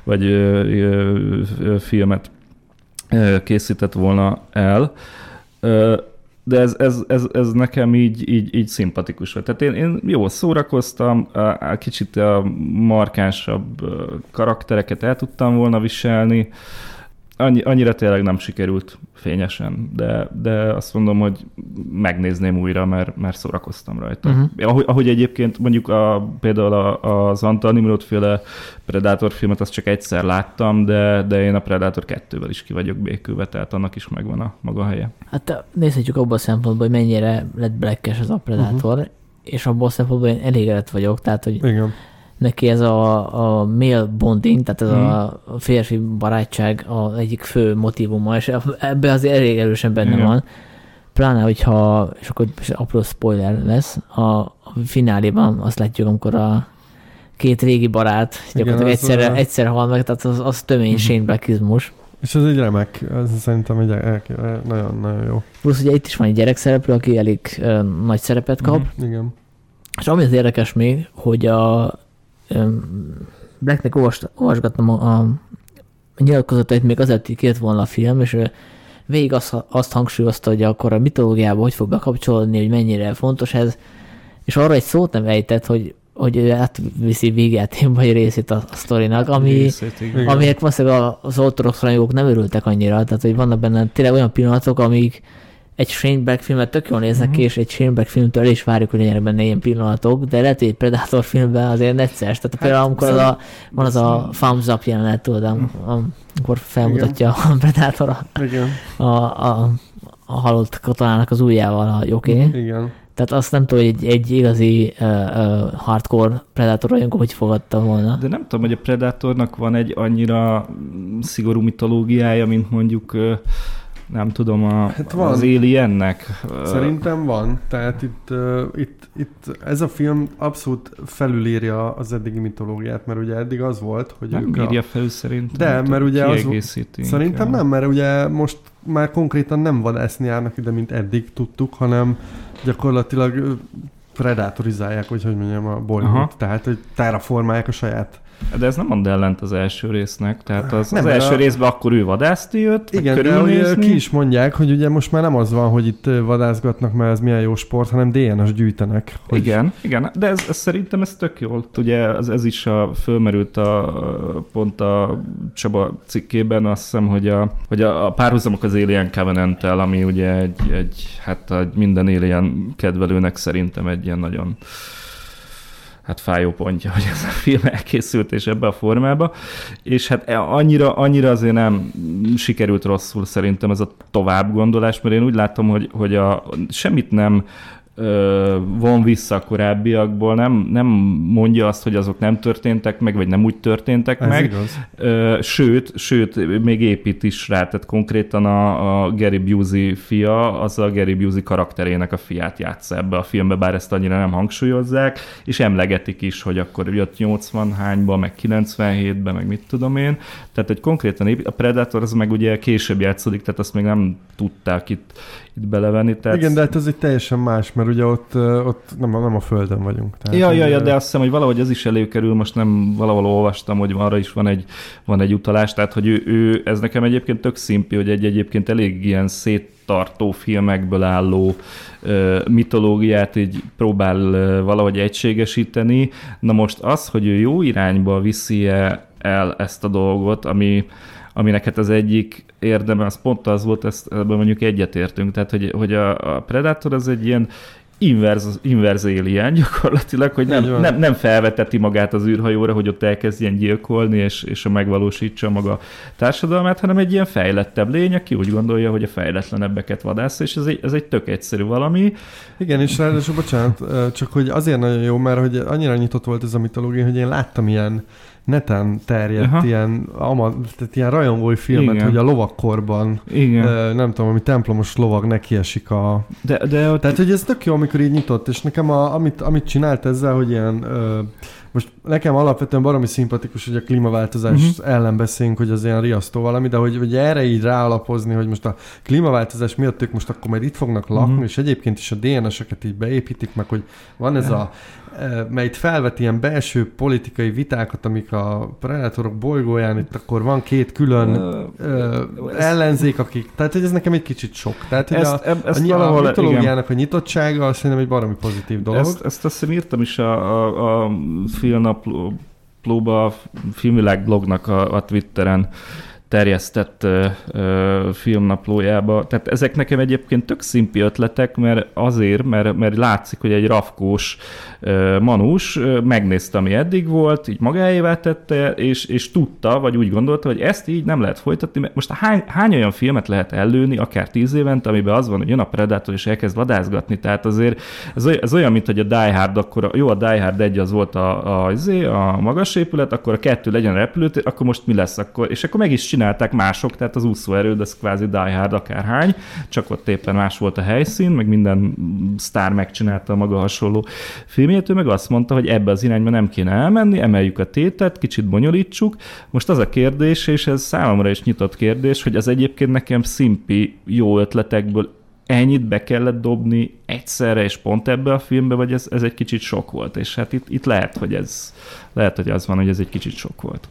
C: vagy ö, ö, ö, filmet ö, készített volna el. Ö, de ez, ez, ez, ez nekem így, így, így szimpatikus volt. Tehát én, én jól szórakoztam, kicsit a markánsabb karaktereket el tudtam volna viselni, annyi, annyira tényleg nem sikerült fényesen, de, de azt mondom, hogy megnézném újra, mert, mert szórakoztam rajta. Uh-huh. Ahogy, ahogy egyébként mondjuk a, például a, az Antal Nimrod féle Predator filmet azt csak egyszer láttam, de, de én a Predator 2-vel is ki vagyok békülve, tehát annak is megvan a maga helye.
A: Hát nézhetjük abban a szempontból, hogy mennyire lett blackes az a Predator, uh-huh. és abban a szempontból én elégedett vagyok, tehát hogy Igen neki ez a, a male bonding, tehát ez hmm. a férfi barátság az egyik fő motivuma, és ebbe azért elég erősen benne Igen. van. Pláne, hogyha, és akkor apró spoiler lesz, a, a fináléban azt látjuk, amikor a két régi barát gyakorlatilag egyszerre, a... egyszer hal meg, tehát az, az tömény uh-huh. Shane Blackizmus.
B: És ez egy remek, ez szerintem egy nagyon-nagyon jó.
A: Plusz ugye itt is van egy gyerekszereplő, aki elég uh, nagy szerepet kap.
B: Uh-huh. Igen.
A: És ami az érdekes még, hogy a Blacknek olvasgattam a, a nyilatkozatait még azért kért volna a film, és végig azt, azt hangsúlyozta, hogy akkor a mitológiába hogy fog bekapcsolódni, hogy mennyire fontos ez, és arra egy szót nem ejtett, hogy hogy átviszi végét vagy részét a, a sztorinak, ami, részét, amiért valószínűleg az ortodox rajongók nem örültek annyira, tehát hogy vannak benne tényleg olyan pillanatok, amik egy Shane Black filmet tök jól néznek uh-huh. ki, és egy Shane Black filmtől is várjuk, hogy legyenek benne ilyen pillanatok, de lehet, hogy egy Predator filmben azért necces. Tehát hát, például amikor az a, van az a thumbs up jelenet, tudod, amikor felmutatja Igen. a Predator a, a, a, a halott katonának az ujjával a joké.
B: Igen.
A: Tehát azt nem tudom, hogy egy, egy igazi uh, uh, hardcore Predator rajongó hogy fogadta volna.
C: De nem tudom, hogy a Predatornak van egy annyira szigorú mitológiája, mint mondjuk uh, nem tudom, a, hát van. az Aliennek.
B: Szerintem van. Tehát itt, uh, itt, itt ez a film abszolút felülírja az eddigi mitológiát, mert ugye eddig az volt, hogy
C: nem
B: ők
C: írja a... felül szerintem.
B: De, mert ugye az... Szerintem nem, mert ugye most már konkrétan nem van eszni járnak ide, mint eddig tudtuk, hanem gyakorlatilag predátorizálják, vagy hogy mondjam, a bolygót. Tehát, hogy terraformálják a saját
C: de ez nem mond ellent az első résznek, tehát az, nem, az első a... részben akkor ő vadászni jött, Igen, de ugye
B: ki is mondják, hogy ugye most már nem az van, hogy itt vadászgatnak, mert ez milyen jó sport, hanem DNS gyűjtenek.
C: Hogy... Igen, igen, de ez, ez, szerintem ez tök jól. Ugye ez, ez is a, fölmerült a, pont a Csaba cikkében, azt hiszem, hogy a, hogy a, a párhuzamok az Alien covenant ami ugye egy, egy hát egy minden Alien kedvelőnek szerintem egy ilyen nagyon hát fájó pontja, hogy ez a film elkészült, és ebbe a formába, és hát e, annyira, annyira azért nem sikerült rosszul szerintem ez a tovább gondolás, mert én úgy látom, hogy, hogy a, semmit nem von vissza a korábbiakból, nem, nem mondja azt, hogy azok nem történtek meg, vagy nem úgy történtek Ez meg. Igaz. Sőt, sőt, még épít is rá, tehát konkrétan a, a Gary Busey fia, az a Gary Busey karakterének a fiát játsza ebbe a filmbe, bár ezt annyira nem hangsúlyozzák, és emlegetik is, hogy akkor jött 80 hányba, meg 97-ben, meg mit tudom én. Tehát, hogy konkrétan épít, a Predator az meg ugye később játszódik, tehát azt még nem tudták itt, itt belevenni. Tehát...
B: Igen, de hát ez egy teljesen más, mert ugye ott, ott nem, nem a Földön vagyunk.
C: Tehát ja, ja, ja, de azt hiszem, hogy valahogy ez is előkerül, most nem valahol olvastam, hogy arra is van egy, van egy utalás, tehát hogy ő, ő, ez nekem egyébként tök szimpi, hogy egy egyébként elég ilyen széttartó filmekből álló ö, mitológiát így próbál ö, valahogy egységesíteni. Na most az, hogy ő jó irányba viszi -e el ezt a dolgot, ami aminek hát az egyik érdeme, az pont az volt, ezt ebben mondjuk egyetértünk, tehát hogy, hogy a, a Predator az egy ilyen inverz, inverz alien gyakorlatilag, hogy nem, nem, nem felveteti magát az űrhajóra, hogy ott elkezdjen gyilkolni, és, és megvalósítsa maga társadalmát, hanem egy ilyen fejlettebb lény, aki úgy gondolja, hogy a fejletlenebbeket vadász, és ez egy, ez egy tök egyszerű valami.
B: Igen, és ráadásul bocsánat, csak hogy azért nagyon jó, mert hogy annyira nyitott volt ez a mitológia, hogy én láttam ilyen neten terjedt Aha. ilyen, ama, tehát ilyen rajongói filmet, Igen. hogy a lovakkorban, Igen. nem tudom, ami templomos lovag nekiesik a...
C: De, de ott...
B: Tehát, hogy ez tök jó, amikor így nyitott, és nekem a, amit, amit csinált ezzel, hogy ilyen ö, most nekem alapvetően baromi szimpatikus, hogy a klímaváltozás uh-huh. ellen beszélünk, hogy az ilyen riasztó valami, de hogy, hogy erre így ráalapozni, hogy most a klímaváltozás miatt ők most akkor majd itt fognak lakni, uh-huh. és egyébként is a DNS-eket így beépítik, meg hogy van ez a mely felvet ilyen belső politikai vitákat, amik a Predatorok bolygóján, itt akkor van két külön uh, uh, ellenzék, akik, tehát hogy ez nekem egy kicsit sok. Tehát, hogy ezt, a, ezt a, a mitológiának igen. a nyitottsága, azt szerintem egy baromi pozitív dolog.
C: Ezt, ezt azt hiszem írtam is a, a, a filmnaplóba, a filmvilág blognak a, a Twitteren, terjesztett filmnaplójába. Tehát ezek nekem egyébként tök szimpi ötletek, mert azért, mert, mert látszik, hogy egy rafkós ö, manus megnézte, ami eddig volt, így magáévá tette, és, és tudta, vagy úgy gondolta, hogy ezt így nem lehet folytatni, mert most hány, hány olyan filmet lehet ellőni, akár tíz évent, amiben az van, hogy jön a Predator, és elkezd vadászgatni, tehát azért ez, olyan, ez olyan, mint hogy a Die Hard, akkor a, jó, a Die Hard egy az volt a, a, a, izé, a magas épület, akkor a kettő legyen a repülőt, akkor most mi lesz akkor? És akkor meg is csinál csinálták mások, tehát az úszóerőd, az kvázi Die Hard akárhány, csak ott éppen más volt a helyszín, meg minden sztár megcsinálta a maga hasonló filmjét, ő meg azt mondta, hogy ebbe az irányba nem kéne elmenni, emeljük a tétet, kicsit bonyolítsuk. Most az a kérdés, és ez számomra is nyitott kérdés, hogy az egyébként nekem szimpi jó ötletekből ennyit be kellett dobni egyszerre, és pont ebbe a filmbe, vagy ez, ez egy kicsit sok volt, és hát itt, itt lehet, hogy ez, lehet, hogy az van, hogy ez egy kicsit sok volt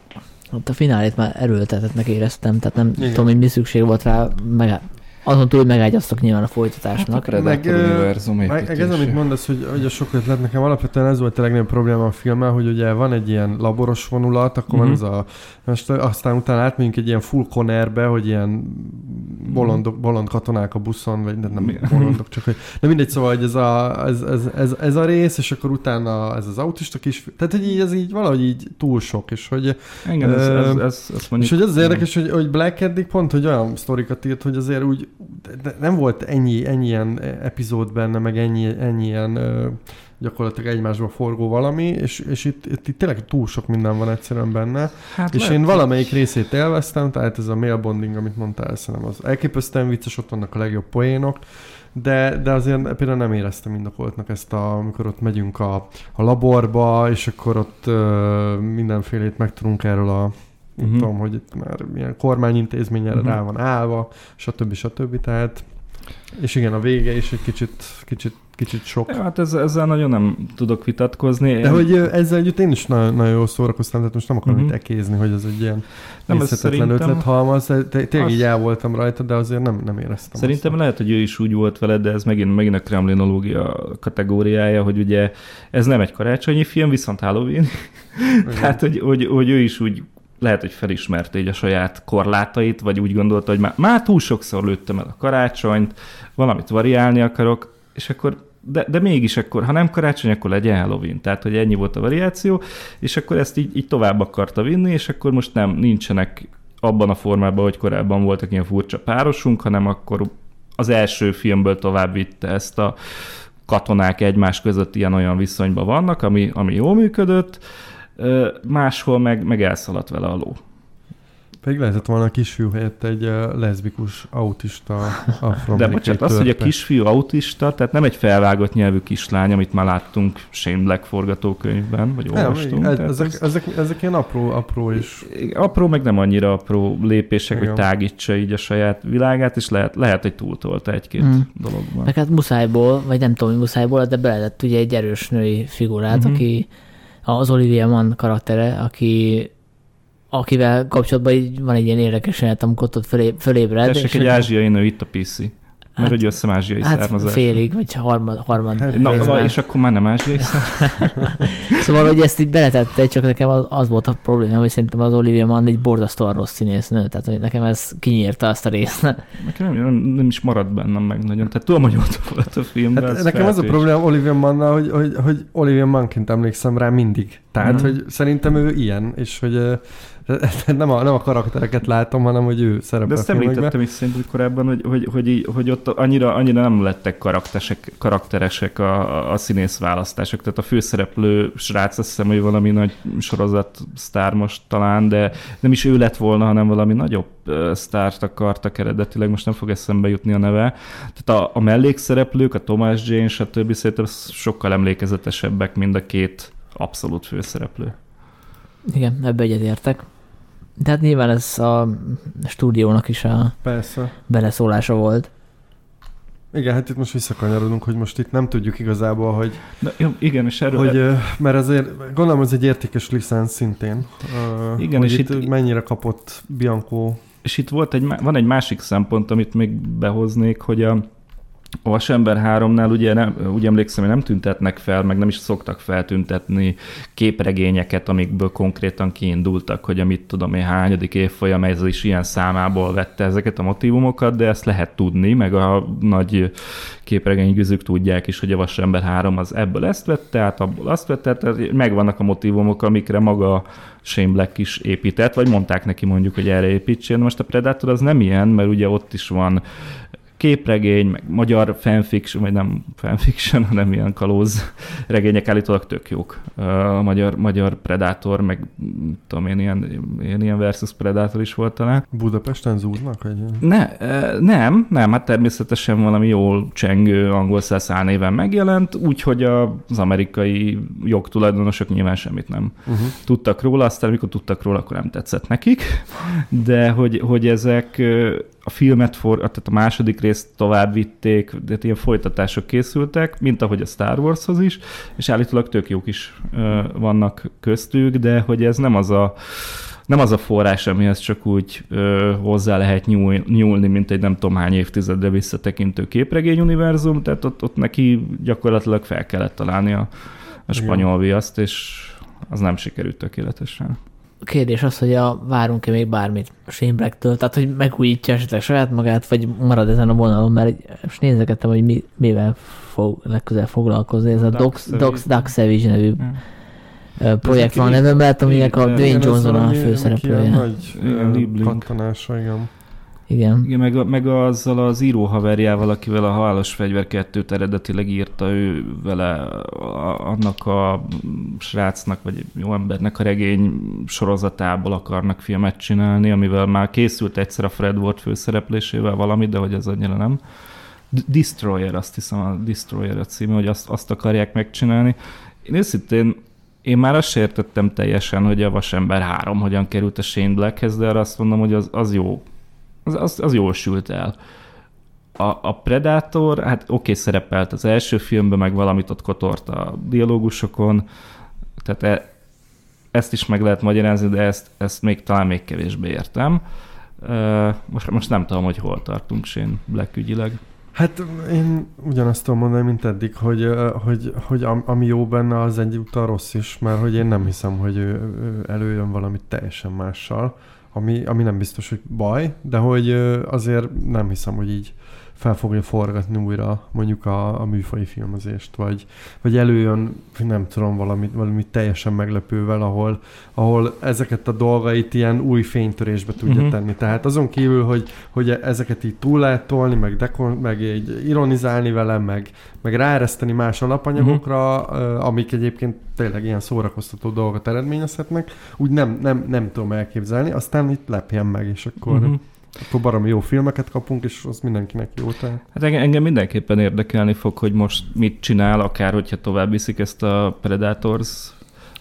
A: ott a finálét már erőltetetnek éreztem, tehát nem Igen. tudom, hogy mi szükség volt rá, meg, azon túl, hogy nyilván a folytatásnak. Hát
B: meg, univerzum meg, ez, amit mondasz, hogy, hogy a sok ötlet, nekem alapvetően ez volt a legnagyobb probléma a filmmel, hogy ugye van egy ilyen laboros vonulat, akkor uh-huh. van mhm. ez a, most aztán utána átmegyünk egy ilyen full connerbe, hogy ilyen bolondok, bolond katonák a buszon, vagy nem, nem bolondok, csak hogy, de mindegy, szóval, hogy ez a, ez, ez, ez, ez, a rész, és akkor utána ez az autista kis, tehát hogy így, ez így valahogy így túl sok, és hogy
C: Engem, ez, ez, ez, ez, mondjuk,
B: és hogy az, az érdekes, hogy, hogy Black eddig pont, hogy olyan sztorikat írt, hogy azért úgy de nem volt ennyi, ennyi ilyen epizód benne, meg ennyi, ennyi ilyen gyakorlatilag egymásba forgó valami, és, és itt, itt, itt tényleg túl sok minden van egyszerűen benne. Hát és lehet, én valamelyik részét élveztem, tehát ez a mail bonding, amit mondtál, szerintem az elképesztően vicces, ott vannak a legjobb poénok, de, de azért például nem éreztem indokoltnak ezt, a, amikor ott megyünk a, a laborba, és akkor ott uh, mindenfélét megtudunk erről a Uh-huh. tudom, hogy itt már milyen kormányintézményre uh-huh. rá van állva, stb. stb. Tehát, és igen, a vége is egy kicsit, kicsit kicsit sok.
C: Ja, hát ezzel, ezzel nagyon nem tudok vitatkozni.
B: De hogy ezzel együtt én is nagyon, nagyon jól szórakoztam, tehát most nem akarom uh-huh. itt ekézni, hogy ez egy ilyen nem nézhetetlen ötlethalmaz. Tényleg így el voltam rajta, de azért nem, nem éreztem.
C: Szerintem azt. lehet, hogy ő is úgy volt vele, de ez megint, megint a kremlinológia kategóriája, hogy ugye ez nem egy karácsonyi film, viszont Halloween. Tehát, hogy, hogy, hogy ő is úgy lehet, hogy felismerte így a saját korlátait, vagy úgy gondolta, hogy már, már túl sokszor lőttem el a karácsonyt, valamit variálni akarok, és akkor de, de mégis akkor, ha nem karácsony, akkor legyen Halloween. Tehát, hogy ennyi volt a variáció, és akkor ezt így, így tovább akarta vinni, és akkor most nem, nincsenek abban a formában, hogy korábban voltak ilyen furcsa párosunk, hanem akkor az első filmből tovább vitte ezt a katonák egymás között ilyen-olyan viszonyban vannak, ami, ami jól működött, máshol meg, meg elszaladt vele a ló.
B: Pedig lehetett volna a kisfiú helyett egy leszbikus autista
C: De bocsánat, az, hogy a kisfiú autista, tehát nem egy felvágott nyelvű kislány, amit már láttunk Shane Black forgatókönyvben, vagy olvastunk. Nem,
B: ezek, ez... ezek, ezek ilyen apró, apró is.
C: Apró, meg nem annyira apró lépések, Igen. hogy tágítsa így a saját világát, és lehet, lehet hogy túltolta egy-két hmm. dologban.
A: Meg hát muszájból, vagy nem tudom, hogy muszájból, de beledett ugye egy erős női figurát, mm-hmm. aki az Olivia Mann karaktere, aki akivel kapcsolatban így van egy ilyen érdekes jelenet, amikor ott fölé, fölébred.
C: Tessék, egy ázsiai nő itt a PC. Mert hát, hogy össze ázsiai hát származás.
A: félig, vagy harmad. harmad
C: Na, és akkor már nem ázsiai
A: Szóval, hogy ezt így beletette, csak nekem az, az volt a probléma, hogy szerintem az Olivia Mann egy borzasztóan rossz színésznő, tehát hogy nekem ez kinyírta azt a részt.
C: Nekem nem, nem, nem, is maradt bennem meg nagyon, tehát tudom, hogy ott volt a film. Hát
B: nekem az a probléma Olivia Mann, hogy, hogy, hogy Olivia Mannként emlékszem rá mindig. Tehát, mm. hogy szerintem ő ilyen, és hogy nem a, nem a karaktereket látom, hanem hogy ő szerepel
C: De ezt említettem is szerintem korábban, hogy, hogy, hogy, hogy ott annyira, annyira nem lettek karakteresek, karakteresek a, a színész választások. Tehát a főszereplő srác, azt hiszem, hogy valami nagy sorozat sztár most talán, de nem is ő lett volna, hanem valami nagyobb sztárt akartak eredetileg, most nem fog eszembe jutni a neve. Tehát a, a mellékszereplők, a Thomas Jane, stb. szerintem sokkal emlékezetesebbek, mind a két abszolút főszereplő.
A: Igen, ebbe egyetértek. De hát nyilván ez a stúdiónak is a
B: Persze.
A: beleszólása volt.
B: Igen, hát itt most visszakanyarodunk, hogy most itt nem tudjuk igazából, hogy,
C: De, jó, igen, és erről...
B: hogy ö, mert azért gondolom ez egy értékes licensz szintén.
C: Igen,
B: hogy
C: és
B: itt,
C: itt-
B: mennyire kapott Bianco
C: És itt volt egy, van egy másik szempont, amit még behoznék, hogy a, a Vasember 3-nál ugye nem, úgy emlékszem, hogy nem tüntetnek fel, meg nem is szoktak feltüntetni képregényeket, amikből konkrétan kiindultak, hogy amit tudom én hányadik évfolyam, ez is ilyen számából vette ezeket a motivumokat, de ezt lehet tudni, meg a nagy képregénygüzük tudják is, hogy a Vasember 3 az ebből ezt vette, át abból azt vette, tehát megvannak a motivumok, amikre maga Shane Black is épített, vagy mondták neki mondjuk, hogy erre építsen. Most a Predator az nem ilyen, mert ugye ott is van képregény, meg magyar fanfiction, vagy nem fanfiction, hanem ilyen kalóz regények állítólag tök jók. A magyar, magyar Predator, meg mm, tudom én, ilyen, ilyen, ilyen versus Predator is volt talán.
B: Budapesten zúdnak? Vagy?
C: Ne, nem, nem, hát természetesen valami jól csengő angol száz néven megjelent, úgyhogy az amerikai jogtulajdonosok nyilván semmit nem
B: Uh-huh.
C: tudtak róla, aztán amikor tudtak róla, akkor nem tetszett nekik, de hogy, hogy ezek a filmet, for, tehát a második részt tovább vitték, de ilyen folytatások készültek, mint ahogy a Star Warshoz is, és állítólag tök jók is ö, vannak köztük, de hogy ez nem az a nem az a forrás, amihez csak úgy ö, hozzá lehet nyúl, nyúlni, mint egy nem tudom hány évtizedre visszatekintő képregényuniverzum, tehát ott, ott neki gyakorlatilag fel kellett találni a, a spanyol viaszt, és az nem sikerült tökéletesen.
A: Kérdés az, hogy a, várunk-e még bármit Shane Blacktől, tehát hogy megújítja esetleg saját magát, vagy marad ezen a vonalon, mert most nézegettem, hogy mi, mivel fog legközelebb foglalkozni. Ez a
C: Duck
A: Doc,
C: Savage.
A: Doc, Duck Savage nevű ö, projekt van a
C: mi-
A: neve mellett, aminek a Dwayne Johnson a főszereplője.
B: nagy kattanása, igen.
A: Igen.
C: Igen, meg, meg azzal az író haverjával, akivel a Halálos Fegyver 2-t eredetileg írta, ő vele a- annak a srácnak, vagy jó embernek a regény sorozatából akarnak filmet csinálni, amivel már készült egyszer a Fred Ward főszereplésével valami, de hogy ez annyira nem. Destroyer, azt hiszem a Destroyer a címe, hogy azt, azt akarják megcsinálni. Én őszintén én már azt értettem teljesen, hogy a Vasember 3 hogyan került a Shane Blackhez, de arra azt mondom, hogy az, az jó az, az, az jól sült el. A, a Predator, hát oké, okay, szerepelt az első filmben, meg valamit ott kotort a dialógusokon, tehát e, ezt is meg lehet magyarázni, de ezt, ezt még talán még kevésbé értem. Most, most nem tudom, hogy hol tartunk Shane Black ügyileg.
B: Hát én ugyanazt tudom mondani, mint eddig, hogy, hogy, hogy am- ami jó benne, az egyúttal rossz is, mert hogy én nem hiszem, hogy ő, előjön valamit teljesen mással, ami, ami nem biztos, hogy baj, de hogy azért nem hiszem, hogy így fel fogja forgatni újra mondjuk a, a műfai filmezést, vagy, vagy előjön, nem tudom, valami, valami teljesen meglepővel, ahol, ahol ezeket a dolgait ilyen új fénytörésbe tudja uh-huh. tenni. Tehát azon kívül, hogy, hogy ezeket így túl lehet tolni, meg, dekon, meg így ironizálni vele, meg, meg ráereszteni más alapanyagokra, uh-huh. amik egyébként tényleg ilyen szórakoztató dolgokat eredményezhetnek, úgy nem, nem, nem tudom elképzelni, aztán itt lepjen meg, és akkor, uh-huh. Akkor jó filmeket kapunk, és az mindenkinek jó. Tehát.
C: Hát engem mindenképpen érdekelni fog, hogy most mit csinál, akár hogyha tovább viszik ezt a Predators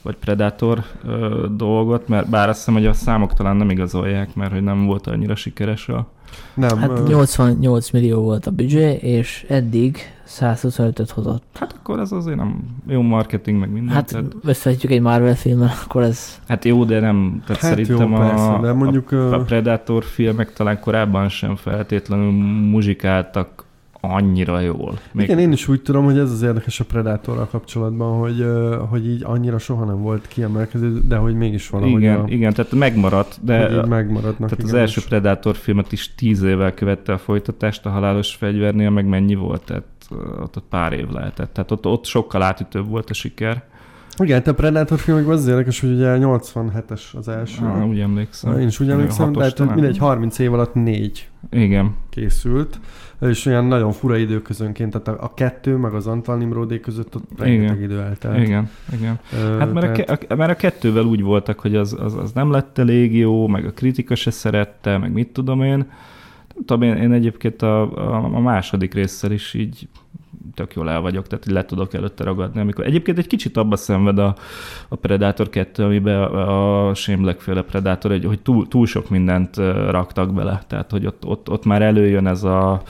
C: vagy Predator ö, dolgot, mert bár azt hiszem, hogy a számok talán nem igazolják, mert hogy nem volt annyira sikeres a...
B: Nem,
A: Hát
B: ö,
A: 88 millió volt a büdzsé, és eddig 125-öt hozott.
C: Hát akkor ez azért nem jó marketing, meg minden.
A: Hát
C: tehát,
A: összehetjük egy Marvel filmmel, akkor ez
C: hát jó, de nem, tehát
B: Hát jó,
C: szerintem
B: persze,
C: a,
B: de mondjuk,
C: a, a Predator filmek talán korábban sem feltétlenül muzsikáltak annyira jól. Még
B: Igen, én is úgy tudom, hogy ez az érdekes a Predatorral kapcsolatban, hogy, hogy így annyira soha nem volt kiemelkedő, de hogy mégis valahogy
C: igen,
B: a,
C: igen, tehát megmaradt, de
B: hogy megmaradnak.
C: Tehát
B: igen,
C: az első Predator filmet is tíz évvel követte a folytatást, a halálos fegyvernél meg mennyi volt? Tehát ott, ott pár év lehetett. Tehát ott, ott sokkal átütőbb volt a siker.
B: Igen, hát a Predator filmekben az érdekes, hogy ugye 87-es az első.
C: Ah, úgy emlékszem.
B: Én is úgy emlékszem, de hát mindegy 30 év alatt négy
C: Igen.
B: készült, és olyan nagyon fura időközönként, tehát a, a kettő meg az Antal Nimrodé között ott rengeteg idő eltelt.
C: Igen, igen.
B: Ö,
C: Hát mert a,
B: tehát-
C: ke- a, mert a kettővel úgy voltak, hogy az, az, az nem lett elég jó, meg a kritika se szerette, meg mit tudom én. Nem tudom, én, én egyébként a, a, a második résszel is így tök jól el vagyok, tehát le tudok előtte ragadni. Amikor egyébként egy kicsit abba szenved a, a Predator 2, amiben a, a Shane féle Predator, egy, hogy túl, túl sok mindent raktak bele, tehát hogy ott, ott, ott már előjön ez a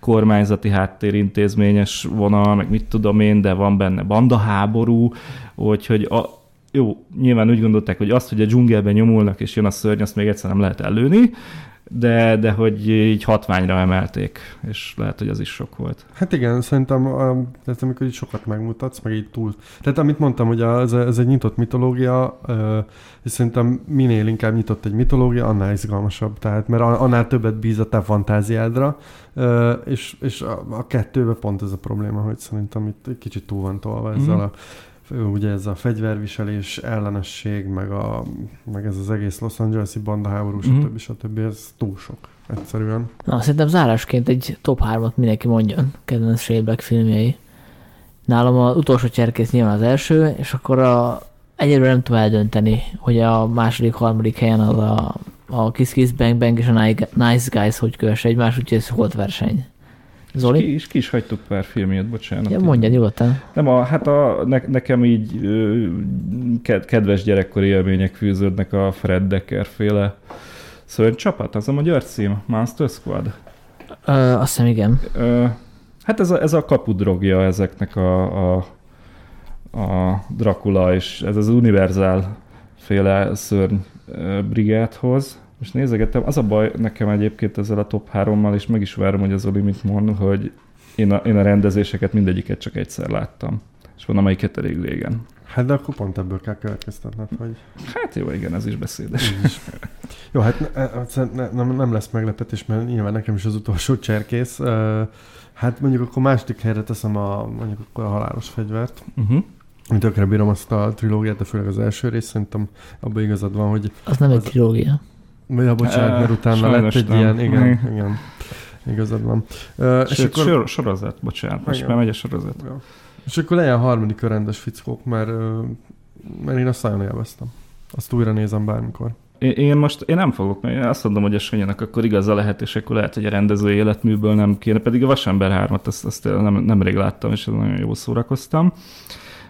C: kormányzati háttérintézményes vonal, meg mit tudom én, de van benne bandaháború, úgyhogy a, jó, nyilván úgy gondolták, hogy azt, hogy a dzsungelben nyomulnak és jön a szörny, azt még egyszer nem lehet előni, de, de hogy így hatványra emelték, és lehet, hogy az is sok volt.
B: Hát igen, szerintem, tehát amikor így sokat megmutatsz, meg így túl. Tehát amit mondtam, hogy ez, ez egy nyitott mitológia, és szerintem minél inkább nyitott egy mitológia, annál izgalmasabb. Tehát, mert annál többet bíz a te fantáziádra, és, és a, a kettőben pont ez a probléma, hogy szerintem itt egy kicsit túl van tolva ezzel mm. a ugye ez a fegyverviselés, ellenesség, meg, a, meg ez az egész Los Angeles-i bandaháború, mm-hmm. stb. stb. ez túl sok egyszerűen.
A: Na, szerintem zárásként egy top 3-at mindenki mondjon, kedvenc Shane filmjei. Nálam az utolsó cserkész nyilván az első, és akkor a, egyelőre nem tudom eldönteni, hogy a második, harmadik helyen az a, a Kiss Kiss Bang Bang és a Nice Guys hogy kövess egymás, úgyhogy ez volt verseny.
C: Zoli? Ki is, ki is hagytuk pár filmjét, bocsánat.
A: Ja, mondjad nyugodtan.
C: Nem, a, hát a, ne, nekem így ö, kedves gyerekkori élmények fűződnek a Fred Decker féle Szóval csapat, az a magyar cím? Monster Squad?
A: Ö, azt hiszem, igen.
C: Ö, hát ez a, ez a kapudrogja ezeknek a, a, a Dracula és ez az univerzál féle szörny brigádhoz. Most nézegettem, az a baj nekem egyébként ezzel a top 3-mal, és meg is várom, hogy az Oli mit mond, hogy én a, én a rendezéseket mindegyiket csak egyszer láttam. És van amelyiket elég régen.
B: Hát de akkor pont ebből kell következtetned, hogy...
C: Hát jó, igen, ez is beszédes.
B: Is. Jó, hát ne, ne, nem, nem lesz meglepetés, mert nyilván nekem is az utolsó cserkész. Hát mondjuk akkor második helyre teszem a, mondjuk akkor a halálos fegyvert. Uh-huh. Én tökre bírom azt a trilógiát, de főleg az első rész, szerintem abban igazad van, hogy...
A: Az nem egy trilógia.
B: Ja, bocsánat, mert utána Sajnos lett egy nem. ilyen, igen, igen, igen. Igazad van.
C: Uh, Sőt, és akkor... Sor, sorozat, bocsánat, most igen. már megy a sorozat. Ja.
B: És akkor legyen harmadik a rendes fickók, mert, mert én azt nagyon élveztem. Azt újra nézem bármikor.
C: Én, én most én nem fogok, mert én azt mondom, hogy a Sanyinak akkor igaza lehet, és akkor lehet, hogy a rendező életműből nem kéne, pedig a Vasember 3-at azt, azt nem, nemrég láttam, és nagyon jól szórakoztam.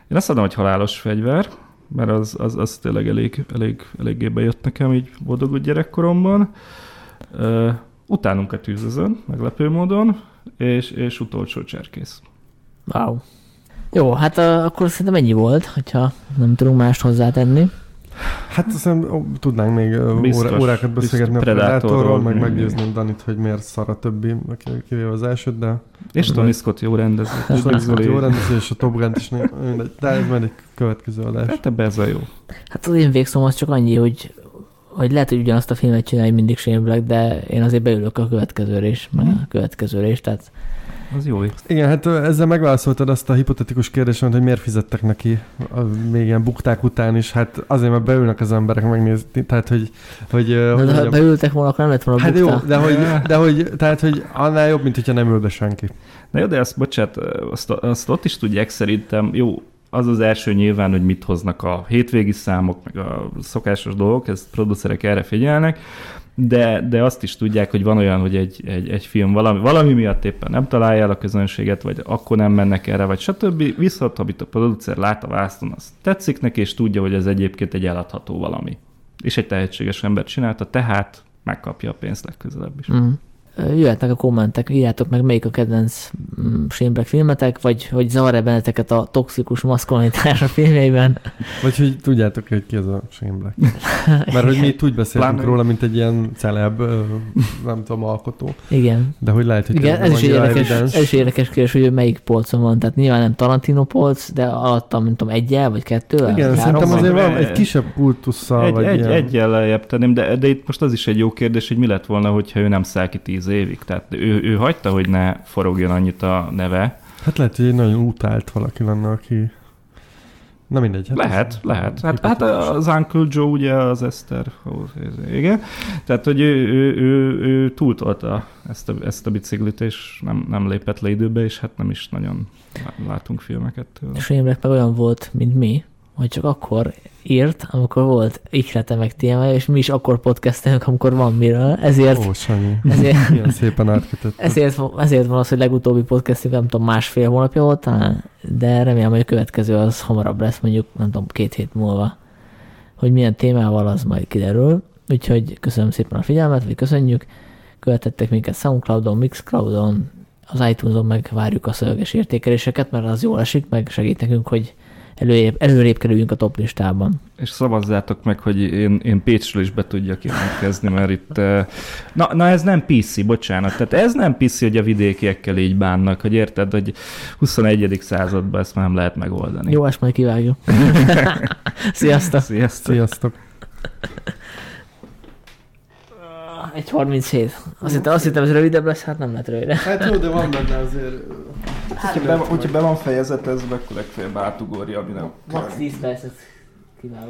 C: Én azt mondom, hogy halálos fegyver, mert az, az, az tényleg elég, elég, eléggé bejött nekem így boldogult gyerekkoromban. Uh, utánunk a tűzözön, meglepő módon, és, és utolsó cserkész.
A: Wow. Jó, hát akkor szerintem ennyi volt, hogyha nem tudunk mást hozzátenni.
B: Hát hiszem, tudnánk még biztos, órákat beszélgetni a Predatorról, meg meggyőzni Danit, hogy miért szar a többi, kivéve az elsőt, de...
C: És Tony Scott jó rendező.
B: És Tony Scott jó rendező, és a Top Gun is, de ez majd egy következő adás.
C: Hát ebbe ez a jó.
A: Hát az én végszom az csak annyi, hogy hogy lehet, hogy ugyanazt a filmet csinálj mindig Shane Black, de én azért beülök a következőre is, meg a következőre is, tehát
C: az jó.
B: Igen, hát ezzel megválaszoltad azt a hipotetikus kérdést, hogy miért fizettek neki a, még ilyen bukták után is. Hát azért, mert beülnek az emberek megnézni, tehát hogy... hogy
A: de, hogy ha beültek volna, akkor nem lett volna
B: Hát bukta. jó, de hogy, de hogy, tehát, hogy annál jobb, mint hogyha nem ül be senki.
C: Na jó, de azt, bocsánat, azt, azt ott is tudják szerintem, jó, az az első nyilván, hogy mit hoznak a hétvégi számok, meg a szokásos dolgok, ezt producerek erre figyelnek, de, de azt is tudják, hogy van olyan, hogy egy, egy, egy film valami, valami miatt éppen nem találja el a közönséget, vagy akkor nem mennek erre, vagy stb. Viszont, amit a producer lát a vászton, az tetszik neki, és tudja, hogy ez egyébként egy eladható valami. És egy tehetséges ember csinálta, tehát megkapja a pénzt legközelebb is. Mm
A: jöhetnek a kommentek, írjátok meg, melyik a kedvenc mm, Shane filmetek, vagy hogy zavar-e benneteket a toxikus maszkulinitás a filmjeiben.
B: Vagy hogy tudjátok, hogy ki az a Shane Black. Mert hogy mi itt úgy beszélünk Pláne. róla, mint egy ilyen celeb, nem tudom, alkotó.
A: Igen.
B: De hogy lehet, hogy
A: Igen, ez is, érdekes, ez is érdekes kérdés, hogy melyik polcon van. Tehát nyilván nem Tarantino polc, de alattam, nem tudom, egyel vagy kettő.
B: Igen, szerintem azért van egy kisebb kultusszal.
C: Egy,
B: vagy
C: egy, ilyen. egyel lejjebb tenném, de, de itt most az is egy jó kérdés, hogy mi lett volna, hogyha ő nem száll ki tíz évig. Tehát ő, ő hagyta, hogy ne forogjon annyit a neve.
B: Hát lehet, hogy egy nagyon utált valaki lenne, aki... Na mindegy.
C: Hát lehet, lehet. Hát, hát az Uncle Joe ugye az Eszter. Igen. Tehát, hogy ő, ő, ő, ő túltolta ezt a, ezt a biciklit, és nem, nem lépett le időbe, és hát nem is nagyon látunk filmeket tőle.
A: És meg olyan volt, mint mi, hogy csak akkor írt, amikor volt ihlete meg téma, és mi is akkor podcastelünk, amikor van miről, ezért,
B: Ó, Sanyi.
A: ezért,
B: Milyen szépen átkötött.
A: ezért, ezért van az, hogy legutóbbi podcastünk, nem tudom, másfél hónapja volt talán, de remélem, hogy a következő az hamarabb lesz, mondjuk, nem tudom, két hét múlva. Hogy milyen témával, az majd kiderül. Úgyhogy köszönöm szépen a figyelmet, vagy köszönjük. Követettek minket Soundcloudon, Mixcloudon, az iTunes-on meg várjuk a szöveges értékeléseket, mert az jól esik, meg segít nekünk, hogy előrébb, előrébb kerüljünk a top listában.
C: És szavazzátok meg, hogy én, én Pécsről is be tudjak jelentkezni, mert itt... eh, Na, na ez nem PC, bocsánat. Tehát ez nem PC, hogy a vidékiekkel így bánnak, hogy érted, hogy 21. században ezt már nem lehet megoldani.
A: Jó, ezt majd kivágjuk. Sziasztok!
C: Sziasztok!
B: Sziasztok.
A: Egy 37. Azt hittem, azt hittem, ez rövidebb lesz, hát nem lett rövid.
B: Hát jó, de van benne azért...
C: Hogyha be, hogyha be van fejezetezve, akkor legfeljebb átugorja, ami nem
A: Max 10 percet kiváló.